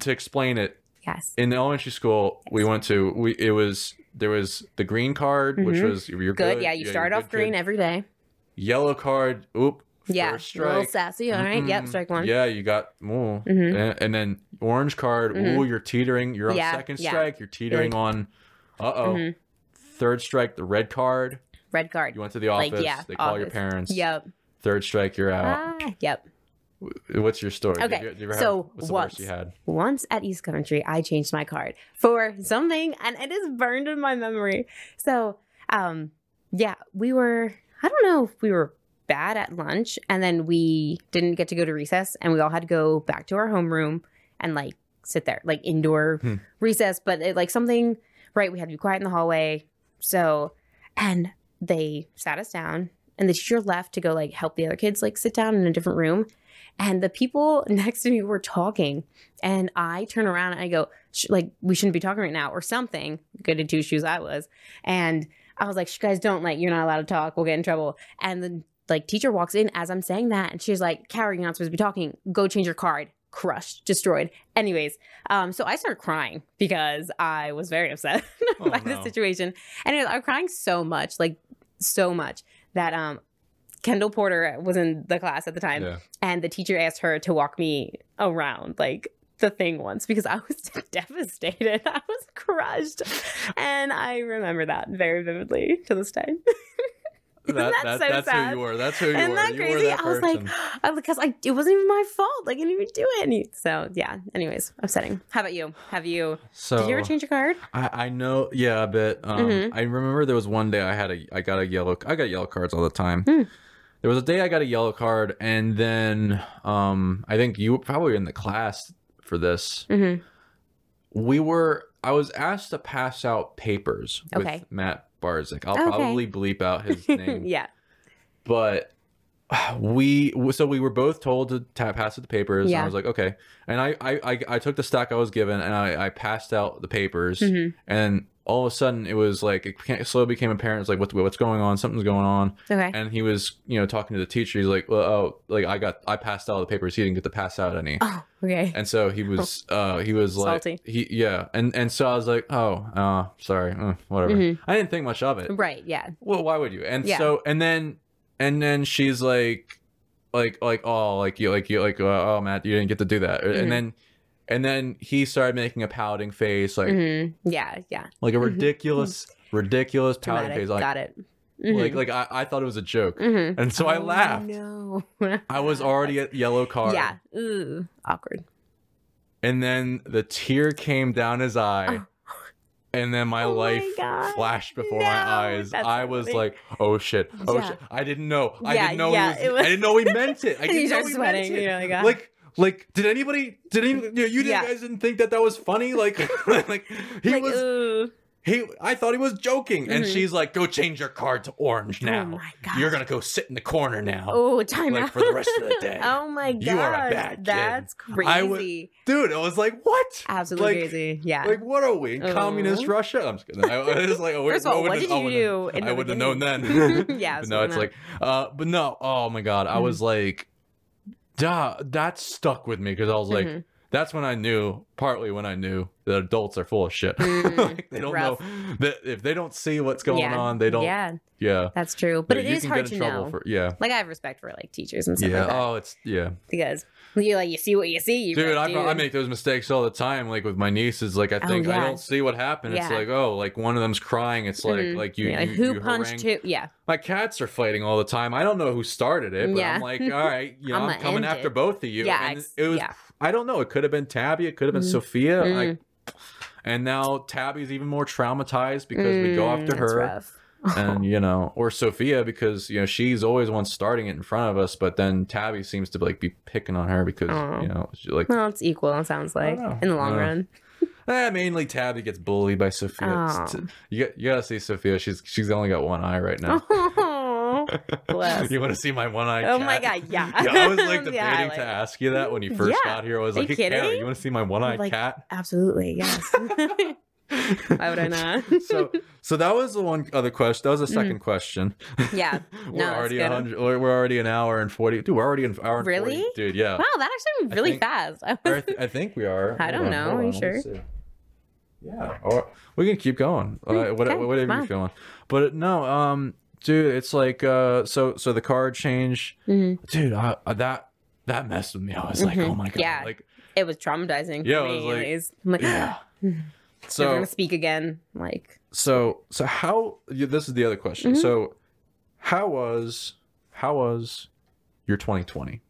to explain it, yes. in the elementary school we went to, we it was there was the green card, which Mhm. was you're Good. good. Yeah. You you're start off good kid. green every day. Yellow card. Oop. Yeah. First A little strike. sassy. All right. Yep. Mm, Strike one. Yeah, you got. Ooh. Mhm. And, and then orange card. Mhm. Ooh, you're teetering. You're on Yeah, second yeah. strike. You're teetering on. Uh oh. Mhm. Third strike, the red card. Red card. You went to the office. Like, yeah, they call your office. parents. Yep. Third strike, you're out. Ah, yep. What's your story? Okay, Did you, did you ever so what's the once- worst you had? once at East Country, I changed my card for something and it is burned in my memory. So, um, yeah, we were, I don't know if we were bad at lunch and then we didn't get to go to recess and we all had to go back to our homeroom and like sit there, like indoor Hmm. recess, but it, like something, right? We had to be quiet in the hallway. So, and they sat us down and the teacher left to go like help the other kids like sit down in a different room. And the people next to me were talking and I turn around and I go, like, we shouldn't be talking right now or something. Good at two shoes I was. And I was like, "Shh, guys, don't like, you're not allowed to talk. We'll get in trouble. And the like teacher walks in as I'm saying that. And she's like, Carrie, you're not supposed to be talking. Go change your card. Crushed, destroyed. Anyways, um, so I started crying because I was very upset Oh, by no. the situation. And I'm crying so much, like so much that um Kendall Porter was in the class at the time Yeah. and the teacher asked her to walk me around like the thing once because I was devastated. I was crushed. And I remember that very vividly to this day. That, that so that's sad? who you were. That's who you are. Isn't were. that you crazy? that I was like, person. Because I it wasn't even my fault. Like I didn't even do it. So yeah. Anyways, upsetting. How about you? Have you so did you ever change your card? I, I know, yeah, a bit. Um, Mhm. I remember there was one day I had a, I got a yellow, I got yellow cards all the time. Hmm. There was a day I got a yellow card, and then, um, I think you were probably in the class for this. Mm-hmm. We were, I was asked to pass out papers with Okay. Matt Barzik. I'll Okay. probably bleep out his name, yeah. but we so we were both told to ta- pass it the papers. And Yeah. I was like, okay. And I, I I I took the stack I was given and I I passed out the papers. Mhm. And all of a sudden, it was like it slowly became apparent. It's like what's what's going on? Something's going on. Okay. And he was you know talking to the teacher. He's like, well, oh, like I got I passed out the papers. He didn't get to pass out any. oh, okay. And so he was, uh, he was like, he, yeah, and and so I was like, oh, uh, sorry, uh, whatever. Mhm. I didn't think much of it. Right. Yeah. Well, why would you? And Yeah. so, and then, and then she's like, like, like, oh, like you, like you, like, uh, oh, Matt, you didn't get to do that. Mhm. And then, and then he started making a pouting face, like, Mhm. Yeah. Yeah. like a ridiculous, ridiculous pouting Dramatic. face, like, Got it. like, like I, I thought it was a joke, Mhm. and so I Oh, laughed. No. I was already at yellow card. Yeah. Ooh. Awkward. And then the tear came down his eye. And then my Oh life God. flashed before No, my eyes. I was funny. like, "Oh shit! Oh Yeah. shit! I didn't know. I Yeah, didn't know. yeah, was, was- I didn't know he meant it. I didn't you know he sweating. meant it. Like, ah. like, like, did anybody? Did any? You, know, you guys didn't think that that was funny? Like, like he like, was. ooh. He. I thought he was joking, and Mhm. she's like, "Go change your card to orange now. Oh my god. You're gonna go sit in the corner now." Oh, time like, out. for the rest of the day. oh my god. You are a bad kid. That's crazy. I would- Dude, I was like, "What? Absolutely like, crazy. Yeah. Like, what are we? Oh. Communist Russia? I'm just kidding. I, I was like, oh, First of all, what did you wouldn't- do I the would have known then. Yeah, no, it's like, uh, but no, oh my god, I was like, duh, that stuck with me because I was like, Mhm. That's when I knew, partly when I knew that adults are full of shit. Mm, like, they don't rough. know that if they don't see what's going yeah. on, they don't. Yeah, Yeah, that's true. But Yeah, it you is hard to know. For, yeah, like I have respect for like teachers and stuff yeah. like that Oh, it's yeah. because you like you see what you see. You're Dude, I, I make those mistakes all the time. Like with my nieces, like I Oh, think I don't see what happened. It's like, oh, like one of them's crying. It's like, Mhm. like you, Yeah, like you- who you punched harangue- who? Yeah, My cats are fighting all the time. I don't know who started it, but Yeah. I'm like, all right, you know, I'ma I'm, coming after it. both of you. Yeah, and it was. I don't know. It could have been Tabby. It could have been Mm. Sophia. Mm. Like, and now Tabby's even more traumatized because we go Mm, after her, and you know, or Sophia because you know she's always one starting it in front of us, but then Tabby seems to like be picking on her because you know, she, like well, it's equal. It sounds like in the long Uh, run. Eh, mainly Tabby gets bullied by Sophia. Aw. You, you gotta see Sophia. She's she's only got one eye right now. Bless. you want to see my one eye? Cat? Oh my god, yeah. Yeah, I was like debating highlight. to ask you that when you first Yeah. got here. I was Are like, you hey, Kara, you want to see my one eyed Like, cat? Absolutely, yes. Why would I not? so, so that was the one other question. That was the 2nd question. Mm-hmm. Yeah. we're No, already. We're we're already an hour and forty. Dude, we're already an hour and Really? 40. Dude, yeah. Wow, that actually went I really think- fast. I I, was, th- I think we are. I don't on, know. Are you on, let me sure? Yeah, or we can keep going. Uh, Mm, okay, whatever wow. you're feeling. But no, um, dude, it's like uh, so so the card change, Mhm. dude. I, I, that that messed with me. I was like, Mhm. oh my god, Yeah. like it was traumatizing. Yeah, for me, like- anyways. I'm like, yeah. so never gonna speak again. Like, so so how? yeah, This is the other question. Mhm. So how was how was your 2020?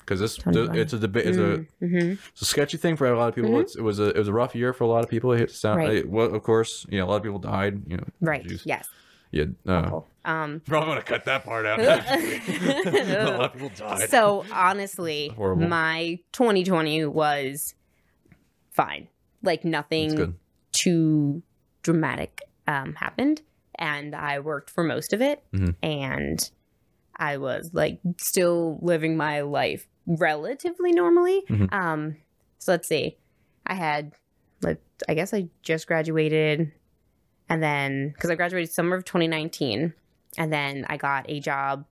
Because this 2020. it's a debate. It's a mm-hmm. It's a sketchy thing for a lot of people. Mhm. It's, it was a it was a rough year for a lot of people. It hit sound. Right. it- well, of course, you know, a lot of people died. You know, right. Yes. Yeah. Uh, Cool. Um. probably want to cut that part out. a lot of people died. So honestly, Horrible. my 2020 was fine. Like nothing too dramatic um, happened, and I worked for most of it, Mhm. and I was like still living my life relatively normally. Mhm. Um, so let's see, I had like I guess I just graduated, and then because I graduated summer of 2019, and then I got a job,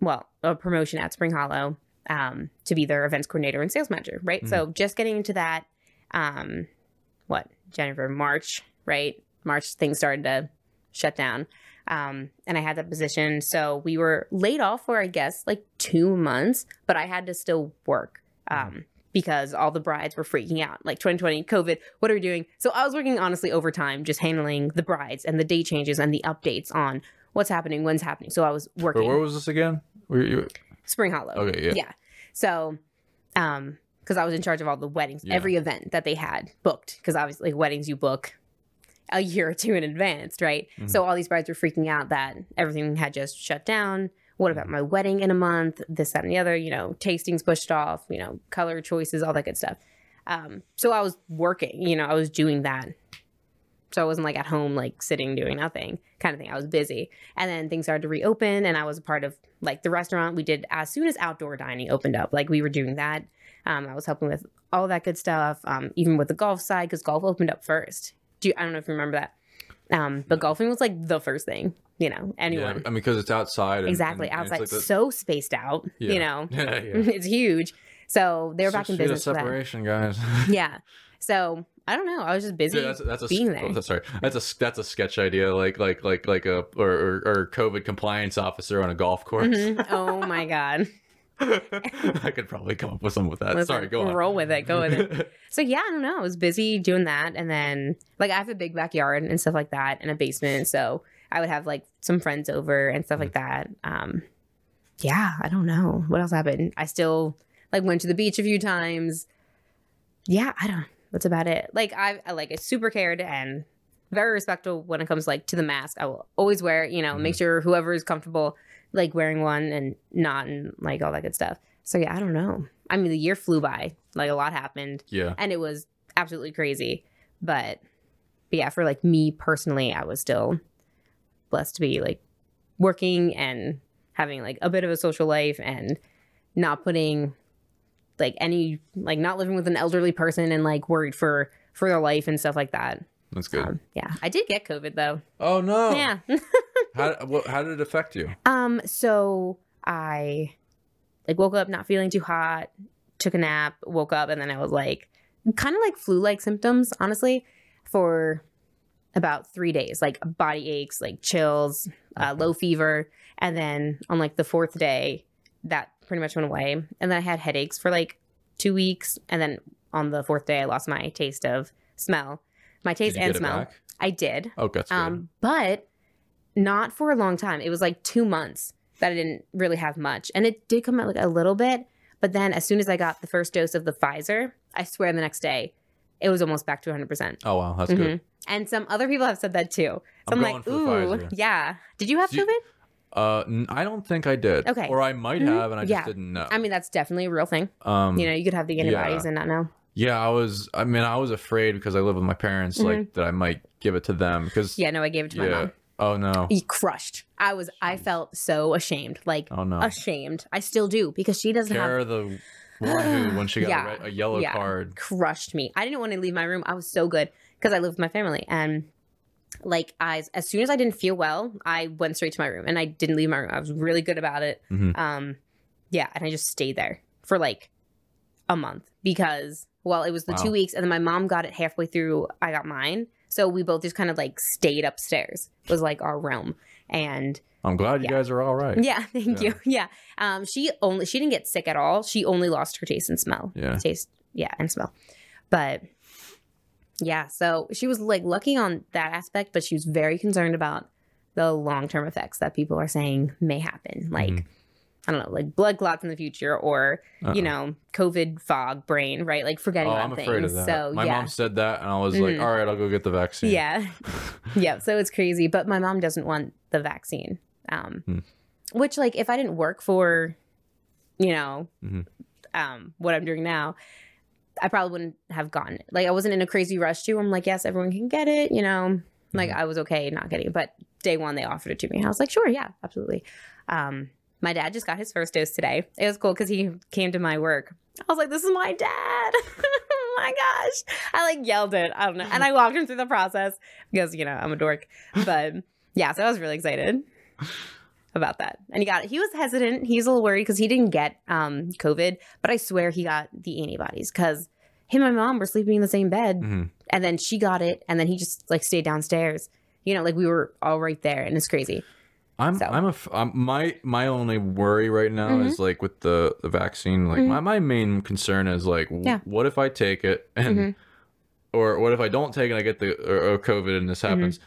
well, a promotion at Spring Hollow. Um, to be their events coordinator and sales manager, right? Mhm. So just getting into that, um, what January, March, right? March things started to shut down. Um, and I had that position. So we were laid off for, I guess, like two months, but I had to still work um, because all the brides were freaking out. Like 2020, COVID, what are we doing? So I was working honestly overtime, just handling the brides and the day changes and the updates on what's happening, when's happening. So I was Wait, working. where was this again? Were you, Spring Hollow. okay, yeah. Yeah. So, um, because I was in charge of all the weddings, Yeah. every event that they had booked, because obviously weddings you book a year or two in advance, right? Mhm. So all these brides were freaking out that everything had just shut down. What about my wedding in a month? This, that, and the other. You know, tastings pushed off. You know, color choices, all that good stuff. Um, so I was working. You know, I was doing that So I wasn't like at home, like sitting doing nothing kind of thing. I was busy. And then things started to reopen and I was a part of like the restaurant we did as soon as outdoor dining opened up. Like we were doing that. Um, I was helping with all that good stuff, um, even with the golf side because golf opened up first. Do you, I don't know if you remember that. Um, but golfing was like the first thing, you know, Yeah, anyone. I mean, because it's outside. And, exactly. and- and it's outside, like the- so spaced out, Yeah. you know, yeah, yeah. it's huge. So they were back in business separation, guys. Yeah. So I don't know. I was just busy. Yeah, that's that's a being oh, there. sorry. That's a that's a sketch idea, like like like like a or or, or COVID compliance officer on a golf course. Mhm. Oh my god. I could probably come up with some with that. Listen, sorry, go on. Roll with it. Go with it. So yeah, I don't know. I was busy doing that, and then like I have a big backyard and stuff like that, and a basement. So I would have like some friends over and stuff like that. Um, yeah, I don't know what else happened. I still like went to the beach a few times. Yeah, I don't. That's about it. Like I, I like I super cared and very respectful when it comes like to the mask. I will always wear it. You know, make sure whoever is comfortable like wearing one and not and like all that good stuff. So yeah, I don't know. I mean, the year flew by. Like a lot happened yeah. and it was absolutely crazy. But, but yeah, for like me personally, I was still blessed to be like working and having like a bit of a social life and not putting like any like not living with an elderly person and like worried for for their life and stuff like that. That's good. Um, yeah, I did get COVID though. oh no. Yeah. How what, how did it affect you? Um, so I like woke up not feeling too hot, took a nap, woke up, and then I was like kind of like flu like symptoms, honestly, for about three days, like body aches, like chills, uh, low fever. And then on like the fourth day, that pretty much went away. And then I had headaches for like two weeks. And then on the fourth day, I lost my taste of smell, my taste and smell. back? I did. Oh, that's good. Um, but not for a long time. It was like two months that I didn't really have much, and it did come out like a little bit. But then, as soon as I got the first dose of the Pfizer, I swear the next day, it was almost back to 100. percent oh wow, that's good. And some other people have said that too. So I'm I'm, like, ooh, Pfizer. yeah. Did you have Do you- COVID? Uh, n- I don't think I did. Okay. Or I might Mhm. have, and I just didn't know. I mean, that's definitely a real thing. um, You know, you could have the antibodies and not know. yeah, I was. I mean, I was afraid because I live with my parents, like that I might give it to them because. Mm-hmm. Yeah, no, I gave it to my mom. Oh no. He crushed. I was. I felt so ashamed. Like Oh no. ashamed. I still do because she doesn't have Kara, the one who, when she got Yeah. a, red, a yellow Yeah. card, crushed me. I didn't want to leave my room. I was so good because I lived with my family and like I as soon as I didn't feel well, I went straight to my room and I didn't leave my room. I was really good about it. Mhm. Um yeah, and I just stayed there for like a month because well, it was the Wow. 2 weeks and then my mom got it halfway through I got mine. So we both just kind of like stayed upstairs. It was like our realm. And I'm glad you Yeah. guys are all right. yeah, thank Yeah. you. Yeah. Um she only she didn't get sick at all. She only lost her taste and smell Yeah. taste yeah and smell but yeah so she was like lucky on that aspect but she was very concerned about the long-term effects that people are saying may happen like Mhm. I don't know like blood clots in the future or Uh-uh. you know covid fog brain right like forgetting Oh, I'm things afraid of that. so my yeah mom said that, and I was like, Mhm. "All right, I'll go get the vaccine." yeah yeah so it's crazy but my mom doesn't want the vaccine um Hmm. which like if i didn't work for you know Mhm. um what i'm doing now i probably wouldn't have gotten it like i wasn't in a crazy rush to i'm like yes everyone can get it you know like Mm-hmm. i was okay not getting it but day one they offered it to me i was like sure yeah absolutely um my dad just got his first dose today. It was cool because he came to my work. I was like this is my dad. Oh my gosh. I like yelled it. I don't know. And i walked him through the process because you know i'm a dork. But yeah so i was really excited about that. And he got it he was hesitant. He's a little worried because he didn't get um covid but i swear he got the antibodies because him and my mom were sleeping in the same bed. Mhm. and then she got it and then he just like stayed downstairs. You know like we were all right there and it's crazy I'm So. I'm a I'm, my my only worry right now Mhm. is like with the the vaccine. Like Mhm. my, my main concern is like, w- Yeah. what if I take it and Mhm. or what if I don't take it? and I get the or, or COVID and this Mm-hmm. happens.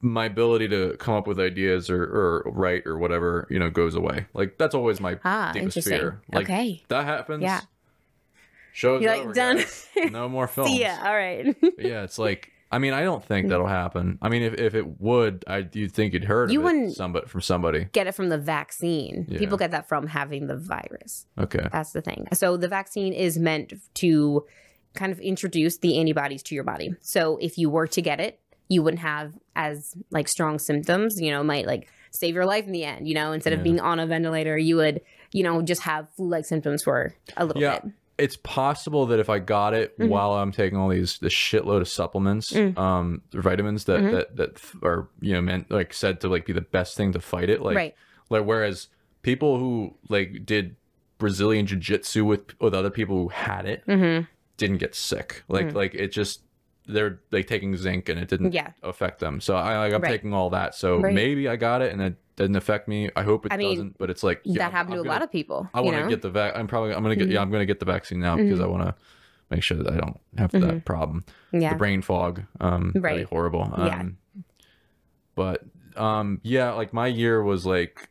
My ability to come up with ideas or or write or whatever you know goes away. Like that's always my ah deepest fear. Like okay that happens. Yeah. Shows you're like over, done guys. No more films. yeah, all right yeah, it's like I mean, I don't think mm. that'll happen. I mean, if, if it would, I do think you'd heard You of it wouldn't- somebody from somebody. get it from the vaccine Yeah. people get that from having the virus Okay. That's the thing. So the vaccine is meant to kind of introduce the antibodies to your body. So if you were to get it, you wouldn't have as like strong symptoms, you know, might like save your life in the end, you know, instead Yeah. of being on a ventilator, you would, you know, just have flu-like symptoms for a little Yeah. bit. It's possible that if I got it Mhm. while I'm taking all these this shitload of supplements, Mm. um, vitamins that, Mhm. that that are you know meant like said to like be the best thing to fight it, like right. like whereas people who like did Brazilian jiu jitsu with with other people who had it Mm-hmm. didn't get sick, like Mm. like it just they're like taking zinc and it didn't Yeah. affect them. So I like, I'm Right. taking all that, so Right. maybe I got it and it didn't affect me. I hope it I mean, doesn't, but it's like yeah, that happened I'm to a gonna- lot of people. I want to get the vac. I'm probably I'm gonna get Mhm. yeah I'm gonna get the vaccine now because I want to make sure that I don't have that problem. yeah. The brain fog, um, really Right. horrible. Um, Yeah. But um, yeah, like my year was like,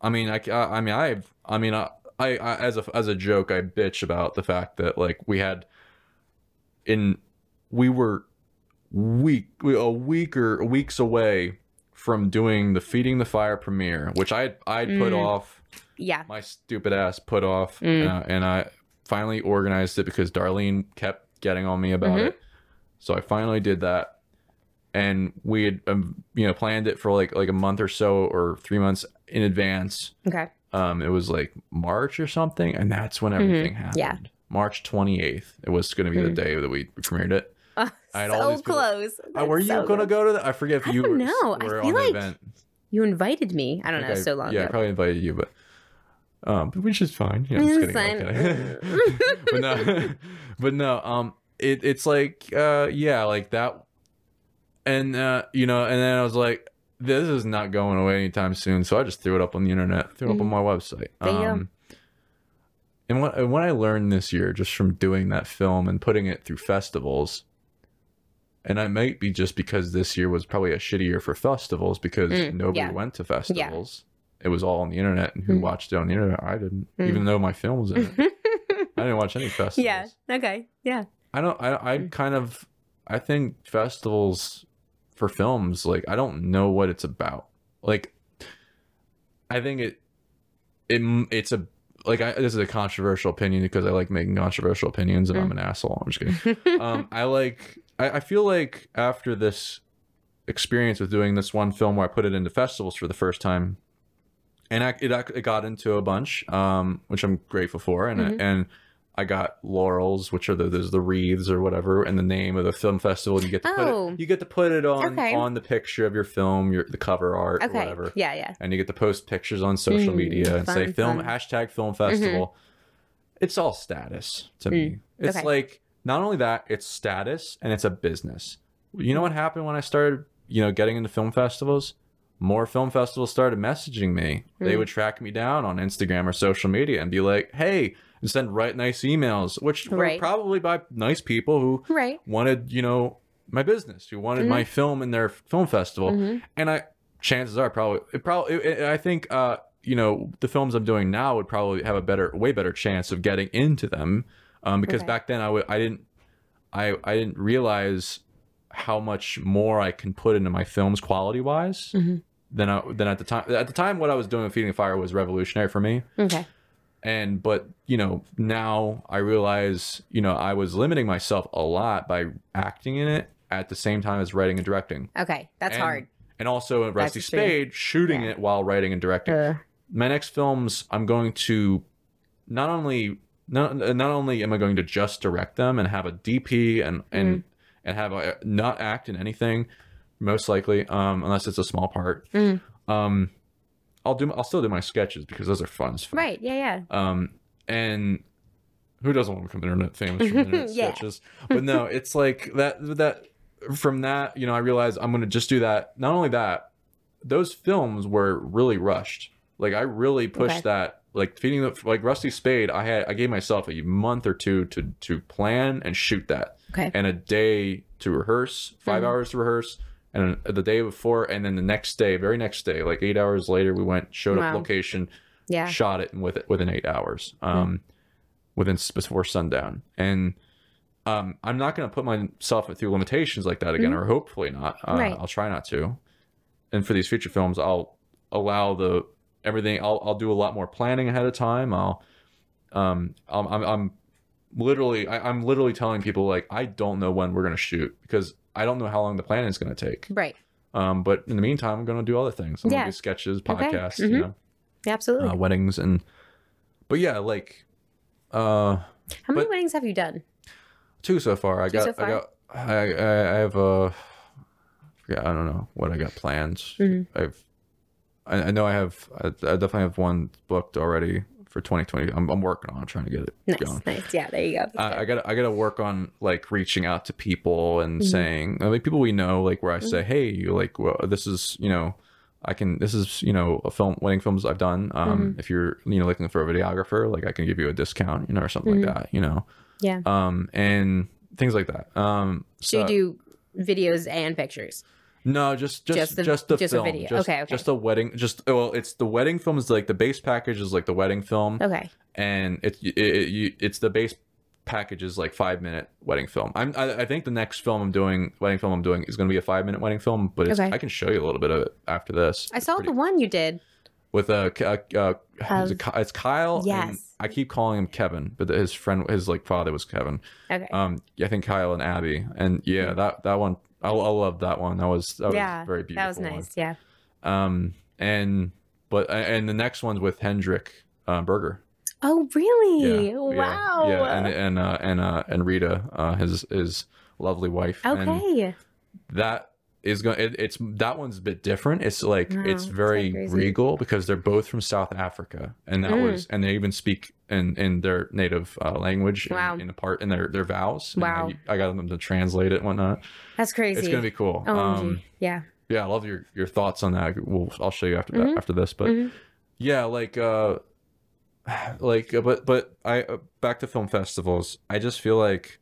I mean, I I mean I I mean I, I I as a as a joke I bitch about the fact that like we had in we were week we a week or weeks away from doing the feeding the fire premiere which i i'd put Mm. off yeah. my stupid ass put off Mm. uh, and i finally organized it because darlene kept getting on me about Mhm. it so i finally did that and we had um, you know planned it for like like a month or so or three months in advance Okay. um it was like march or something and that's when everything happened Mm-hmm. Yeah. march 28th it was going to be the Mm. day that we premiered it I had all so these people- close. uh, were That's you so gonna good. go to that i forget if I you don't were, know. I feel on the like event You invited me. I don't know. I- so long yeah i probably invited you but um which is fine yeah, I'm just It's kidding, kidding. but no but no um it, it's like uh yeah like that and uh you know and then i was like this is not going away anytime soon so i just threw it up on the internet threw it up on my website Mm-hmm. You go. um and what and what i learned this year just from doing that film and putting it through festivals and I might be just because this year was probably a shitty year for festivals because Mm, nobody yeah. went to festivals. It was all on the internet, and who Mm. watched it on the internet? I didn't, Mm. even though my film was in it. I didn't watch any festivals. yeah. Okay. Yeah. I don't. I. I Mm. kind of. I think festivals for films, like I don't know what it's about. Like, I think it. It. It's a. Like I, this is a controversial opinion because I like making controversial opinions, and I'm Mm. an asshole. I'm just kidding um, I like. I, I feel like after this experience with doing this one film where I put it into festivals for the first time, and I, it it got into a bunch, um, which I'm grateful for, and Mhm. I, and I got laurels, which are the there's the wreaths or whatever, and the name of the film festival. You get to put Oh. it. You get to put it on Okay. on the picture of your film, your the cover art, or okay. whatever Yeah. Yeah. and you get to post pictures on social Mm, media and say film fun. Mm-hmm. hashtag film festival it's all status to me it's Mm, okay. like not only that it's status and it's a business you know what happened when i started you know getting into film festivals more film festivals started messaging me they Mm. would track me down on instagram or social media and be like hey and send right nice emails which were Right. probably by nice people who Right. wanted you know my business who wanted Mhm. my film in their film festival Mhm. and I chances are probably it probably it, I think uh you know the films I'm doing now would probably have a better way better chance of getting into them um because Okay. back then I would I didn't I I didn't realize how much more I can put into my films quality wise Mhm. than I than at the time at the time what I was doing with Feeding Fire was revolutionary for me Okay. and but you know now i realize you know i was limiting myself a lot by acting in it at the same time as writing and directing Okay. That's And- hard. and also in rusty spade shooting Yeah. it while writing and directing Uh, my next films i'm going to not only not, not only am i going to just direct them and have a dp and and Mm-hmm. and have a not act in anything most likely um unless it's a small part Mm. um i'll do i'll still do my sketches because those are fun fuck. right. Yeah. Yeah. Um, and who doesn't want to become internet famous from internet Yeah. sketches? But no, it's like that. That from that, you know, I realized I'm going to just do that. Not only that, those films were really rushed. Like I really pushed Okay. that. Like feeding the like Rusty Spade, I had I gave myself a month or two to to plan and shoot that, Okay. and a day to rehearse, 5 Mhm. hours to rehearse, and the day before, and then the next day, very next day, like eight hours later, we went showed up location, Yeah. shot it with it within eight hours um within before sundown and um i'm not going to put myself through limitations like that again or hopefully not uh, Mm-hmm. Right. i'll try not to and for these feature films i'll allow the everything i'll, I'll do a lot more planning ahead of time i'll um i'm i'm, I'm literally I, I'm literally telling people like I don't know when we're gonna shoot because I don't know how long the planning is gonna take. Right. Um, but in the meantime, I'm gonna do other things. I'm Yeah. gonna do sketches, Okay. podcasts, Mhm. you know, Yeah, Absolutely. uh, weddings, and but yeah, like uh, How many weddings have you done? two so far. I Two got so I got I I, I have uh, yeah, I don't know what I got plans. Mhm. I've I, I know I have I, I definitely have one booked already for 2020. I'm, I'm working on trying to get it Nice, going. nice. Yeah, there you go. I, I gotta I gotta work on like reaching out to people and Mhm. saying I mean people we know like where I Mm-hmm. say hey you like well this is you know I can this is you know a film wedding films I've done um Mm-hmm. if you're you know looking for a videographer like I can give you a discount you know or something Mhm. like that you know Yeah. um and things like that um So you do videos and pictures. No just just Just just the- the, just a film video. just, Okay, okay. just a wedding just well it's the wedding film is like the base package is like the wedding film Okay. and it's it, it, it's the base package is like five minute wedding film. I'm I, I think the next film I'm doing wedding film I'm doing is going to be a five minute wedding film, but it's, Okay. I can show you a little bit of it after this. I It's saw pretty- the one you did. with a uh, uh, it it's Kyle. and Yes. I keep calling him Kevin, but his friend his like father was Kevin. Okay. Um, I think Kyle and Abby, and yeah, that that one I, I love that one. That was that was very beautiful. that was one. nice. Yeah. Um, and but and the next one's with Hendrik uh, Berger. Oh, really? Yeah, wow. Yeah, and and uh, and uh, and Rita, uh, his his lovely wife. And okay. that is going. It, it's that one's a bit different. It's like Wow, it's very so regal because they're both from South Africa, and that Mm. was and they even speak in in their native uh, language. Wow. In, in a part in their their vows. And Wow. I, I got them to translate it and whatnot. That's crazy. It's gonna be cool. OMG. Um, yeah. yeah, I love your your thoughts on that. We'll, I'll show you after Mhm. that after this, but Mhm. yeah, like uh like uh, but but I uh, back to film festivals. I just feel like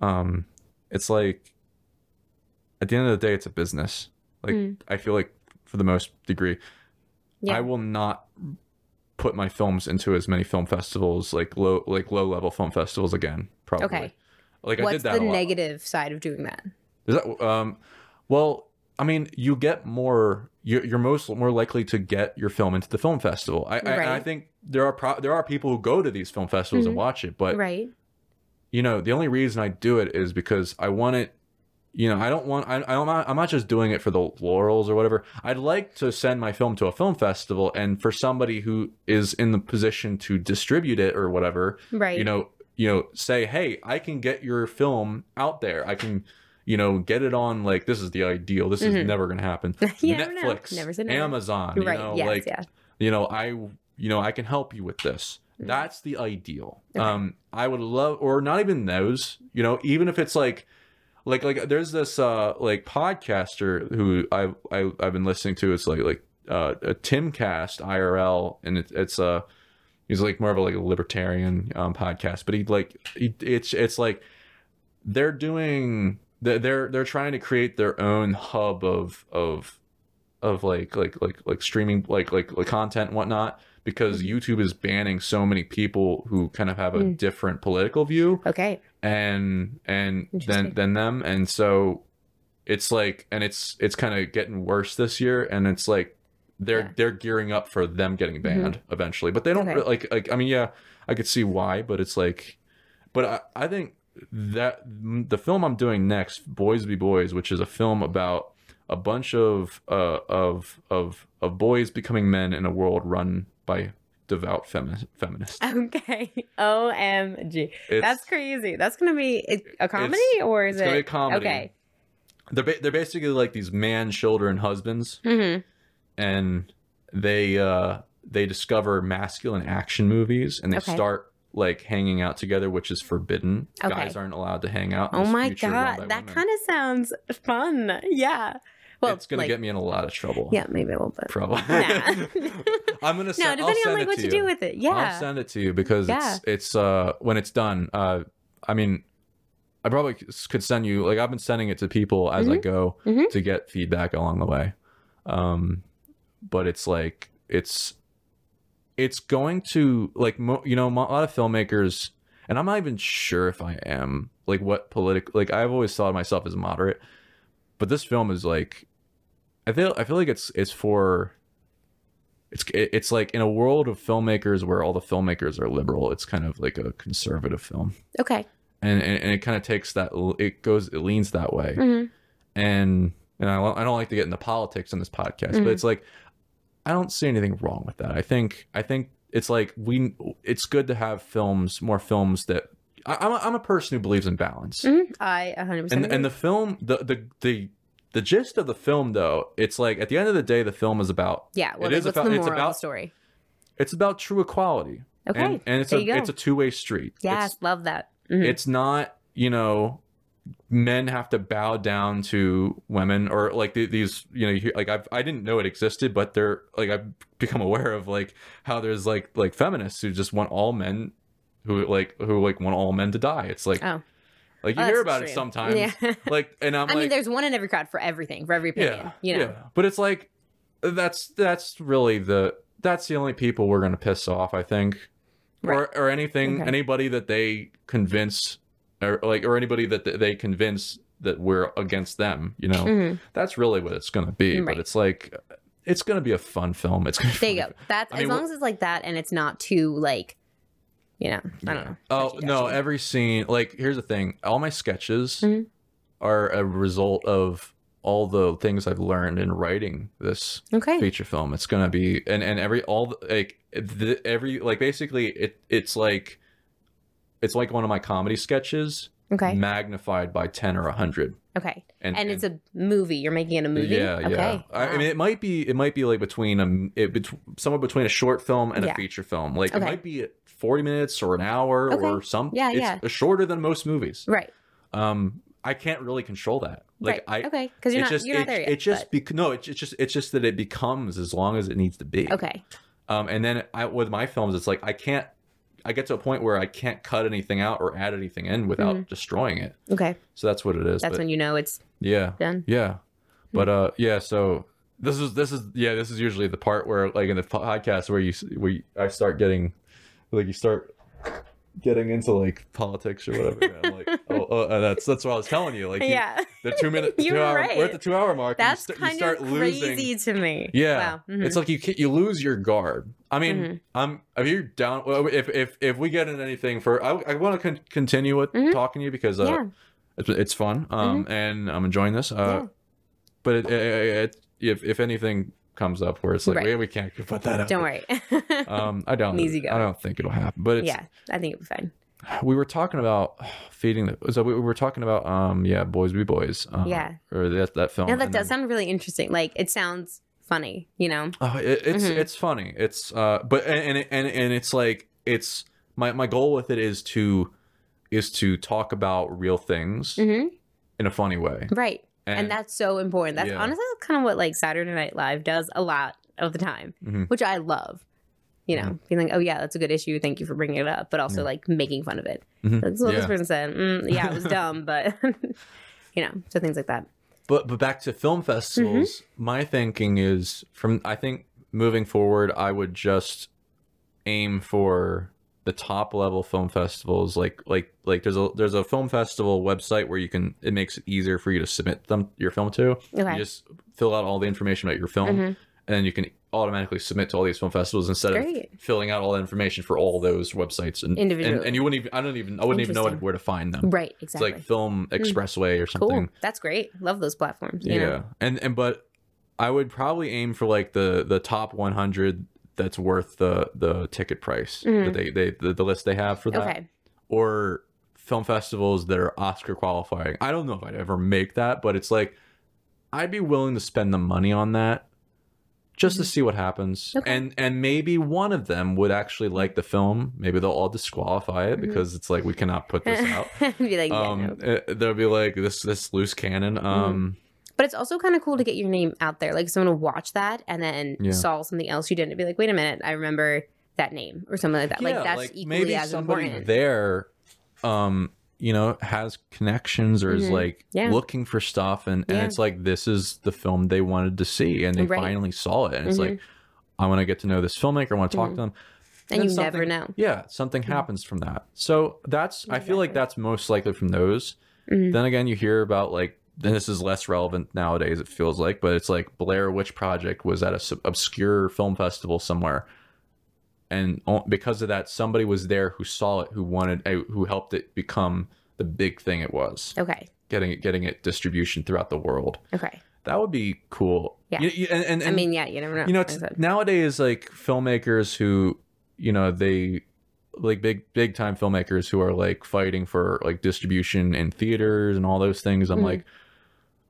um it's like at the end of the day it's a business. Like Mm. I feel like for the most degree Yeah. I will not put my films into as many film festivals like low like low level film festivals again probably. Okay. Like I What's did that the a lot. negative side of doing that? Is that um? Well, I mean, you get more. You're, you're most more likely to get your film into the film festival. I I, I think there are pro- there are people who go to these film festivals and Mhm. watch it, but right. you know, the only reason I do it is because I want it. You know, I don't want. I, I'm not. I'm not just doing it for the laurels or whatever. I'd like to send my film to a film festival, and for somebody who is in the position to distribute it or whatever, Right. you know you know say hey i can get your film out there i can you know get it on like this is the ideal this Mhm. is never gonna happen You never know. netflix Never say never. amazon you right. know yes. like yeah. you know i you know i can help you with this Mhm. that's the ideal Okay. um i would love or not even those you know even if it's like like like there's this uh like podcaster who i, I i've been listening to it's like like uh a timcast irl and it, it's uh he's like more of a like a libertarian um podcast but he like he, it's it's like they're doing they're they're they're trying to create their own hub of of of like like like like streaming like like like content and whatnot because YouTube is banning so many people who kind of have a Mm. different political view Okay. And and than than them. And so it's like and it's it's kind of getting worse this year. And it's like they're Yeah. they're gearing up for them getting banned eventually. But they don't Okay. like like i mean yeah i could see why but it's like but i i think that the film i'm doing next boys be boys which is a film about a bunch of uh of of of boys becoming men in a world run by devout femi- feminists Okay. OMG. It's- That's crazy. That's going to be a comedy or is it? gonna be a comedy. Okay. they're ba- they're basically like these man children husbands Mm-hmm. and they uh they discover masculine action movies and they Okay. start like hanging out together which is forbidden Okay. guys aren't allowed to hang out Oh my future run by God. That kind of sounds fun. Yeah. Well, it's gonna like, get me in a lot of trouble Yeah, maybe a little bit. probably Nah. i'm gonna no, send, depending I'll on like what to you you do with it. Yeah, I'll send it to you because Yeah. it's it's uh when it's done uh i mean i probably could send you like i've been sending it to people as i go Mhm. to get feedback along the way um but it's like it's it's going to like mo- you know a lot of filmmakers and i'm not even sure if i am like what political like i've always thought of myself as moderate but this film is like i feel i feel like it's it's for it's it's like in a world of filmmakers where all the filmmakers are liberal, it's kind of like a conservative film, Okay. and and, and it kind of takes that it goes it leans that way, hmm and and I, don't- I don't like to get into politics on this podcast, Mhm. but it's like I don't see anything wrong with that. I think I think it's like we it's good to have films more films that I, I'm a, I'm a person who believes in balance, hmm I 100% and and the film the the the the gist of the film though it's like at the end of the day the film is about yeah. Well, it like, is about- the it's moral of the about- story? it's about true equality Okay. and, and it's there a it's a two-way street yes, it's, love that. Mhm. it's not you know men have to bow down to women or like the, these you know like I've, i didn't know it existed but they're like i've become aware of like how there's like like feminists who just want all men who like who like want all men to die it's like Oh. Like you Oh, hear about it sometimes Yeah. like and i'm I like mean, there's one in every crowd for everything, for every opinion. yeah, you know. yeah. But it's like that's that's really the that's the only people we're gonna piss off, I think, or or anything Okay. anybody that they convince or like or anybody that th- they convince that we're against them. You know, Mhm. that's really what it's gonna be. Right. But it's like it's gonna be a fun film. It's gonna be There you go. That's I as mean, long as it's like that and it's not too like, you know, I don't know. Oh no! Every scene, like here's the thing: all my sketches Mhm. are a result of all the things I've learned in writing this okay. feature film. It's gonna be and and every all the, like the, every like basically it it's like it's like one of my comedy sketches Okay. magnified by ten or a hundred. Okay. And, And it's a movie. You're making it a movie. yeah, Okay. yeah. I, I mean, it might be it might be like between a it, somewhere between a short film and Yeah. a feature film. Like Okay. it might be forty minutes or an hour Okay. or some. Yeah, it's yeah. shorter than most movies. right. Um, I can't really control that. Like right. I. okay. Because you're not just, you're not it, there yet. it just bec- no it's it's just it's just that it becomes as long as it needs to be okay. um, and then I, with my films, it's like I can't. I get to a point where I can't cut anything out or add anything in without Mhm. destroying it. Okay. So that's what it is. That's but when you know it's yeah, done. yeah. But uh, yeah. So this is this is yeah. This is usually the part where like in the podcast where you where you, I start getting like you start getting into like politics or whatever. and I'm like, oh, oh, that's that's what I was telling you. Like, you- yeah. the two minute, two hour, right. we're at the two hour mark. and you That's st- you kind start of losing- crazy to me. yeah, Wow. Mhm. it's like you you lose your guard. I mean, Mhm. I'm if you're down. Well, if if if we get in anything for, I, I want to con- continue with Mhm. talking to you because uh, yeah. it's it's fun. Um, and I'm enjoying this. Uh, Yeah. but it, it, it, if if anything comes up where it's like Right. we, we can't put that out. Don't worry. Um, I don't. Easy go. I don't think it'll happen. But it's, yeah. I think it'll be fine. we were talking about feeding the. So we were talking about um, yeah, boys be boys. Um, Yeah. Or that that film. No, that and does then- sound really interesting. Like it sounds funny, you know? Oh, it, it's Mhm. it's funny. It's uh, but and and and, and it's like it's my my goal with it is to is to talk about real things hmm in a funny way. Right. And, that's so important. That's Yeah. honestly kind of what like Saturday Night Live does a lot of the time, Mhm. which I love. You know, being like, oh yeah, that's a good issue. Thank you for bringing it up, but also Yeah. like making fun of it. Mhm. That's what this Yeah. person said. Mm, yeah, it was dumb, but you know, so things like that. But but back to film festivals, Mm-hmm. my thinking is from I think moving forward, I would just aim for the top level film festivals like like like there's a there's a film festival website where you can it makes it easier for you to submit them your film to Okay. you just fill out all the information about your film Mhm. and then you can automatically submit to all these film festivals instead of filling out all the information for all those websites and and, Individually. and you wouldn't even I don't even I wouldn't even know where to find them. Right. It's Exactly. like Film Expressway or something. cool. That's great. Love those platforms. Yeah. Know? And and but I would probably aim for like the the top 100 that's worth the the ticket price Mhm. that they they the, the list they have for that Okay. or film festivals that are Oscar qualifying. I don't know if I'd ever make that, but it's like I'd be willing to spend the money on that just to see what happens. Mm-hmm. Okay. And and maybe one of them would actually like the film. Maybe they'll all disqualify it Mhm. because it's like we cannot put this out. Be like, yeah, um no. Mm-hmm. eh, they'll be like this this loose cannon. Um But it's also kind of cool to get your name out there. Like someone will watch that and then Yeah. saw something else you didn't be like, wait a minute, I remember that name or something like that. like that's equally as somebody important. there um you know has connections or is Mhm. like Yeah. looking for stuff and and Yeah. it's like this is the film they wanted to see and they Right. finally saw it and it's Mhm. like i want to get to know this filmmaker i want to talk Mhm. to them and you never know. yeah something happens from that so that's i feel like Exactly. that's most likely from those Mhm. then again you hear about like and this is less relevant nowadays. It feels like, but it's like Blair Witch Project was at a obscure film festival somewhere, and because of that, somebody was there who saw it, who wanted, uh, who helped it become the big thing it was, Okay. getting it, getting it distribution throughout the world. Okay. That would be cool. Yeah. You- you- and, and, I mean, yeah, you never know. you know it's nowadays like filmmakers who you know they like big big time filmmakers who are like fighting for like distribution in theaters and all those things i'm Mhm. like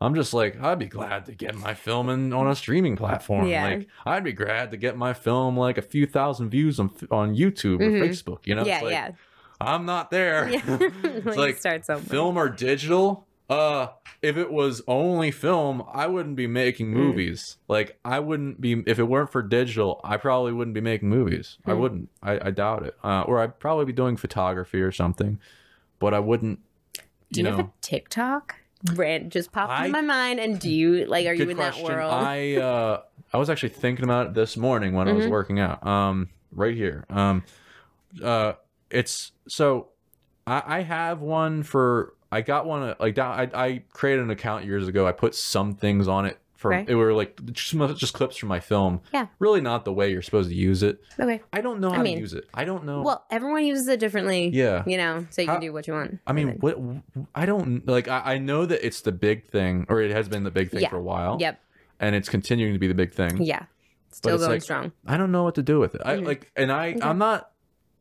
i'm just like i'd be glad to get my film in, on a streaming platform Yeah. like i'd be glad to get my film like a few thousand views on on youtube Mhm. or facebook you know yeah, it's like, yeah, i'm not there yeah. it's like start somewhere. film or digital uh if it was only film i wouldn't be making Mm. movies like i wouldn't be if it weren't for digital i probably wouldn't be making movies i Mm. wouldn't I, I doubt it uh, or i'd probably be doing photography or something but i wouldn't Do you, know have a TikTok? Brand just popped I- into my mind, and do you like? Are you in question that world? i uh i was actually thinking about it this morning when i was Mhm. working out um right here um uh it's so i i have one for i got one uh, like down i i created an account years ago i put some things on it it were like just, just clips from my film Yeah. really not the way you're supposed to use it okay. i don't know I how mean, to use it i don't know Well, everyone uses it differently. yeah You know, so you How- can do what you want. I mean, what I don't like. I, I know that it's the big thing, or it has been the big thing Yeah. for a while, Yep. and it's continuing to be the big thing. Yeah. Still going like- strong. I don't know what to do with it. I Mhm. like, and I, Okay. I'm not.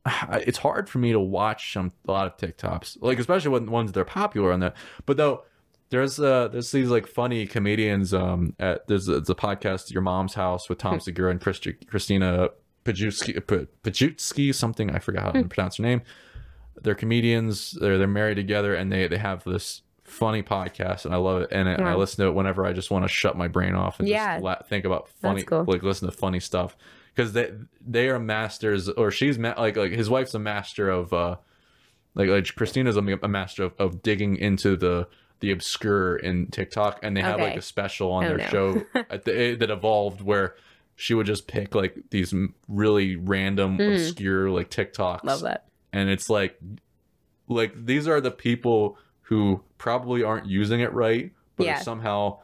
It's hard for me to watch some a lot of TikToks, like especially when ones that are popular on that. But though, there's uh there's these like funny comedians. Um, at there's a, it's a podcast, Your Mom's House, with. Tom Segura and Christi- Christina Pajutski, P- Pajutski, something I forgot how to Hmm. pronounce her name. They're comedians. They're they're married together, and they they have this funny podcast, and I love it. And I, I listen to it whenever I just want to shut my brain off and Yeah. just la- think about funny, cool. like listen to funny stuff because they they are masters, or she's ma- like like his wife's a master of uh like like Christina's a, a master of, of digging into the the obscure in TikTok, and they have like a special on Oh, their no. show at the, that evolved where she would just pick like these really random Mhm. obscure like TikToks Love that. and it's like like these are the people who probably aren't using it right but Yeah. somehow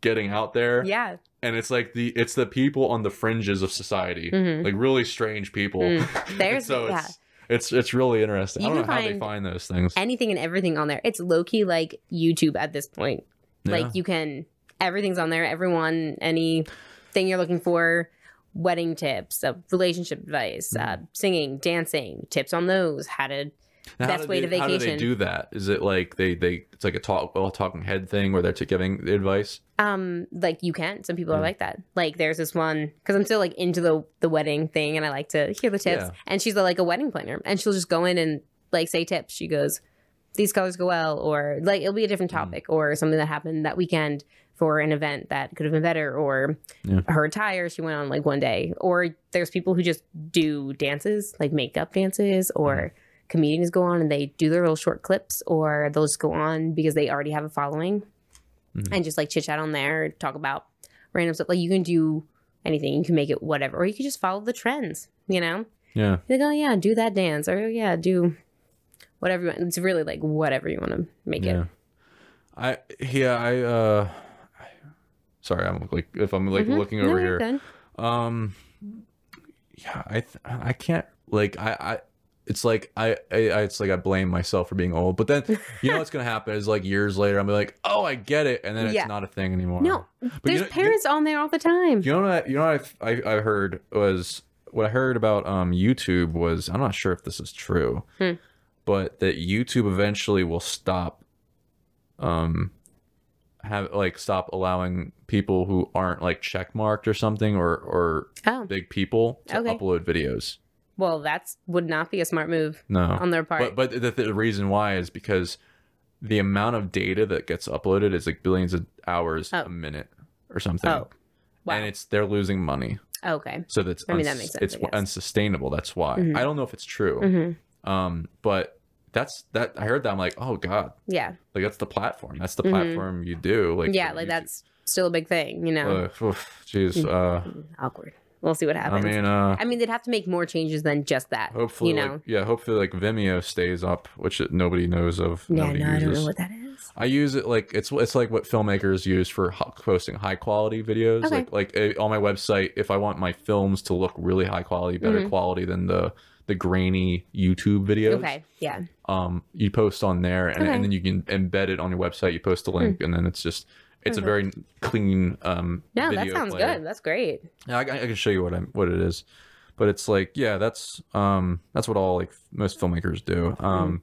getting out there Yeah. and it's like the it's the people on the fringes of society Mhm. like really strange people Mm. There's- so yeah. it's it's it's really interesting You i don't know how they find those things Anything and everything on there. It's low key like YouTube at this point. Yeah. Like you can everything's on there. Everyone, anything you're looking for, wedding tips, uh, relationship advice, uh, Mm. singing, dancing, tips on those, how to Now, best way they- to how do they do that is it like they they it's like a talk well talking head thing where they're giving advice um like you can. Some people are like that. Like there's this one because I'm still like into the the wedding thing and I like to hear the tips. Yeah. And she's a, like a wedding planner and she'll just go in and like say tips. She goes, these colors go well, or like it'll be a different Mm. topic or something that happened that weekend for an event that could have been better or Yeah. her attire she went on like one day or there's people who just do dances like makeup dances or Mm-hmm. Comedians go on and they do their little short clips or they'll just go on because they already have a following Mhm. and just like chit chat on there talk about random stuff. Like you can do anything. You can make it whatever. Or you can just follow the trends you know? Yeah. Like oh yeah do that dance. Or yeah do whatever you want. It's really like whatever you want to make yeah. It i yeah i uh sorry i'm like if i'm like Mhm. looking over you're here. good. Um, yeah, I th- I can't like I I it's like I, I it's like I blame myself for being old, but then you know what's gonna happen is like years later I'm like, oh, I get it, and then it's Yeah. not a thing anymore. no But there's you know- you- parents on there all the time You know what? I, you know what I, I I heard was what I heard about um YouTube was I'm not sure if this is true, Hmm. but that YouTube eventually will stop um have like stop allowing people who aren't like checkmarked or something or or oh big people to Okay. upload videos. Well that's would not be a smart move No. on their part But but the, the reason why is because the amount of data that gets uploaded is like billions of hours Oh. a minute or something. oh wow And it's they're losing money. okay So that's I mean, that makes sense, it's unsustainable. That's why. Mhm. I don't know if it's true. hmm Um but that's that I heard that I'm like, "Oh god. yeah Like that's the platform. That's the Mhm. platform you do." Like yeah like YouTube. that's still a big thing you know uh, jeez. Uh awkward we'll see what happens. I mean, uh I mean, they'd have to make more changes than just that. hopefully you know. like yeah, hopefully like Vimeo stays up, which nobody knows of. yeah, nobody no, I don't know what that is. I use it like it's it's like what filmmakers use for posting high quality videos. Okay. Like like eh, on my website, if I want my films to look really high quality, better Mhm. quality than the the grainy YouTube videos, Okay. Yeah. um, you post on there, and, Okay. And then you can embed it on your website. You post a link, and then it's just it's a very clean um. No, that sounds player. good. That's great. Yeah, I, I can show you what I'm what it is, but it's like yeah, that's um that's what all like most filmmakers do. Um,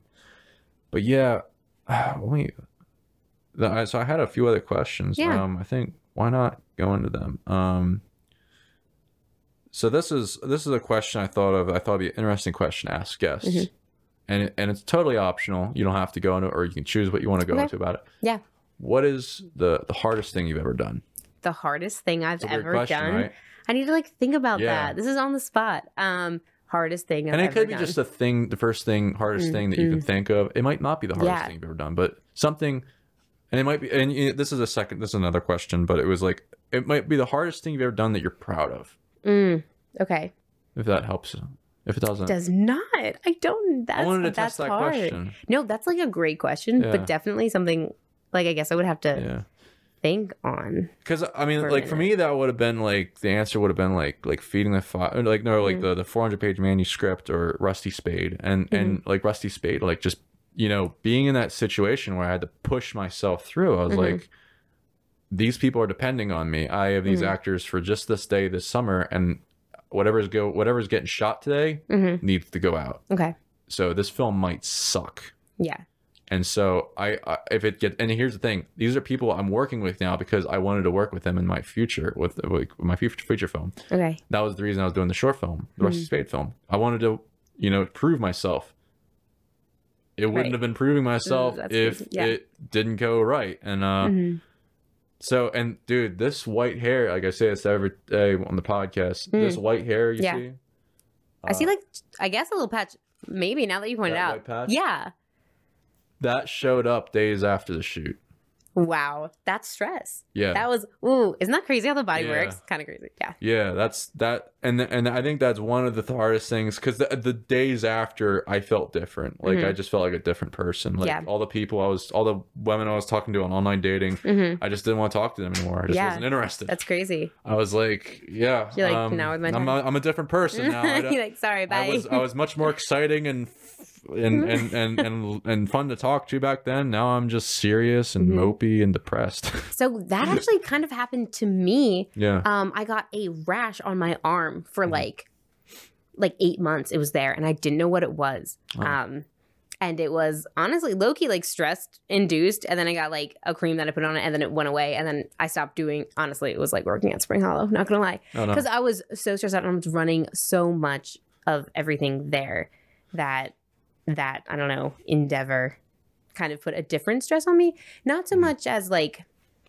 but yeah, let me. So I had a few other questions. Yeah. Um, I think why not go into them. Um. So this is this is a question I thought of. I thought it'd be an interesting question to ask guests, Mhm. and it, and it's totally optional. You don't have to go into, it, or you can choose what you want to go Okay. into about it. Yeah. What is the the hardest thing you've ever done? The hardest thing I've It's a weird ever question, done. right? I need to like think about Yeah. that. This is on the spot. Um, hardest thing I've and it could be done. just a thing the first thing hardest thing that you can think of it might not be the hardest Yeah. thing you've ever done but something and it might be and you- this is a second this is another question but it was like it might be the hardest thing you've ever done that you're proud of Mm, okay. if that helps if it doesn't Does not. I don't. That's i wanted to that's test that hard. question No, that's like a great question, Yeah. but definitely something like I guess I would have to yeah think on. because i mean For like for me that would have been like the answer would have been like like feeding the fire like no like Mm. the the 400 page manuscript or rusty spade and and Mm-hmm. like rusty spade like just you know being in that situation where i had to push myself through i was Mhm. like these people are depending on me i have these Mhm. actors for just this day this summer and whatever's go whatever's getting shot today hmm needs to go out Okay. so this film might suck Yeah. And so I, I if it gets and here's the thing, these are people I'm working with now because I wanted to work with them in my future with, with my future feature film. Okay. That was the reason I was doing the short film, the Rusty Mhm. Spade film. I wanted to, you know, prove myself. It wouldn't Right. have been proving myself that's if. Yeah. it didn't go right. And uh Mhm. so and dude, this white hair, like I say this every day on the podcast, this white hair you Mm. Yeah. see. I see uh, like I guess a little patch. Maybe now that you pointed out. Yeah. That showed up days after the shoot. Wow. That's stress. Yeah. That was ooh. Isn't that crazy how the body Yeah. works? Kind of crazy. Yeah. Yeah, that's that, and and I think that's one of the hardest things because the, the days after I felt different. Like I just felt like a different person. Like Mm-hmm. Yeah. all the people I was, all the women I was talking to on online dating, hmm I just didn't want to talk to them anymore. I just Yeah, wasn't interested. That's crazy. I was like, yeah, You're like, um, now with my I'm a, I'm a different person now. I, You're like, sorry, bye. I was I was much more exciting and and and, and and and fun to talk to back then. Now I'm just serious and Mhm. mopey and depressed. so that actually kind of happened to me. yeah. Um, I got a rash on my arm for Mhm. like like eight months. It was there, and I didn't know what it was. Oh. Um, and it was honestly low key like stressed induced. And then I got like a cream that I put on it, and then it went away. And then I stopped doing. Honestly, it was like working at Spring Hollow. Not gonna lie, Oh, no. because I was so stressed out and I was running so much of everything there that that I don't know endeavor kind of put a different stress on me. Not so Mhm. much as like,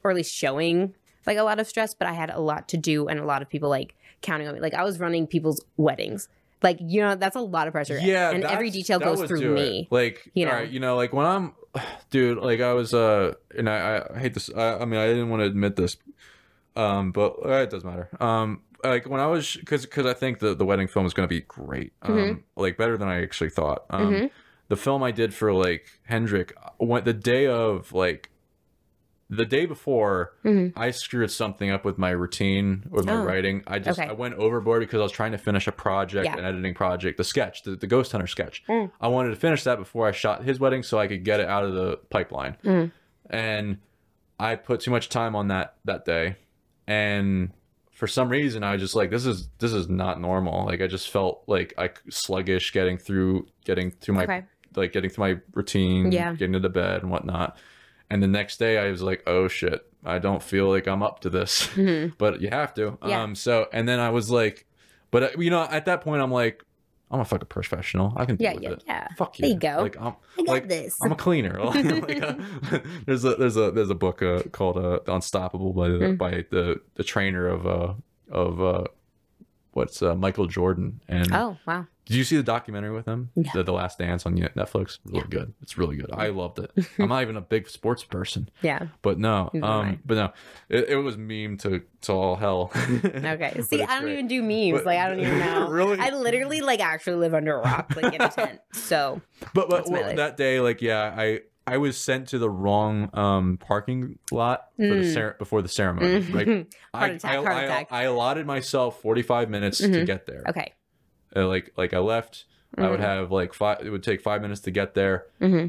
or at least showing like a lot of stress, but I had a lot to do and a lot of people like counting on me. Like I was running people's weddings. Like you know that's a lot of pressure. Yeah, and every detail goes through do it. me. Like, you know, you know, like when I'm, dude, like I was, uh, and I, I hate this. I, I mean, I didn't want to admit this, um, but uh, it doesn't matter. Um, like when I was, because because I think the the wedding film is going to be great, um, Mhm. like better than I actually thought. Um, Mhm. the film I did for like Hendrik went the day of like. The day before, Mhm. I screwed something up with my routine with my Oh. writing. I just Okay. I went overboard because I was trying to finish a project, Yeah. an editing project, the sketch, the, the Ghost Hunter sketch. Mm. I wanted to finish that before I shot his wedding so I could get it out of the pipeline. Mm. And I put too much time on that that day, and for some reason I was just like, this is this is not normal. Like I just felt like I sluggish getting through getting through my Okay. like getting through my routine, Yeah. getting to the bed and whatnot. And the next day I was like, oh shit, I don't feel like I'm up to this. Mhm. but you have to. Yeah. Um so and then I was like but uh, you know, at that point I'm like, I'm a fucking professional. I can deal Yeah, with yeah, it. yeah. Fuck There you. you go. Like I'm I got like this. I'm a cleaner. like, uh, there's a there's a there's a book uh, called uh, Unstoppable by the Mm. by the the trainer of uh of uh what's uh, Michael Jordan and oh wow. did you see the documentary with him? No. The, the Last Dance on Netflix. Really good. It's really good. I loved it. I'm not even a big sports person, Yeah. but no, Neither am I. um, but no, it, it was meme to to all hell. Okay. See, I don't great. even do memes. But- like I don't even know. Really? I literally like actually live under a rock, like in a tent. So But but well, that day, like yeah, I I was sent to the wrong um parking lot for the Mm. cer- before the ceremony. Like I, attack, I, I. I allotted myself 45 minutes to Mhm. get there. okay. Uh, like like I left, I would Mhm. have like five. It would take five minutes to get there, hmm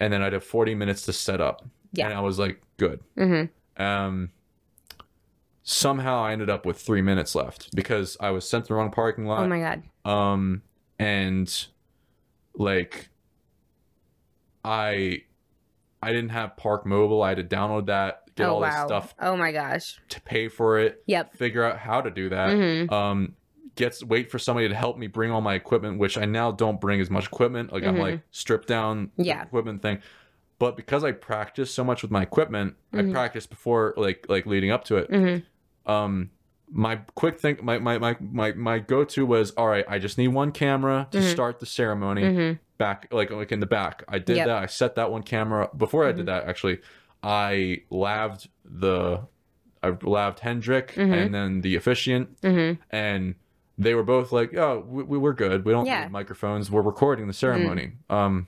and then I'd have 40 minutes to set up. Yeah. and I was like, good. hmm Um, somehow I ended up with three minutes left because I was sent to the wrong parking lot. Oh my god. um and like i i didn't have park mobile i had to download that get oh all wow. this stuff Oh my gosh. to pay for it Yep. figure out how to do that hmm um gets wait for somebody to help me bring all my equipment which i now don't bring as much equipment like i'm Mhm. like stripped down Yeah. equipment thing but because i practice so much with my equipment Mhm. i practiced before like like leading up to it hmm um my quick thing my my my my, my go-to was all right i just need one camera to Mhm. start the ceremony hmm back like like in the back. I did Yep. that. I set that one camera. Before i Mhm. did that actually i laved the i laved hendrick Mhm. and then the officiant. Hmm and they were both like oh we, we we're good. We don't Yeah. need microphones. We're recording the ceremony. Um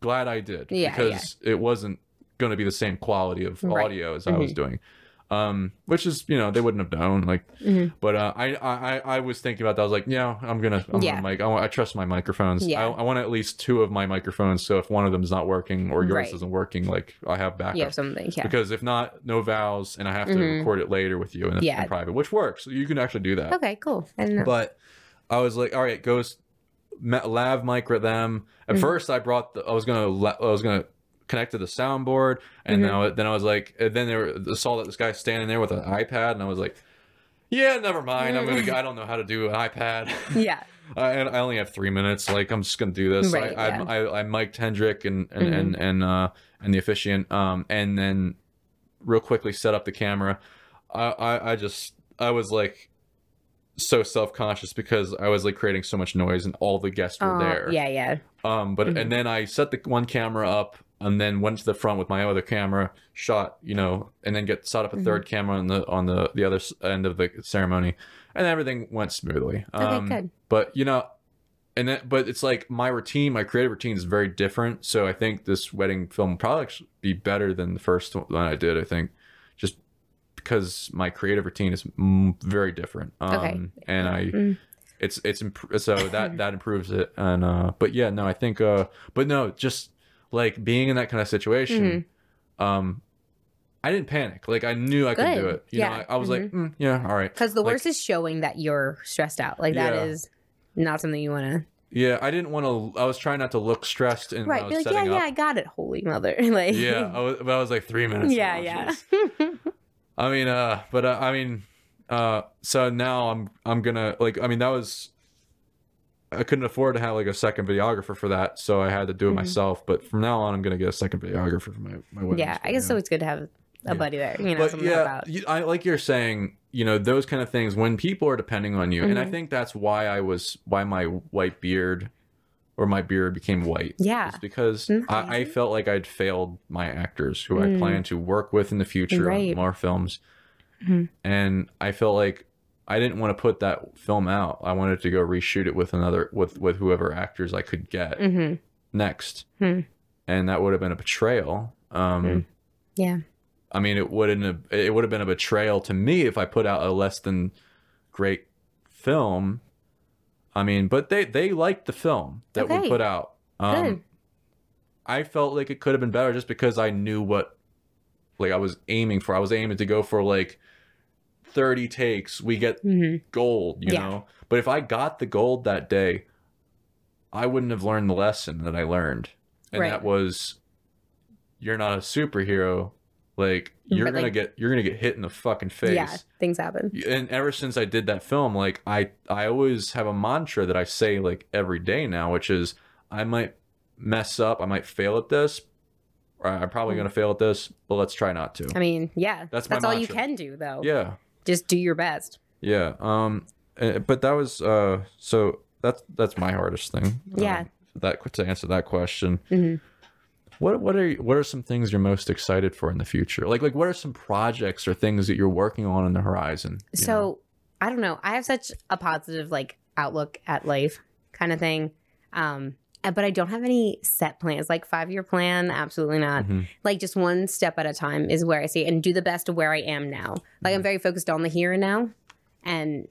glad i did Yeah, because it wasn't going to be the same quality of Right. audio as i was doing um which is you know they wouldn't have known like hmm but uh, I, I I was thinking about that. I was like, yeah, I'm gonna, I'm Yeah. gonna mic. I, I trust my microphones. Yeah. I, I want at least two of my microphones. So if one of them's not working or yours Right. isn't working, like I have backup. Have something. Yeah. Because if not, no vowels, and I have to Mhm. record it later with you in, Yeah. in private, which works. You can actually do that. Okay. Cool. I. But I was like, all right, goes lav mic with them. At Mhm. first, I brought the, I was gonna, I was gonna connect to the soundboard, and then, I, then I was like, and then there were, saw that this guy standing there with an iPad, and I was like, yeah, never mind. I'm gonna, I don't know how to do an iPad. yeah. I, and I only have three minutes. Like I'm just gonna do this. Right, I, yeah. I, I I mic'd Hendrick and and Mhm. and and uh and the officiant. Um, and then real quickly set up the camera. I I, I just I was like so self conscious because I was like creating so much noise and all the guests were Oh, there. Yeah. Yeah. Um, but Mhm. and then I set the one camera up and then went to the front with my other camera, shot, you know, and then get set up a Mhm. third camera on the on the the other end of the ceremony, and everything went smoothly. Okay. Um, good. but you know, and then but it's like my routine, my creative routine is very different. So I think this wedding film probably be better than the first one I did. I think just because my creative routine is very different. Um, Okay. and I Mm. it's it's imp- so that that improves it and uh but yeah no i think uh but no just like being in that kind of situation um i didn't panic like i knew i could Mm-hmm. Do it you Yeah. know i, I was like mm, yeah all right Because the Like- worst is showing that you're stressed out. Like that Yeah. is not something you want to. yeah i didn't want to i was trying not to look stressed and Right. i was like, yeah, setting yeah, I got it. Holy mother. like. yeah I was, but i was like three minutes yeah. Yeah. i mean uh but uh, i mean uh so now i'm i'm gonna like i mean that was I couldn't afford to have like a second videographer for that, so I had to do it Mhm. myself. But from now on, I'm gonna get a second videographer for my my wedding. yeah. I guess so. It's good to have a Yeah. buddy there. You know, but yeah, help out. you- I like you're saying, you know, those kind of things when people are depending on you, and I Mhm. think that's why I was why my white beard or my beard became white. Yeah. It's because Mhm. I, I felt like I'd failed my actors who I Mm. plan to work with in the future Right. on more films, Mhm. and I felt like I didn't want to put that film out. I wanted to go reshoot it with another with with whoever actors I could get hmm next, Hmm. and that would have been a betrayal. Um, Hmm. Yeah. I mean, it wouldn't have, it would have been a betrayal to me if I put out a less than great film. I mean, but they they liked the film that we put out. Um, Good. I felt like it could have been better just because I knew what like I was aiming for. I was aiming to go for like 30 takes, we get hmm gold, you Yeah. know. But if I got the gold that day, I wouldn't have learned the lesson that I learned. And Right. that was you're not a superhero. Like you're But, gonna like- get you're gonna get hit in the fucking face. Yeah. Things happen. And ever since I did that film, like I I always have a mantra that I say like every day now, which is I might mess up, I might fail at this, or I'm probably Mm. gonna fail at this, but let's try not to. I mean, yeah. That's That's, all you can do, though. Yeah. Just do your best. Yeah. Um uh, but that was uh so that's that's my hardest thing. Yeah. Um, that to answer that question. hmm What what are what are some things you're most excited for in the future? Like like what are some projects or things that you're working on in the horizon? So know? I don't know. I have such a positive like outlook at life kind of thing. Um, But I don't have any set plans, like five year plan. Absolutely not. Mhm. Like just one step at a time is where I see and do the best of where I am now. Like I'm Mhm. very focused on the here and now. And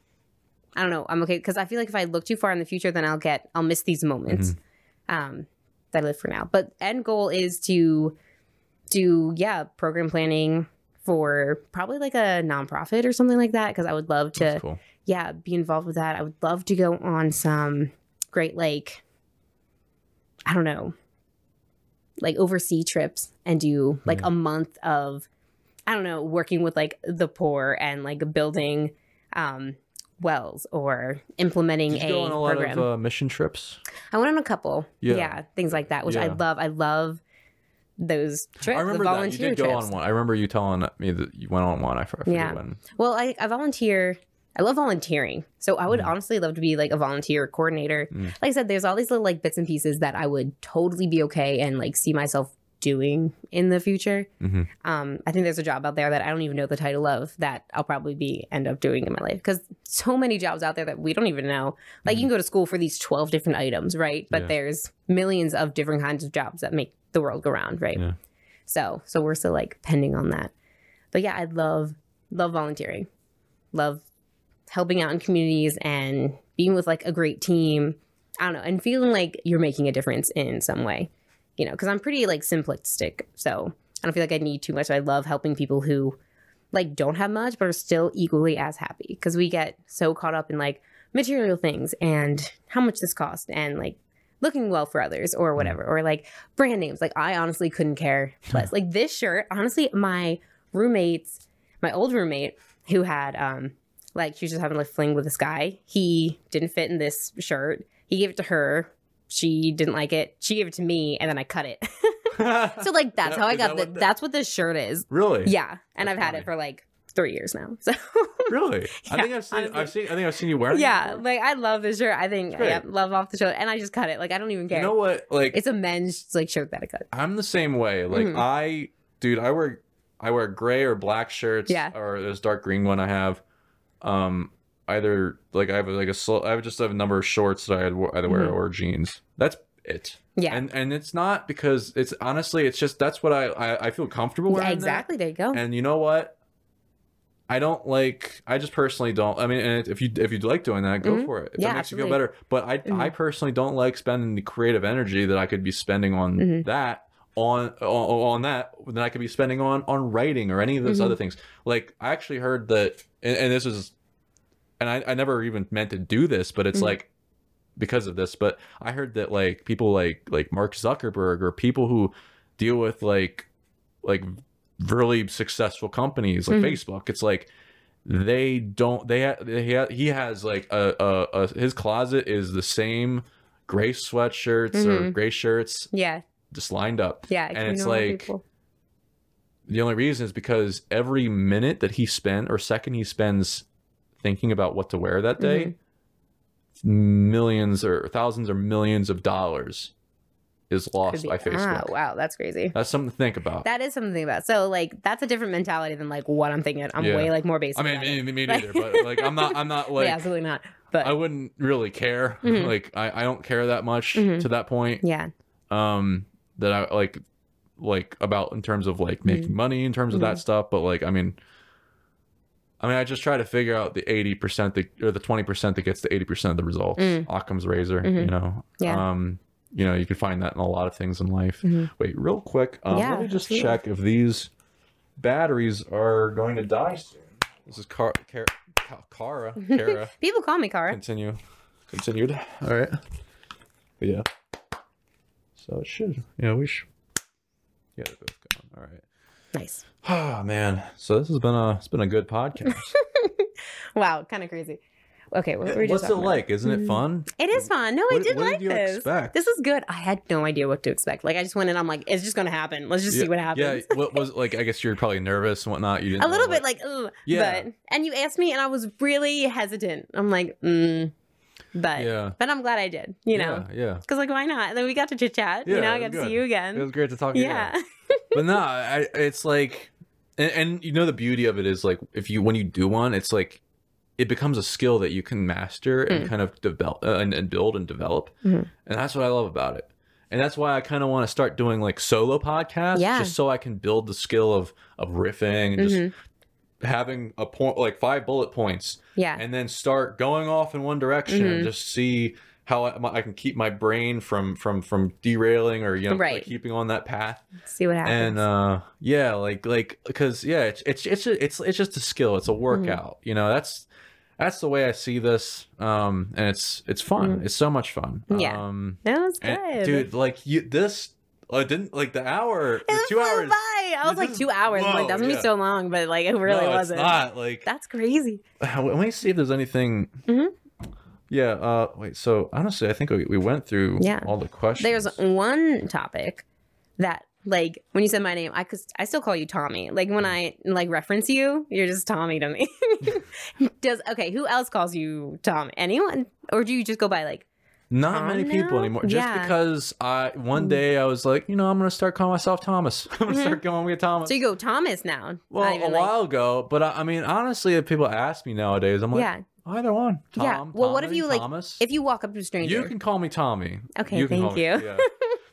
I don't know, I'm okay because I feel like if I look too far in the future, then I'll get, I'll miss these moments um, that I live for now. But end goal is to do, yeah, program planning for probably like a nonprofit or something like that because I would love to cool. yeah, be involved with that. I would love to go on some great like I don't know, like overseas trips and do like Yeah. a month of I don't know, working with like the poor and like building um wells or implementing Did you a, go on a lot program. of uh, mission trips? I went on a couple. Yeah. Yeah. things like that, which I love. I love those trips, I the remember that you volunteer did go trips. on one. I remember you telling me that you went on one. I forget Yeah. when. Well, I, I volunteer. I love volunteering. So I would Mhm. honestly love to be like a volunteer coordinator. Mm. Like I said, there's all these little like bits and pieces that I would totally be okay and like see myself doing in the future. Mhm. Um, I think there's a job out there that I don't even know the title of that I'll probably be end up doing in my life because so many jobs out there that we don't even know. Like you can go to school for these 12 different items, right? But Yeah. there's millions of different kinds of jobs that make the world go round, right? Yeah. So, so we're still like pending on that. But yeah, I love love volunteering. Love helping out in communities and being with like a great team. I don't know, and feeling like you're making a difference in some way. You know, because I'm pretty like simplistic, so I don't feel like I need too much. I love helping people who like don't have much but are still equally as happy because we get so caught up in like material things and how much this cost and like looking well for others or whatever or like brand names like i honestly couldn't care less like this shirt honestly my roommates my old roommate who had um like she was just having like fling with this guy he didn't fit in this shirt he gave it to her she didn't like it she gave it to me and then i cut it so like that's Yeah, how i got that the what that's what this shirt is really? yeah and That's i've had funny. it for like three years now so Really? I think I've seen. honestly. I've seen. I think I've seen you wearing. it yeah like i love this shirt i think yeah love off the shoulder and i just cut it like i don't even care You know what? Like it's a men's like shirt that i cut I'm the same way. Like Mhm. I, dude, I wear I wear gray or black shirts. Yeah. Or this dark green one I have. Um, either like I have like a sl- I have just have a number of shorts that I either wear Mhm. or jeans. That's it. yeah And and it's not because it's honestly it's just that's what I I, I feel comfortable wearing. Yeah, exactly. There you go. And you know what? I don't like. I just personally don't. I mean, and if you if you like doing that, go Mhm. for it. If Yeah, that makes you feel better. But I I Mhm. personally don't like spending the creative energy that I could be spending on Mhm. that on, on on that that I could be spending on on writing or any of those Mhm. other things. Like I actually heard that, and, and this is, and I I never even meant to do this, but it's Mhm. like because of this. But I heard that like people like like Mark Zuckerberg or people who deal with like like really successful companies like Mhm. Facebook. It's like they don't they ha- they ha- he has like a, a, a his closet is the same gray sweatshirts or Mhm. gray shirts yeah, just lined up. yeah. And it's like- people. The only reason is because every minute that he spent or second he spends thinking about what to wear that day, millions or thousands or millions of dollars is lost by Facebook. Ah, wow, that's crazy. That's something to think about. That is something to think about. So like that's a different mentality than like what I'm thinking. I'm Yeah. way like more basic. I mean, me, me, neither, but like I'm not I'm not like yeah, absolutely not. But I wouldn't really care. Mhm. Like I, I don't care that much Mhm. to that point. yeah, Um that I like like about in terms of like making Mm-hmm. money in terms of that stuff. But like I mean I mean I just try to figure out the eighty percent that or the twenty percent that gets the eighty percent of the results. Mm. Occam's razor, Mhm. you know. Yeah. Um you know, you can find that in a lot of things in life. Mhm. Wait, real quick, um, Yeah, let me just check if these batteries are going to die soon. This is Car- Car- Ca- Cara. Cara. people call me Cara. Continue. Continued. All right. Yeah. So it should. Yeah, we should. Yeah, they're both gone. All right. Nice. Ah man. So this has been a it's been a good podcast. Wow, kind of crazy. Okay, what were we just What's it talking about? like? Isn't it Mhm. fun? It is fun. No, I What- did what did like you this. expect? This was good. I had no idea what to expect. Like I just went in. I'm like, it's just gonna happen. Let's just see what happens. Yeah. What was like? I guess you're probably nervous and whatnot. You didn't. a little what- bit like, ugh. Yeah. But and you asked me, and I was really hesitant. I'm like, mm. But Yeah. but I'm glad I did. You know, Yeah. Yeah. because like why not? Then we got to chit chat. Yeah, you know, I got to see you again. It was great to talk. to you. yeah. but no, I, it's like, and, and you know the beauty of it is like if you when you do one, it's like it becomes a skill that you can master and Mm. kind of develop uh, and, and build and develop. Mhm. And that's what I love about it. And that's why I kind of want to start doing like solo podcasts, Yeah. just so I can build the skill of of riffing and just Mhm. Having a point like five bullet points, Yeah. and then start going off in one direction and Mhm. just see how I, I can keep my brain from from from derailing or you know Right. like keeping on that path See what happens. and uh yeah like like because yeah it's it's it's just, it's it's just a skill it's a Mm-hmm. workout you know that's that's the way i see this um and it's it's fun Mhm. it's so much fun Yeah. um that was good. and, dude like you this i didn't like the hour the it two flew hours by. I was like two hours. I'm like, whoa, that's gonna yeah. be so long, but like it really no, wasn't. it's not like That's crazy. let me see if there's anything Mhm. yeah uh wait so honestly i think we, we went through Yeah. all the questions There's one topic that like when you said my name, I could I still call you Tommy. Like when I like reference you, you're just Tommy to me. Does okay, who else calls you Tom? Anyone? Or do you just go by like Not many people now? anymore. Just because I one Mm. day I was like, you know, I'm gonna start calling myself Thomas. I'm gonna Mhm. start going with Thomas. so you go Thomas now? Well, a like- while ago, but I, I mean, honestly, if people ask me nowadays, I'm like, yeah. either one. Tom, Yeah. Well, what if you, like, Thomas. If you walk up to a stranger, you can call me Tommy. Okay, can thank you. yeah.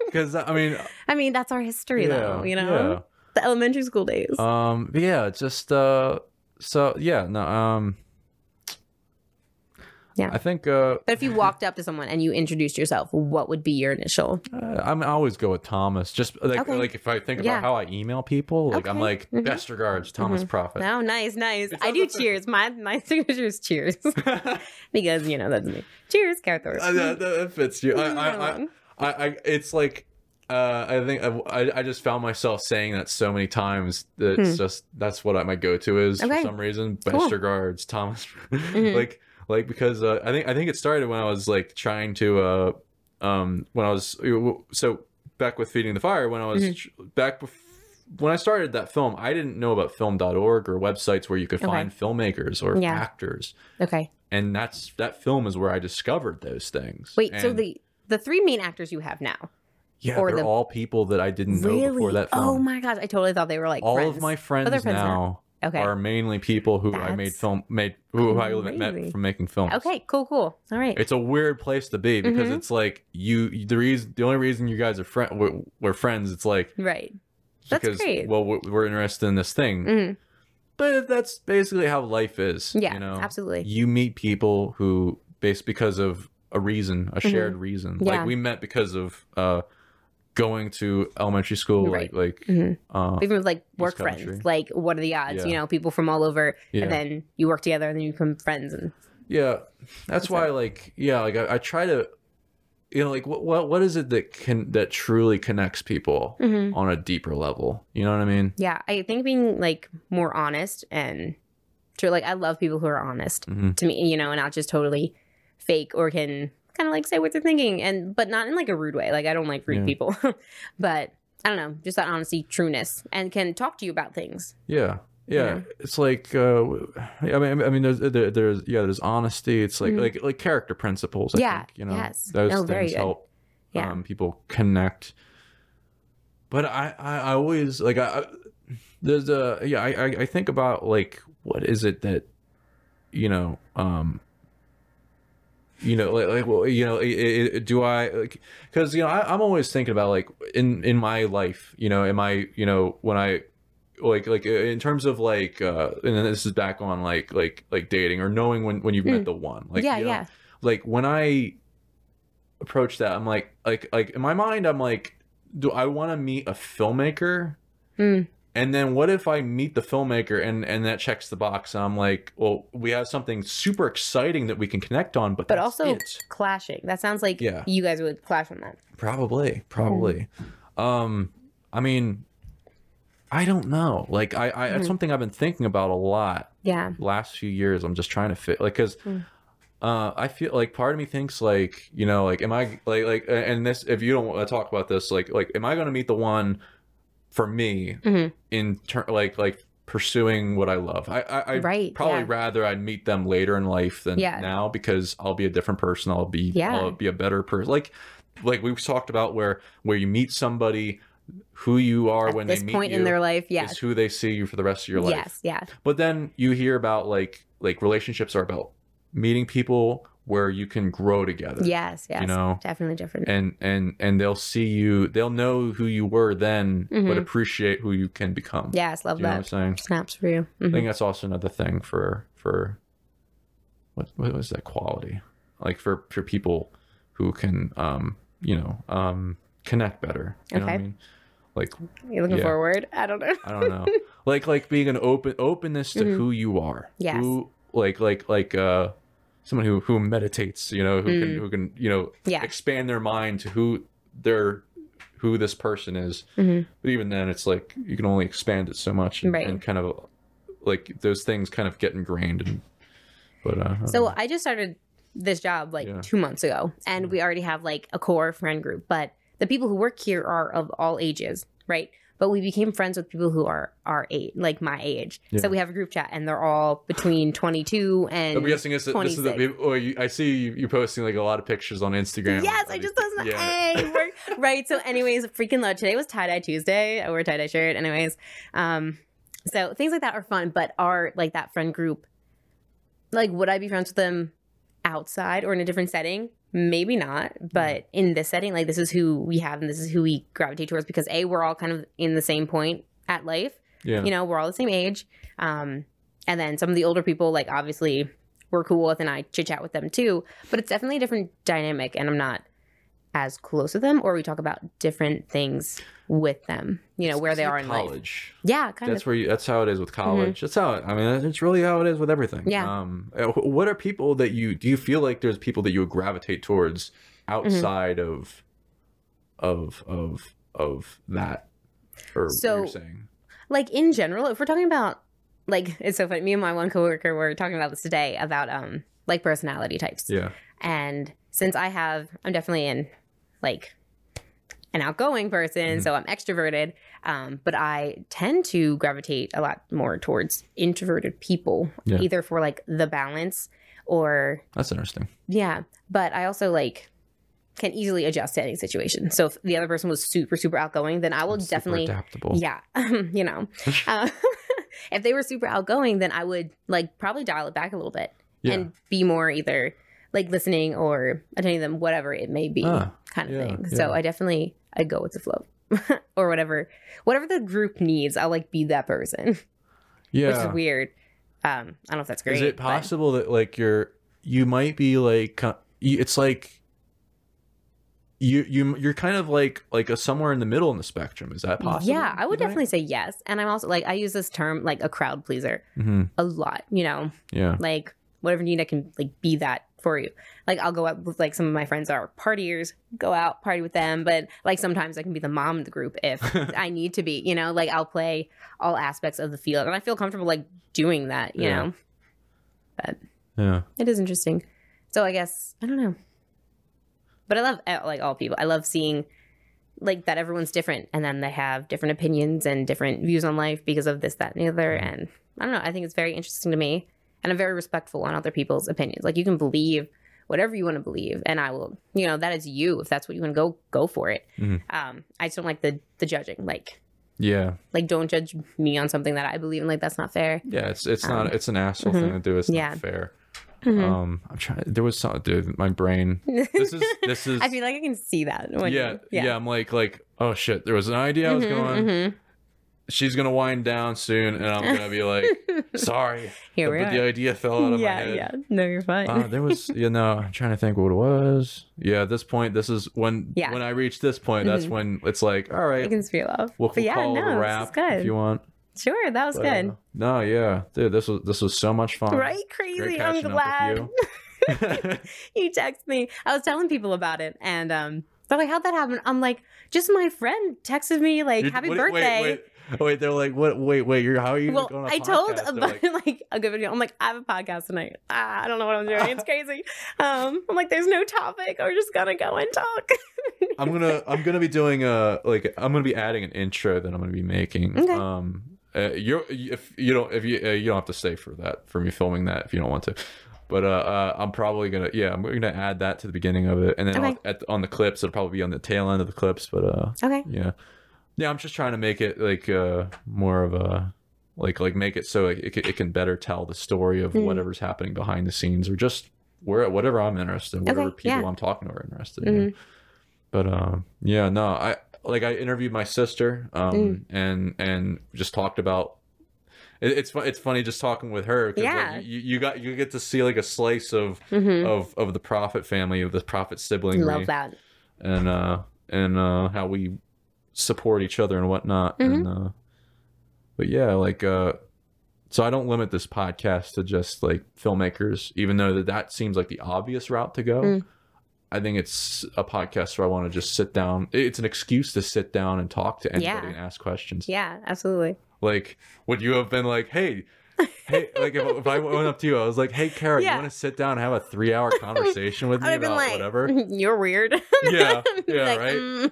Because I mean, I mean that's our history yeah, though, you know? The elementary school days. Um. but yeah. Just uh. So yeah. No. Um. Yeah. I think uh, but if you walked up to someone and you introduced yourself, what would be your initial? uh, I'm I always go with Thomas. Just like Okay. like if I think about Yeah. how I email people, like I'm Okay. like Mhm. best regards, Thomas Proffitt. Oh, nice, nice. I do cheers. My my signature is cheers because you know that's me. Cheers, Carthor. Uh, that, that fits you. I, I, I. I, I, it's like, uh, I think I, I just found myself saying that so many times that it's Hmm. just that's what I, my go-to is Okay. for some reason. Best Cool. regards, Thomas. Mhm. like, like because uh, I think I think it started when I was like trying to, uh, um, when I was so back with feeding the fire when I was Mm-hmm. back bef- when I started that film. I didn't know about film.org or websites where you could Okay. find filmmakers or Yeah. actors. Okay. And that's that film is where I discovered those things. Wait. so the the three main actors you have now, yeah, they're the- all people that I didn't know really? before that film. Oh my gosh! I totally thought they were like all friends. of my friends, friends now. Okay. are mainly people who I made film made who I met crazy. from making films. Okay. Cool. Cool. All right. It's a weird place to be because Mhm. it's like you the reason the only reason you guys are friend we're, we're friends it's like right. That's because great. well we're, we're interested in this thing hmm but that's basically how life is Yeah. you know Absolutely. you meet people who based because of a reason a shared reason Mm-hmm. Yeah. like we met because of uh going to elementary school Right. like like Mhm. uh Even with like work friends, like what are the odds? You know, people from all over, yeah and then you work together, and then you become friends. And yeah that's That's why like yeah like I, I try to you know like what, what what is it that can that truly connects people Mhm. on a deeper level you know what i mean yeah, I think being like more honest and true. Like I love people who are honest hmm to me, you know, and not just totally fake or can kind of like say what they're thinking, and but not in like a rude way. Like I don't like rude Yeah. people, but I don't know, just that honesty, trueness, and can talk to you about things. yeah yeah Yeah. it's like uh i mean i mean there's there, there's yeah there's honesty it's like Mhm. like like character principles i Yeah, think you know yes. those No, things help Yeah. um people connect but i i, I always like i I- there's a yeah I i think about like what is it that you know um you know like, like well you know i i do i like because you know I, i'm always thinking about like in in my life you know am i you know when i like like in terms of like uh and then this is back on like like like dating or knowing when when you've met Mm. the one like yeah, you know, yeah, like when i approach that i'm like like like in my mind i'm like do i want to meet a filmmaker Mm. And then what if i meet the filmmaker and and that checks the box and i'm like well we have something super exciting that we can connect on but but that's also it. clashing. That sounds like Yeah. you guys would clash on that. probably probably um i mean i don't know like i i it's Mhm. something i've been thinking about a lot Yeah, last few years i'm just trying to fit like because Mm. uh i feel like part of me thinks like you know like am i like like and this if you don't want to talk about this like like am i going to meet the one for me Mhm. in turn like like pursuing what i love i i I'd Right, probably yeah. rather i'd meet them later in life than Yeah. now because i'll be a different person i'll be Yeah. i'll be a better person like like we've talked about where where you meet somebody who you are at when this they meet point you in their life, yes, is who they see you for the rest of your life yes, yeah, but then you hear about like like relationships are about meeting people where you can grow together. Yes, yes. know, definitely different. And and and they'll see you. They'll know who you were then, but Mhm. appreciate who you can become. yes, love Do you know what that. I'm saying? Snaps for you. I Mhm. think that's also another thing for for what what was that quality? Like for for people who can um you know um connect better. You know what I Okay. mean? Like You're looking yeah. forward. I don't know. I don't know. like like being an open openness to Mhm. who you are. Yes. Who like like like uh someone who who meditates, you know, who can Mm. who can, you know, Yeah. expand their mind to who they're who this person is. Mhm. But even then it's like you can only expand it so much and, Right. and kind of like those things kind of get ingrained and but uh So know. I just started this job like Yeah. two months ago, and we already have like a core friend group. But the people who work here are of all ages, right? But we became friends with people who are our age, like my age. Yeah. So we have a group chat, and they're all between 22 and. I'm guessing this, this is the 26. oh, you, I see you, you posting like a lot of pictures on Instagram. Yes, I just posted. yeah. Hey, we're- right. So, anyways, freaking love. Today was tie dye Tuesday. I wore a tie dye shirt. Anyways, um, so things like that are fun, but are like that friend group. Like, would I be friends with them outside or in a different setting? Maybe not. But in this setting, like this is who we have, and this is who we gravitate towards because a we're all kind of in the same point at life Yeah. you know we're all the same age um and then some of the older people like obviously we're cool with and i chit chat with them too but it's definitely a different dynamic and i'm not as close with them or we talk about different things with them you know where It's they like are in life college. yeah kind that's of where you that's how it is with college that's how i mean it's really how it is with everything Mm-hmm. Yeah. um uh, what are people that you do you feel like there's people that you would gravitate towards outside Mm-hmm. of of of of that or So- you're saying like in general if we're talking about like it's so funny me and my one coworker were talking about this today about um like personality types yeah And since I have, I'm definitely in like an outgoing person, Mhm. so I'm extroverted. Um, but I tend to gravitate a lot more towards introverted people, Yeah. either for like the balance or that's interesting yeah. But I also like can easily adjust to any situation. So if the other person was super super outgoing, then I will Super definitely adaptable yeah, you know, uh, if they were super outgoing, then I would like probably dial it back a little bit yeah and be more either like listening or attending them, whatever it may be, Ah, kind of yeah, thing. yeah. So I definitely I go with the flow or whatever, whatever the group needs. I'll like be that person, yeah which is weird. Um, I don't know if that's great. is it but- possible that like you're you might be like it's like you you you're kind of like like a somewhere in the middle in the spectrum is that possible Yeah, I would definitely say yes. And I'm also like I use this term like a crowd pleaser Mhm. a lot. You know, yeah like whatever you need, I can like be that for you. Like I'll go out with like some of my friends are partiers, go out party with them, but like sometimes I can be the mom of the group if I need to be. You know, like I'll play all aspects of the field, and I feel comfortable like doing that. You Yeah. know, But yeah it is interesting. So I guess I don't know, but I love uh, like all people. I love seeing like that everyone's different, and then they have different opinions and different views on life because of this, that, and the other. Mhm. And I don't know. I think it's very interesting to me, and I'm very respectful on other people's opinions. Like you can believe whatever you want to believe, and I will. You know, that is you. If that's what you want to go, go for it. Mhm. Um, I just don't like the the judging. Like yeah like don't judge me on something that I believe in. Like that's not fair. yeah it's it's Um, not it's an asshole mhm. thing to do it's Yeah. not fair Mhm. um i'm trying there was some dude my brain this is this is I feel like I can see that. When yeah, you- yeah Yeah, i'm like like oh shit there was an idea i was Mhm, going mhm. She's gonna wind down soon and i'm gonna be like sorry Here we but are. the idea fell out of yeah, my head yeah. Yeah. No, you're fine. uh, there was you know i'm trying to think what it was yeah at this point this is when Yeah. when i reach this point that's Mhm. when it's like all right, right can feel off. we'll, but we'll yeah, call it no, a this is wrap good. if you want Sure, that was But, good. uh, no yeah dude this was this was so much fun right? Crazy. I'm catching up glad with you. you text me. I was telling people about it, and um, they're like, "How'd that happen?" I'm like, "Just my friend texted me like, You- happy what- birthday." Wait, wait, wait, they're like, what? Wait, wait, you're how are you? Well, going on I told podcast? They're about like, like a good video. I'm like, I have a podcast tonight. Ah, I don't know what I'm doing. It's crazy. Um, I'm like, there's no topic. We're just gonna go and talk. I'm gonna, I'm gonna be doing a like, I'm gonna be adding an intro that I'm gonna be making. Okay. Um, uh, you're if you don't if you uh, you don't have to stay for that for me filming that if you don't want to. But uh, uh, I'm probably gonna yeah I'm gonna add that to the beginning of it, and then Okay. At, on the clips it'll probably be on the tail end of the clips. But uh, okay. yeah, yeah, I'm just trying to make it like uh more of a like like make it so it, it, it can better tell the story of Mm. whatever's happening behind the scenes or just where whatever i'm interested in whatever Okay, people yeah. i'm talking to are interested in Mhm. but um yeah no i like i interviewed my sister um Mm. and and just talked about it's it's funny just talking with her 'cause, like, Yeah. you, you got you get to see like a slice of Mhm. of of the Proffitt family of the Proffitt sibling Love that. and uh and uh how we support each other and whatnot Mm-hmm. uh but yeah like uh so i don't limit this podcast to just like filmmakers even though that that seems like the obvious route to go Mm. i think it's a podcast where i want to just sit down it's an excuse to sit down and talk to anybody Yeah. and ask questions Yeah, absolutely. like would you have been like hey hey like if, if i went up to you i was like hey kara Yeah. you want to sit down and have a three hour conversation with me about like, whatever "You're weird." Yeah, yeah, Like, right? mm,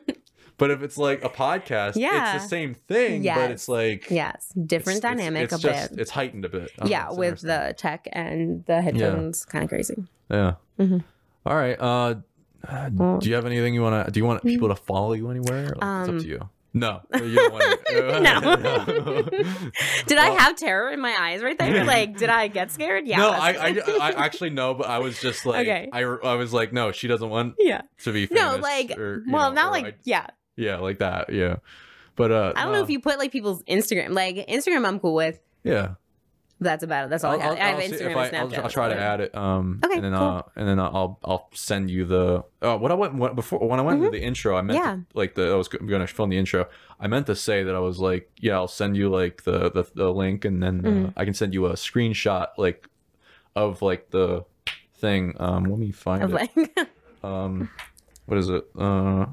But if it's like a podcast, Yeah. it's the same thing, but it's like yes, different it's- it's- dynamic It's, a just bit. it's heightened a bit. I yeah, with the tech and the headphones, kind of crazy. yeah. Mhm. All right. Uh, Well- do you have anything you want to? Do you want people to follow you anywhere? Like, it's up Um, to you. No, you don't want to. No. Did I have terror in my eyes right there? Like, did I get scared? Yeah. no, I, I, I actually no, but I was just like, Okay. I, I was like, no, she doesn't want yeah. to be famous. No, like, or, well, know, not like, I- yeah. Yeah, like that, yeah. But uh, I don't know if you put like people's Instagram, like Instagram, I'm cool with. yeah. That's about it. That's all I have. I have Instagram if I, and I'll, Snapchat. I'll try to add it. Um, Okay, and then cool. uh, and then I'll I'll send you the. Uh, what I went what, before when I went into the intro, I meant Mm-hmm. Yeah. to, like the I was going to film the intro. I meant to say that I was like, yeah, I'll send you like the the, the link, and then uh, Mhm. I can send you a screenshot like of like the thing. Um, let me find Of it. like, Um, what is it? Uh,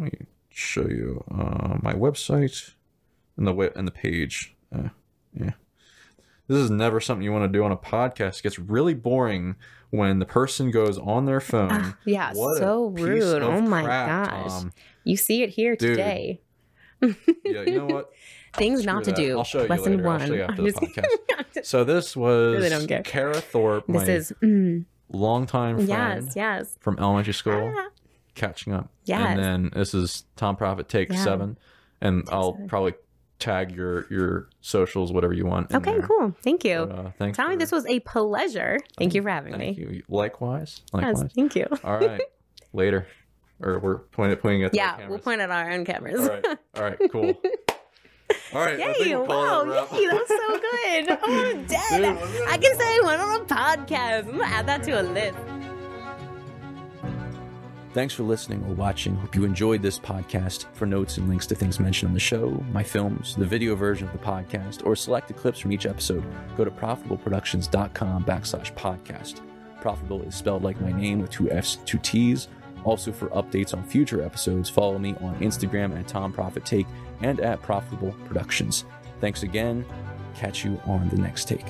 let me show you uh, my website and the web and the page. Uh, yeah, this is never something you want to do on a podcast. It gets really boring when the person goes on their phone. Ah, yeah, What so rude. Oh my crap, gosh. Tom. You see it here Dude. today. Yeah, you know what? Things Screw not to that. do. I'll show you Lesson later. One. you after the podcast. So this was Really don't care. Kara Thorpe, this my is mm, longtime friend yes, yes. from elementary school. Ah, catching up. Yeah. And then this is Tom Proffitt Take Yeah. Seven, and I'll seven. probably tag your your socials, whatever you want. Okay, there. cool. Thank you. But, uh, thanks. Tommy, for- this was a pleasure. Thank you for having Thank me. you. Likewise. Yes, Likewise. thank you. All right. Later. Or we're pointing pointing at the camera. Yeah, we'll point at our own cameras. All right. All right. Cool. All right. Yay! we'll Wow! Yay! That was so good. Oh, I'm dead. Dude, I can say one on a podcast. I'm gonna add that to a list. Thanks for listening or watching. Hope you enjoyed this podcast. For notes and links to things mentioned on the show, my films, the video version of the podcast, or selected clips from each episode, go to proffittableproductions.com backslash podcast. Proffittable is spelled like my name with two F's, two T's. Also, for updates on future episodes, follow me on Instagram at Tom Proffitt Take and at Proffittable Productions. Thanks again. Catch you on the next take.